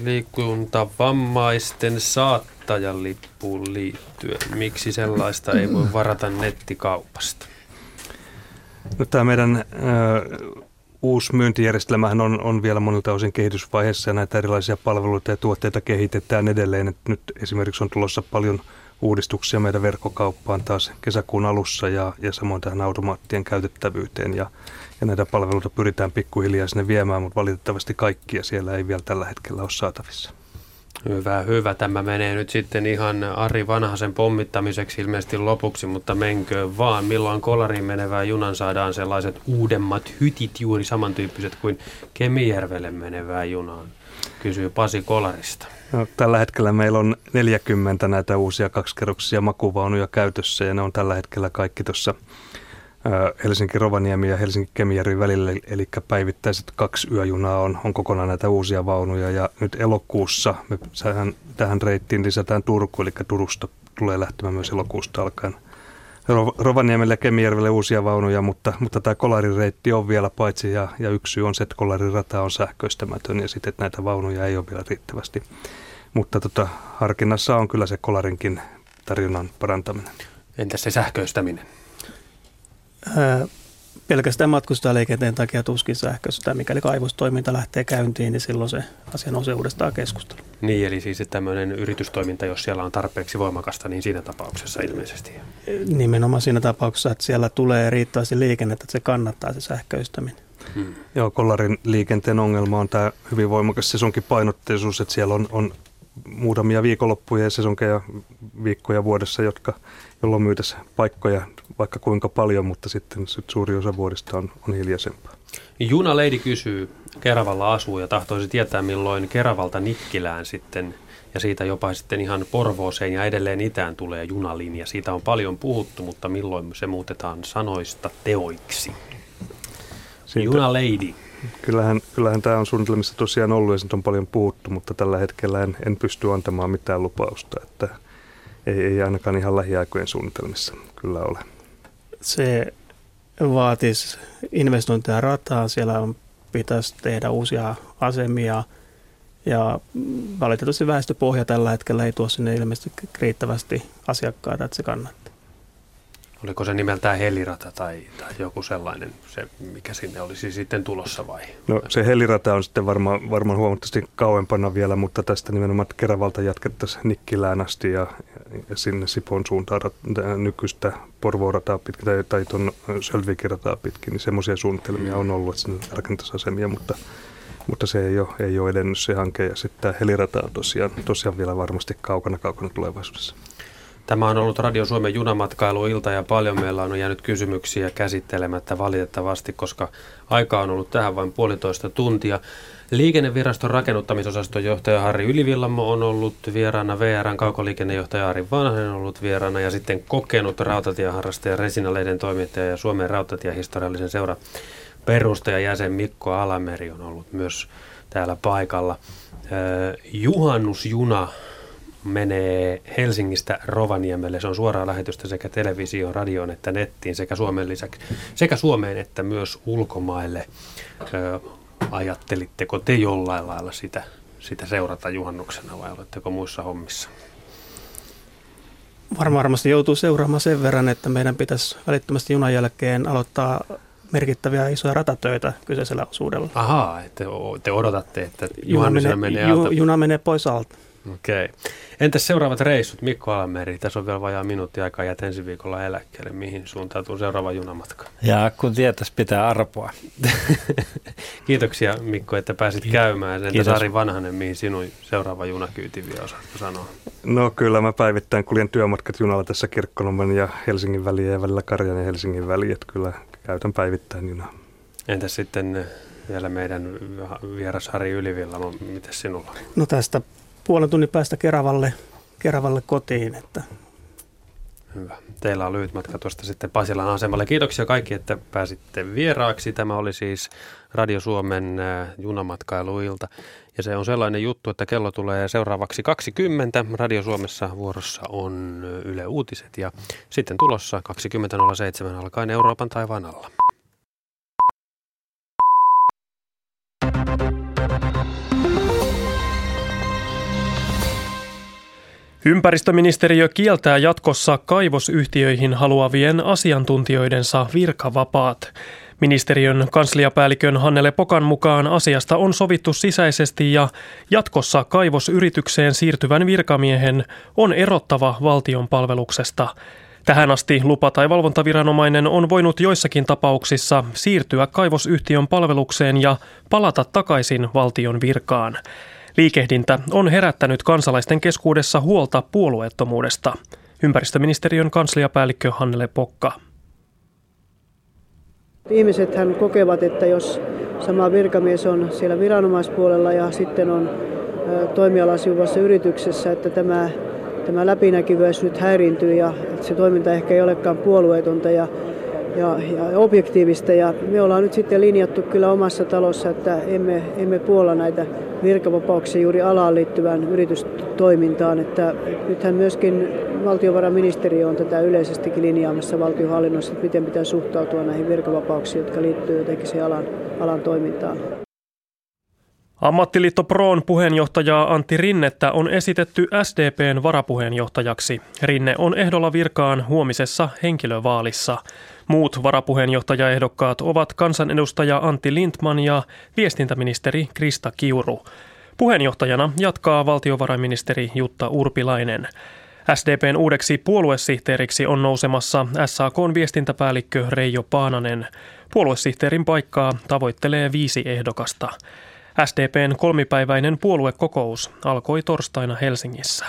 liikuntavammaisten saattajan lippuun liittyen. Miksi sellaista ei voi varata nettikaupasta? No, tämä meidän ö, uusi myyntijärjestelmähän on, on vielä monilta osin kehitysvaiheessa ja näitä erilaisia palveluita ja tuotteita kehitetään edelleen. Et nyt esimerkiksi on tulossa paljon uudistuksia meidän verkkokauppaan taas kesäkuun alussa ja, ja samoin tähän automaattien käytettävyyteen. Ja, ja näitä palveluita pyritään pikkuhiljaa sinne viemään, mutta valitettavasti kaikkia siellä ei vielä tällä hetkellä ole saatavissa. Hyvä, hyvä. Tämä menee nyt sitten ihan Ari Vanhasen pommittamiseksi ilmeisesti lopuksi, mutta menkö vaan. Milloin kolariin menevää junan saadaan sellaiset uudemmat hytit juuri samantyyppiset kuin Kemijärvelle menevää junaan? Kysyy Pasi Kolarista. No, tällä hetkellä meillä on 40 näitä uusia kaksikerroksisia makuvaunuja käytössä ja ne on tällä hetkellä kaikki tuossa Helsinki-Rovaniemi ja Helsinki-Kemijärvi välillä, eli päivittäiset kaksi yöjunaa on, on kokonaan näitä uusia vaunuja. Ja nyt elokuussa me tähän, tähän reittiin lisätään Turku, eli Turusta tulee lähtemään myös elokuusta alkaen Rovaniemelle ja Kemijärvelle uusia vaunuja, mutta, mutta tämä kolarireitti on vielä paitsi ja, ja yksi syy on se, että kolarirata on sähköistämätön ja sitten että näitä vaunuja ei ole vielä riittävästi. Mutta tota, harkinnassa on kyllä se kolarinkin tarjonnan parantaminen. Entä se sähköistäminen? Pelkästään matkustajaliikenteen takia tuskin sähköistä. Mikäli kaivostoiminta lähtee käyntiin, niin silloin se asia nousee uudestaan keskusteluun. Niin, eli siis että tämmöinen yritystoiminta, jos siellä on tarpeeksi voimakasta, niin siinä tapauksessa ilmeisesti. Nimenomaan siinä tapauksessa, että siellä tulee riittävästi liikennettä, että se kannattaa se sähköistäminen. Hmm. Joo, kollarin liikenteen ongelma on tämä hyvin voimakas sesonkin painotteisuus, että siellä on, on muutamia viikonloppuja ja sesonkeja viikkoja vuodessa, jotka, jolloin myytäisiin paikkoja vaikka kuinka paljon, mutta sitten sit suuri osa vuodesta on, on hiljaisempaa. Juna Leidi kysyy, Keravalla asuu ja tahtoisi tietää milloin Keravalta Nikkilään sitten ja siitä jopa sitten ihan Porvooseen ja edelleen itään tulee junalinja. Siitä on paljon puhuttu, mutta milloin se muutetaan sanoista teoiksi? Siitä, Juna Lady. Kyllähän, kyllähän tämä on suunnitelmissa tosiaan ollut ja siitä on paljon puhuttu, mutta tällä hetkellä en, en pysty antamaan mitään lupausta, että ei, ei ainakaan ihan lähiaikojen suunnitelmissa kyllä ole. Se vaatisi investointeja rataa, siellä on, pitäisi tehdä uusia asemia ja valitettavasti väestöpohja tällä hetkellä ei tuo sinne ilmeisesti riittävästi asiakkaita, että se kannattaa. Oliko se nimeltään helirata tai, tai joku sellainen, se, mikä sinne olisi sitten tulossa vai? No se helirata on sitten varmaan, varmaan huomattavasti kauempana vielä, mutta tästä nimenomaan Keravalta jatkettaisiin Nikkilään asti ja, ja sinne Sipon suuntaan nykyistä Porvorataa pitkin tai, tai tuon Sölvikirataa pitkin, niin semmoisia suunnitelmia on ollut, että sinne rakentaisi asemia, mutta, mutta se ei ole, ei ole edennyt se hanke ja sitten tämä helirata on tosiaan, tosiaan vielä varmasti kaukana kaukana tulevaisuudessa. Tämä on ollut Radio Suomen junamatkailuilta ja paljon meillä on jäänyt kysymyksiä käsittelemättä valitettavasti, koska aika on ollut tähän vain puolitoista tuntia. Liikenneviraston rakennuttamisosaston johtaja Harri Ylivillamo on ollut vieraana, VRn kaukoliikennejohtaja Ari Vanhanen on ollut vieraana ja sitten kokenut rautatieharrastaja Resinaleiden toimittaja ja Suomen rautatiehistoriallisen seura perustaja jäsen Mikko Alameri on ollut myös täällä paikalla. Juhannusjuna menee Helsingistä Rovaniemelle. Se on suoraa lähetystä sekä televisioon, radioon että nettiin sekä, Suomen lisäksi, sekä Suomeen että myös ulkomaille. Ö, ajattelitteko te jollain lailla sitä, sitä seurata juhannuksena vai oletteko muissa hommissa? Varmaan varmasti joutuu seuraamaan sen verran, että meidän pitäisi välittömästi junan jälkeen aloittaa merkittäviä isoja ratatöitä kyseisellä osuudella. Ahaa, te, te odotatte, että juna menee, menee ju, Juna menee pois alta. Okei. Okay. Entäs seuraavat reissut? Mikko Alameri, tässä on vielä vajaa minuutti aikaa ja ensi viikolla eläkkeelle. Mihin suuntautuu seuraava junamatka? Ja kun tietäisi pitää arpoa. Kiitoksia Mikko, että pääsit käymään. Entä Sari Vanhanen, mihin sinun seuraava junakyyti vielä osaatko sanoa? No kyllä mä päivittäin kuljen työmatkat junalla tässä Kirkkonommen ja Helsingin väliä ja välillä Karjan ja Helsingin väliä. Että kyllä käytän päivittäin junaa. Entäs sitten vielä meidän vieras Harri Ylivillamo, miten sinulla? No tästä puolen tunnin päästä Keravalle, Keravalle kotiin. Että. Hyvä. Teillä on lyhyt matka tuosta sitten Pasilan asemalle. Kiitoksia kaikki, että pääsitte vieraaksi. Tämä oli siis Radio Suomen äh, junamatkailuilta. Ja se on sellainen juttu, että kello tulee seuraavaksi 20. Radio Suomessa vuorossa on Yle Uutiset ja sitten tulossa 20.07 alkaen Euroopan taivaan alla. Ympäristöministeriö kieltää jatkossa kaivosyhtiöihin haluavien asiantuntijoidensa virkavapaat. Ministeriön kansliapäällikön Hannele Pokan mukaan asiasta on sovittu sisäisesti ja jatkossa kaivosyritykseen siirtyvän virkamiehen on erottava valtion palveluksesta. Tähän asti lupa- tai valvontaviranomainen on voinut joissakin tapauksissa siirtyä kaivosyhtiön palvelukseen ja palata takaisin valtion virkaan. Liikehdintä on herättänyt kansalaisten keskuudessa huolta puolueettomuudesta. Ympäristöministeriön kansliapäällikkö Hannele Pokka. Ihmiset hän kokevat, että jos sama virkamies on siellä viranomaispuolella ja sitten on toimialasivuvassa yrityksessä, että tämä, tämä läpinäkyvyys nyt häiriintyy ja se toiminta ehkä ei olekaan puolueetonta ja ja, ja objektiivista. Ja me ollaan nyt sitten linjattu kyllä omassa talossa, että emme, emme puolla näitä virkavapauksia juuri alaan liittyvään yritystoimintaan. Että nythän myöskin valtiovarainministeriö on tätä yleisestikin linjaamassa valtionhallinnossa, että miten pitää suhtautua näihin virkavapauksiin, jotka liittyvät jotenkin siihen alan, alan toimintaan. Ammattiliitto Proon puheenjohtajaa Antti Rinnettä on esitetty SDPn varapuheenjohtajaksi. Rinne on ehdolla virkaan huomisessa henkilövaalissa. Muut varapuheenjohtajaehdokkaat ovat kansanedustaja Antti Lindman ja viestintäministeri Krista Kiuru. Puheenjohtajana jatkaa valtiovarainministeri Jutta Urpilainen. SDPn uudeksi puoluesihteeriksi on nousemassa SAKn viestintäpäällikkö Reijo Paananen. Puoluesihteerin paikkaa tavoittelee viisi ehdokasta. SDPn kolmipäiväinen puoluekokous alkoi torstaina Helsingissä.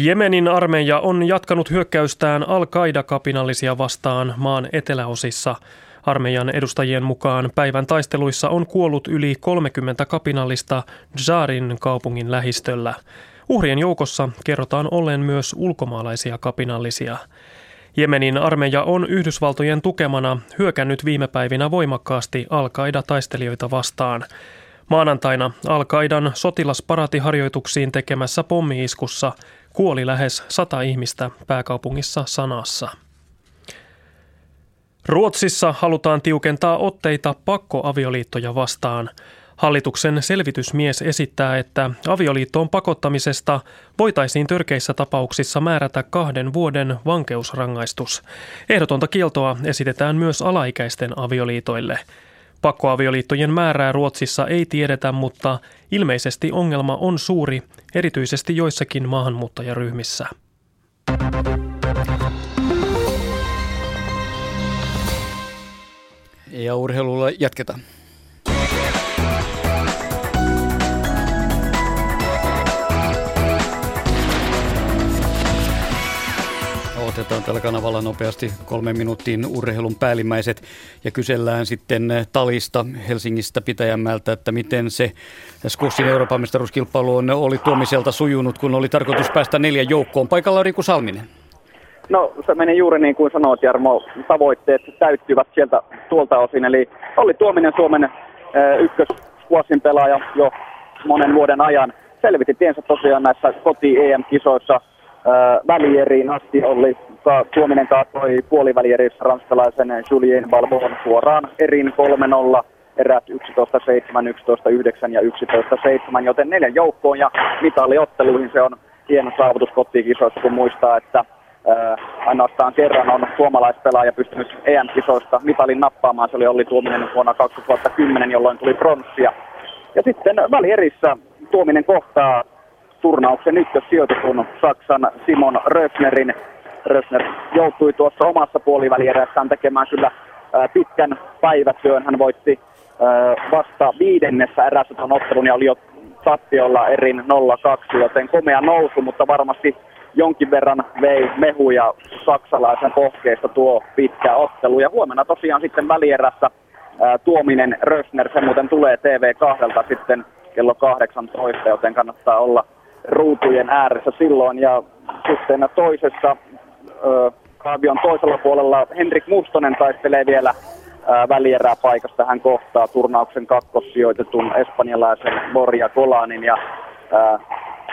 Jemenin armeija on jatkanut hyökkäystään Al-Qaida-kapinallisia vastaan maan eteläosissa. Armeijan edustajien mukaan päivän taisteluissa on kuollut yli 30 kapinallista Jarin kaupungin lähistöllä. Uhrien joukossa kerrotaan ollen myös ulkomaalaisia kapinallisia. Jemenin armeija on Yhdysvaltojen tukemana hyökännyt viime päivinä voimakkaasti Al-Qaida-taistelijoita vastaan. Maanantaina Al-Qaidan sotilasparatiharjoituksiin tekemässä pommiiskussa kuoli lähes sata ihmistä pääkaupungissa Sanassa. Ruotsissa halutaan tiukentaa otteita pakkoavioliittoja vastaan. Hallituksen selvitysmies esittää, että avioliittoon pakottamisesta voitaisiin törkeissä tapauksissa määrätä kahden vuoden vankeusrangaistus. Ehdotonta kieltoa esitetään myös alaikäisten avioliitoille. Pakkoavioliittojen määrää Ruotsissa ei tiedetä, mutta ilmeisesti ongelma on suuri, erityisesti joissakin maahanmuuttajaryhmissä. Ja urheilulla jatketaan. Otetaan tällä kanavalla nopeasti kolmen minuuttiin urheilun päällimmäiset ja kysellään sitten Talista Helsingistä Pitäjänmäeltä, että miten se Skussin Euroopan mestaruuskilpailu on, oli tuomiselta sujunut, kun oli tarkoitus päästä neljän joukkoon. Paikalla on Riku Salminen. No se meni juuri niin kuin sanoit Jarmo, tavoitteet täyttyvät sieltä tuolta osin. Eli oli Tuominen Suomen äh, ykkös pelaaja jo monen vuoden ajan. Selvitti tiensä tosiaan näissä koti-EM-kisoissa välieriin asti oli ka, Tuominen kaatoi puolivälierissä ranskalaisen Julien Balbon suoraan erin 3-0 erät 11-7, 11-9 ja 11-7, joten neljän joukkoon ja mitaliotteluihin se on hieno saavutus kotikisoissa, kun muistaa, että ää, ainoastaan kerran on suomalaispelaaja pystynyt EM-kisoista mitalin nappaamaan. Se oli Olli Tuominen vuonna 2010, jolloin tuli pronssia. Ja sitten välierissä Tuominen kohtaa turnauksen ykkössijoitetun Saksan Simon Röfnerin. Röfner joutui tuossa omassa puolivälierässään tekemään kyllä pitkän päivätyön. Hän voitti vasta viidennessä erässä tuon ottelun ja oli jo tappiolla erin 0-2, joten komea nousu, mutta varmasti jonkin verran vei mehuja saksalaisen pohkeesta tuo pitkä ottelu. Ja huomenna tosiaan sitten välierässä tuominen Rösner, se muuten tulee TV2 sitten kello 18, joten kannattaa olla ruutujen ääressä silloin. Ja sitten toisessa kaavion toisella puolella Henrik Mustonen taistelee vielä välierää paikasta. Hän kohtaa turnauksen kakkossijoitetun espanjalaisen Borja Kolanin ja ää,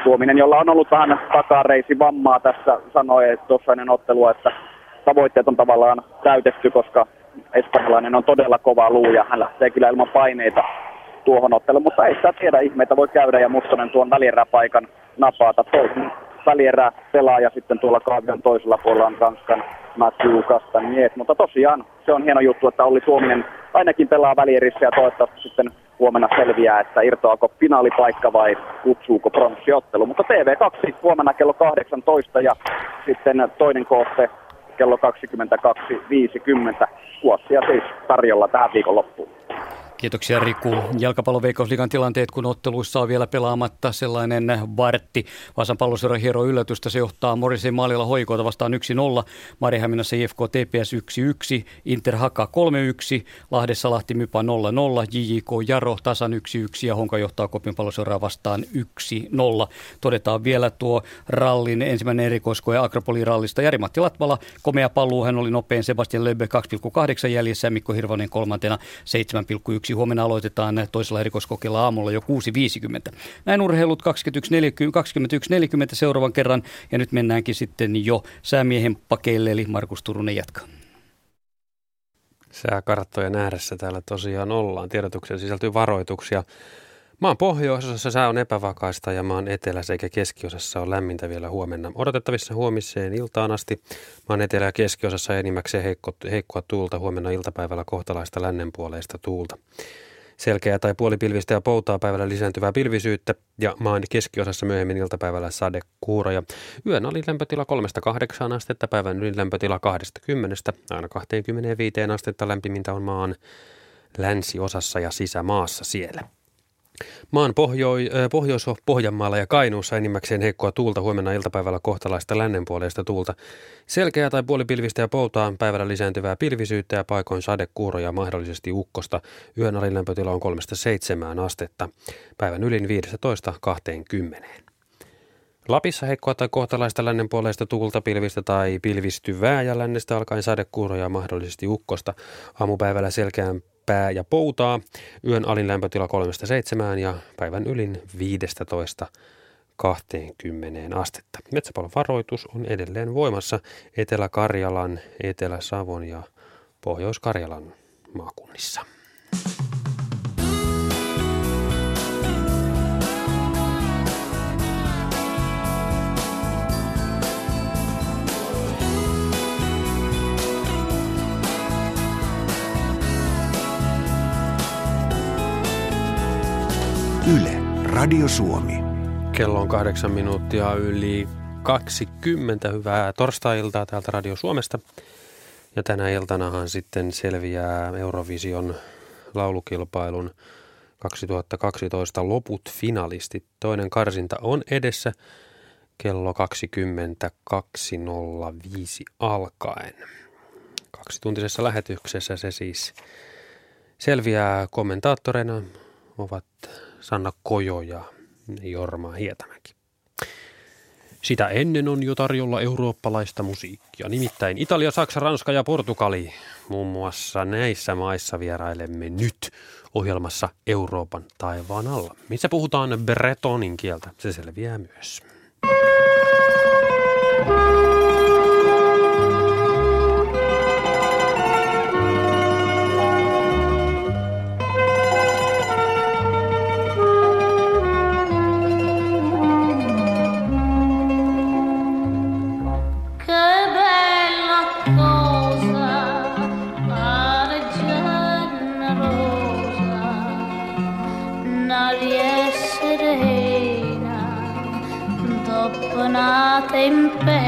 Tuominen, jolla on ollut vähän takareisi vammaa tässä, sanoi tuossa ennen ottelua, että tavoitteet on tavallaan täytetty, koska espanjalainen on todella kova luu ja hän lähtee kyllä ilman paineita tuohon otteluun, mutta ei sitä tiedä, ihmeitä voi käydä ja Mustonen tuon välieräpaikan napata. Toisen välierä pelaaja sitten tuolla kaavion toisella puolella on Ranskan Matthew Castagnier. Mutta tosiaan se on hieno juttu, että oli Suominen ainakin pelaa välierissä ja toivottavasti sitten huomenna selviää, että irtoako finaalipaikka vai kutsuuko pronssiottelu. Mutta TV2 huomenna kello 18 ja sitten toinen kohte kello 22.50. Kuossia siis tarjolla tähän viikonloppuun. Kiitoksia Riku. Jalkapalloveikkausliigan tilanteet, kun otteluissa on vielä pelaamatta sellainen vartti. Vaasan palloseura hiero yllätystä. Se johtaa Morisen maalilla hoikoita vastaan 1-0. Marihäminässä IFK TPS 1-1. Inter Haka 3-1. Lahdessa Lahti Mypa 0-0. JJK Jaro tasan 1-1 ja Honka johtaa Kopin palloseuraa vastaan 1-0. Todetaan vielä tuo rallin ensimmäinen erikoiskoe Akropoli-rallista. Jari-Matti Latvala, komea paluu. Hän oli nopein Sebastian Löbe 2,8 jäljessä. Mikko Hirvonen kolmantena 7,1 yksi. Huomenna aloitetaan toisella erikoiskokeella aamulla jo 6.50. Näin urheilut 21.40 seuraavan kerran ja nyt mennäänkin sitten jo säämiehen pakeille eli Markus Turunen jatkaa. Sääkarttojen ääressä täällä tosiaan ollaan. Tiedotuksen sisältyy varoituksia. Maan pohjoisosassa sää on epävakaista ja maan etelässä eikä keskiosassa on lämmintä vielä huomenna. Odotettavissa huomiseen iltaan asti. Maan etelä- ja keskiosassa enimmäkseen heikko, heikkoa tuulta huomenna iltapäivällä kohtalaista lännenpuoleista tuulta. Selkeä tai puolipilvistä ja poutaa päivällä lisääntyvää pilvisyyttä ja maan keskiosassa myöhemmin iltapäivällä sadekuuroja. Yön oli lämpötila 3-8 astetta, päivän ylin lämpötila 20 aina 25 astetta lämpimintä on maan länsiosassa ja sisämaassa siellä. Maan pohjoi, Pohjois-Pohjanmaalla ja Kainuussa enimmäkseen heikkoa tuulta huomenna iltapäivällä kohtalaista lännenpuoleista tuulta. Selkeää tai puolipilvistä ja poutaa päivällä lisääntyvää pilvisyyttä ja paikoin sadekuuroja mahdollisesti ukkosta. Yön alilämpötila on 3-7 astetta. Päivän ylin 15-20. Lapissa heikkoa tai kohtalaista lännenpuoleista tuulta pilvistä tai pilvistyvää ja lännestä alkaen sadekuuroja mahdollisesti ukkosta. Aamupäivällä selkeän pää ja poutaa. Yön alin lämpötila 3-7 ja päivän ylin 15 20 astetta. Metsäpalon varoitus on edelleen voimassa Etelä-Karjalan, Etelä-Savon ja Pohjois-Karjalan maakunnissa. Yle, Radio Suomi. Kello on kahdeksan minuuttia yli 20. Hyvää torstai-iltaa täältä Radio Suomesta. Ja tänä iltanahan sitten selviää Eurovision laulukilpailun 2012 loput finalistit. Toinen karsinta on edessä kello 22.05 alkaen. Kaksituntisessa lähetyksessä se siis selviää kommentaattoreina ovat Sanna Kojo ja Jorma Hietämäki. Sitä ennen on jo tarjolla eurooppalaista musiikkia, nimittäin Italia, Saksa, Ranska ja Portugali. Muun muassa näissä maissa vierailemme nyt ohjelmassa Euroopan taivaan alla, missä puhutaan bretonin kieltä. Se selviää myös. same thing.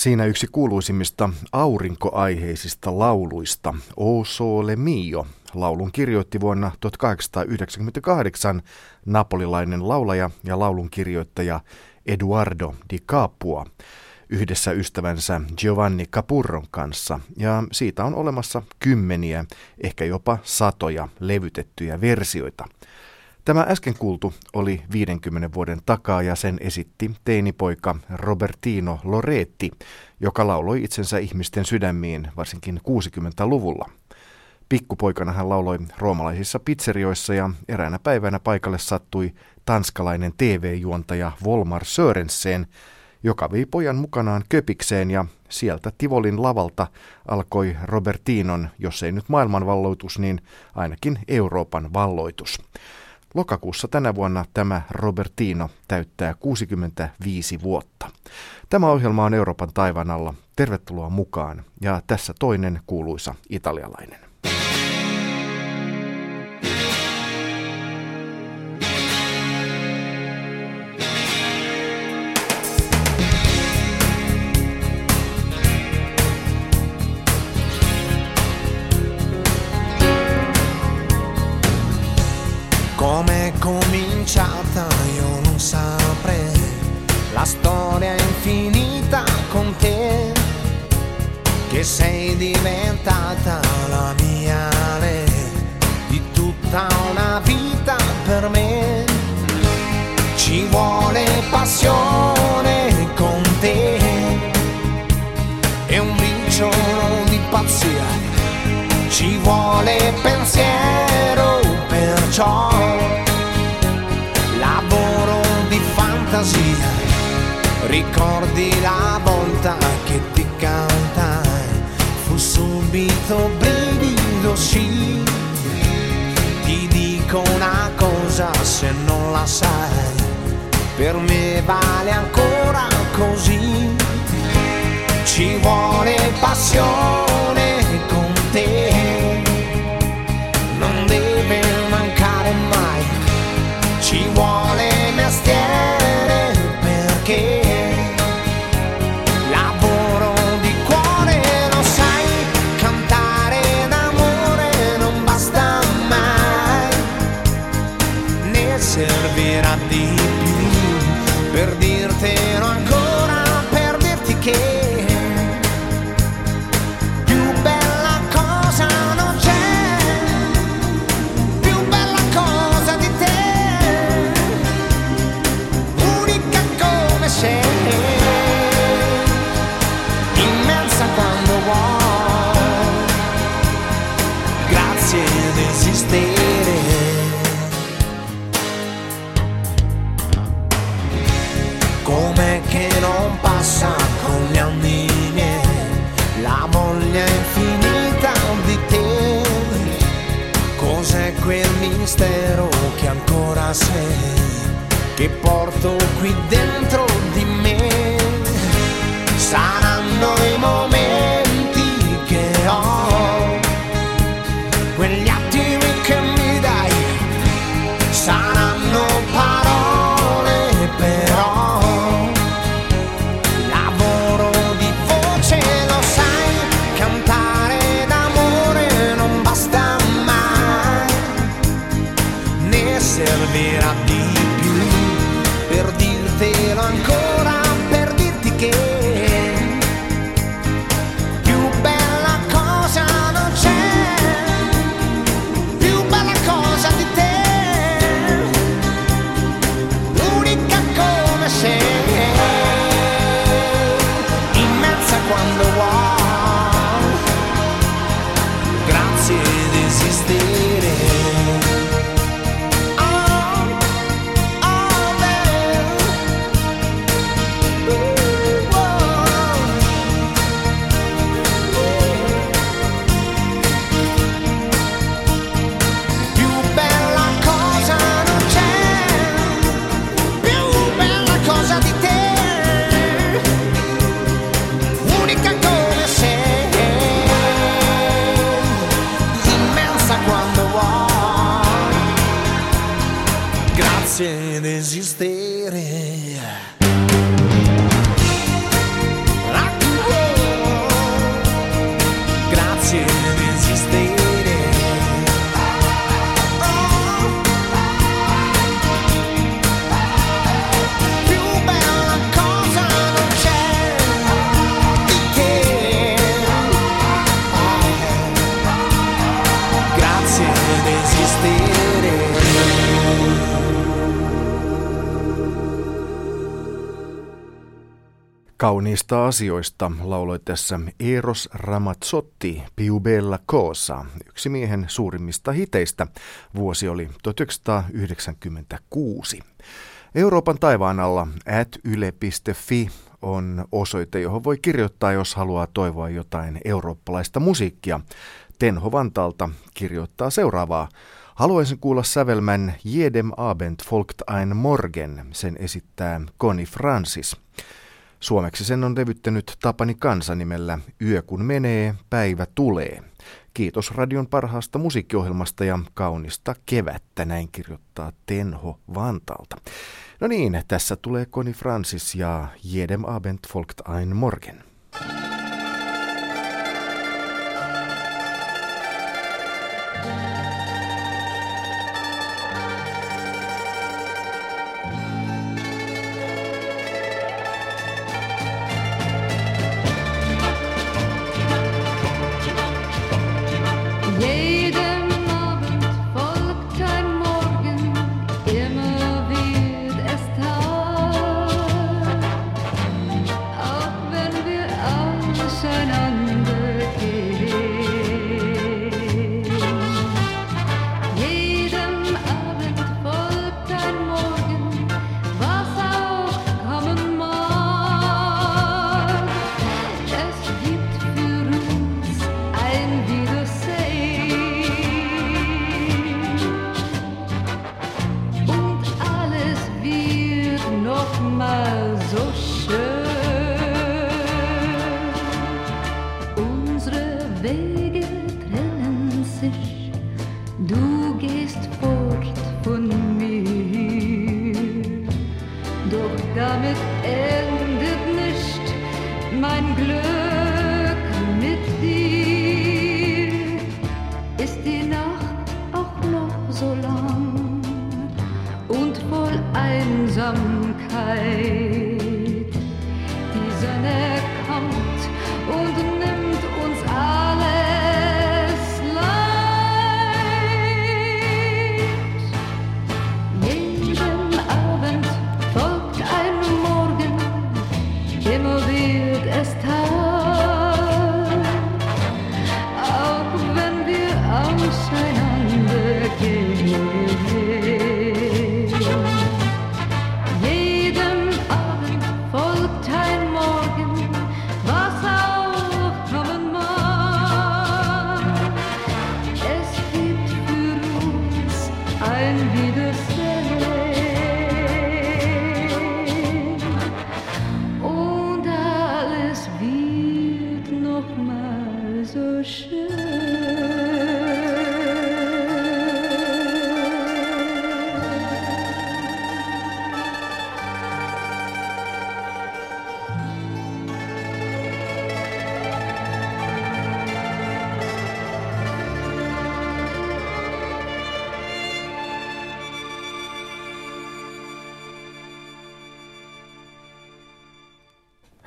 Siinä yksi kuuluisimmista aurinkoaiheisista lauluista, O Sole Mio, laulun kirjoitti vuonna 1898 napolilainen laulaja ja laulun kirjoittaja Eduardo di Capua yhdessä ystävänsä Giovanni Capurron kanssa, ja siitä on olemassa kymmeniä, ehkä jopa satoja levytettyjä versioita. Tämä äsken kuultu oli 50 vuoden takaa ja sen esitti teinipoika Robertino Loretti, joka lauloi itsensä ihmisten sydämiin varsinkin 60-luvulla. Pikkupoikana hän lauloi roomalaisissa pizzerioissa ja eräänä päivänä paikalle sattui tanskalainen TV-juontaja Volmar Sörensen, joka vei pojan mukanaan köpikseen ja sieltä Tivolin lavalta alkoi Robertinon, jos ei nyt maailman valloitus, niin ainakin Euroopan valloitus. Lokakuussa tänä vuonna tämä Robertino täyttää 65 vuotta. Tämä ohjelma on Euroopan taivaan alla. Tervetuloa mukaan ja tässä toinen kuuluisa italialainen. Ricordi la volta che ti cantai, fu subito brivido sì. Ti dico una cosa se non la sai, per me vale ancora così. Ci vuole passione che porto qui dentro asioista lauloi tässä Eros Ramazzotti Piu Bella Cosa, yksi miehen suurimmista hiteistä. Vuosi oli 1996. Euroopan taivaan alla at yle.fi on osoite, johon voi kirjoittaa, jos haluaa toivoa jotain eurooppalaista musiikkia. Tenho Vantalta kirjoittaa seuraavaa. Haluaisin kuulla sävelmän Jedem Abend folgt ein Morgen, sen esittää Connie Francis. Suomeksi sen on levyttänyt Tapani Kansa nimellä Yö kun menee, päivä tulee. Kiitos radion parhaasta musiikkiohjelmasta ja kaunista kevättä, näin kirjoittaa Tenho Vantalta. No niin, tässä tulee Connie Francis ja Jedem Abend folgt ein Morgen. Jedem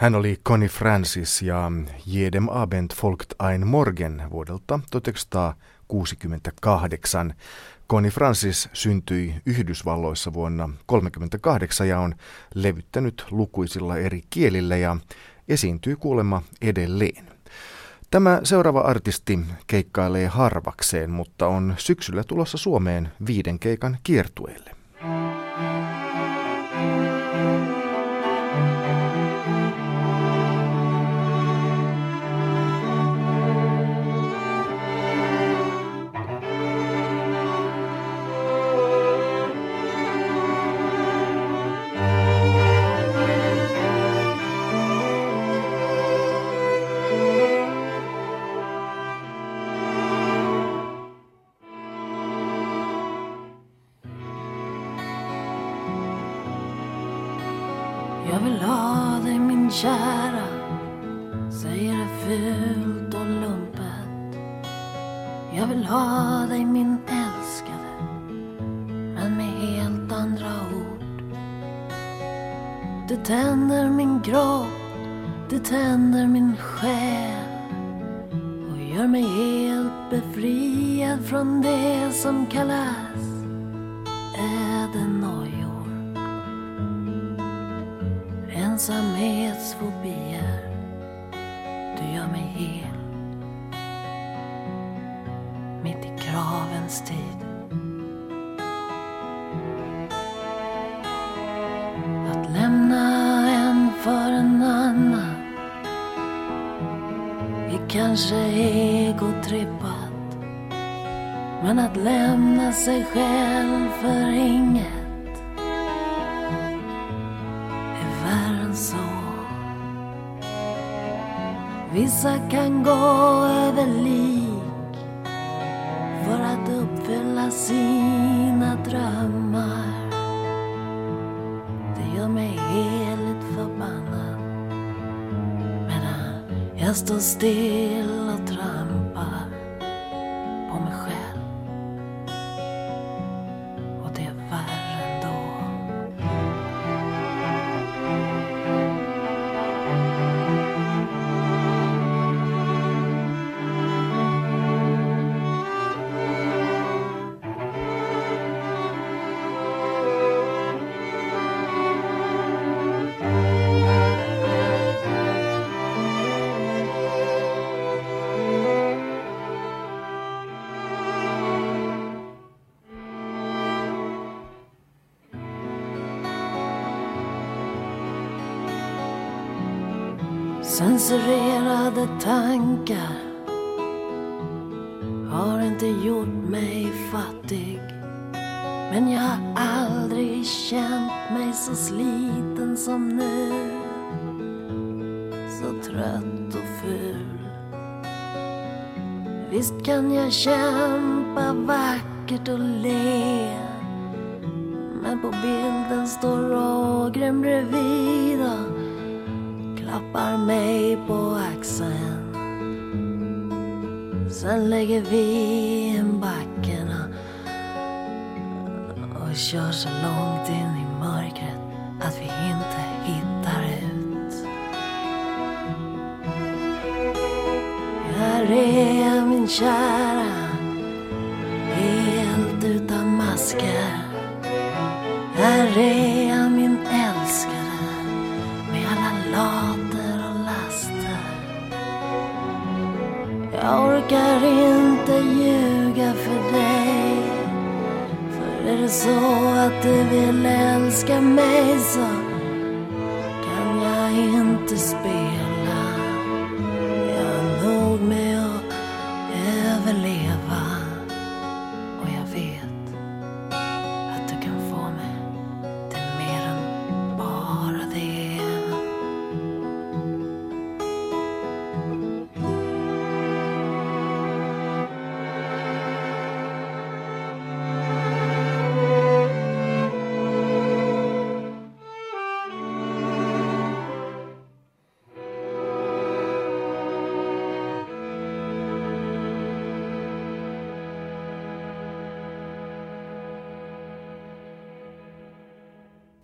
Hän oli Connie Francis ja Jedem Abend folgt ein Morgen vuodelta 1968. Connie Francis syntyi Yhdysvalloissa vuonna 1938 ja on levyttänyt lukuisilla eri kielillä ja esiintyy kuulemma edelleen. Tämä seuraava artisti keikkailee harvakseen, mutta on syksyllä tulossa Suomeen viiden keikan kiertueelle. Jag vill ha dig min kära Säger det fult och lumpet. Jag vill ha dig min älskade Men med helt andra ord. Du tänder min kropp Du tänder min själ Och gör mig helt befriad från det som kallas ensamhetsfobier. Du gör mig hel. Mitt i kravens tid. Att lämna en för en annan är kanske egotrippat. Men att lämna sig själv för inget Vissa kan gå över lik för att uppfylla sina drömmar. Det gör mig heligt förbannad medan jag står still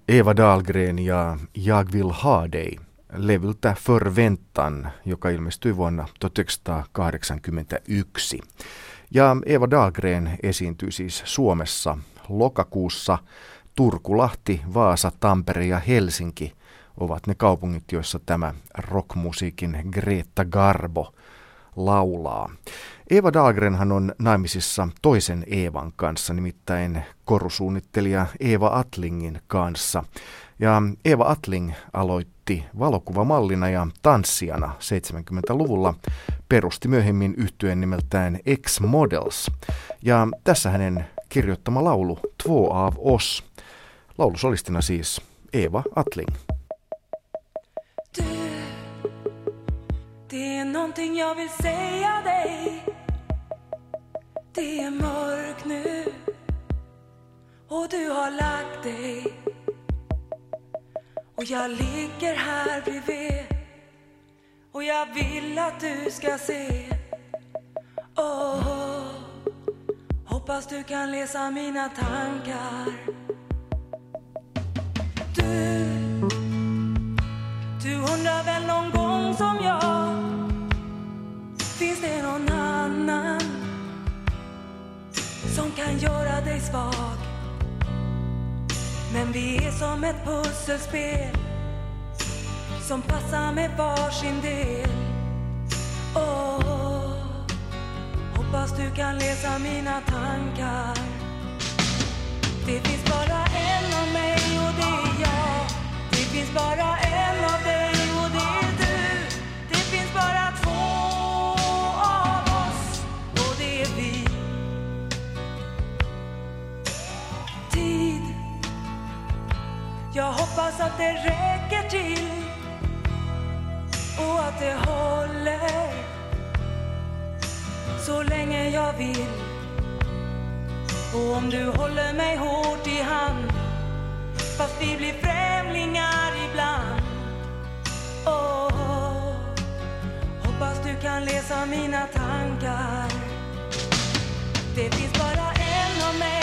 Eva Dahlgren ja Jag vill ha dig. Levyltä Förväntan, joka ilmestyi vuonna 1981. Ja Eva Dahlgren esiintyi siis Suomessa lokakuussa. Turku, Lahti, Vaasa, Tampere ja Helsinki ovat ne kaupungit, joissa tämä rockmusiikin Greta Garbo laulaa. Eva Dahlgrenhan on naimisissa toisen Eevan kanssa, nimittäin korusuunnittelija Eva Atlingin kanssa. Ja Eva Atling aloitti valokuvamallina ja tanssijana 70-luvulla, perusti myöhemmin yhtyeen nimeltään X-Models. Ja tässä hänen kirjoittama laulu Två av oss. Laulusolistina siis Eva Atling. Det är någonting jag vill säga dig Det är mörkt nu. Och du har lagt dig. Och jag ligger här bredvid. Och jag vill att du ska se. Åh, hoppas du kan läsa mina tankar. Du, du undrar väl någon gång som jag Finns det någon annan som kan göra dig svag? Men vi är som ett pusselspel som passar med varsin del. Åh, hoppas du kan läsa mina tankar. Det finns bara en av mig och det är jag. Det finns bara en av dig Jag hoppas att det räcker till och att det håller så länge jag vill. Och om du håller mig hårt i hand fast vi blir främlingar ibland. Åh, hoppas du kan läsa mina tankar. Det finns bara en av mig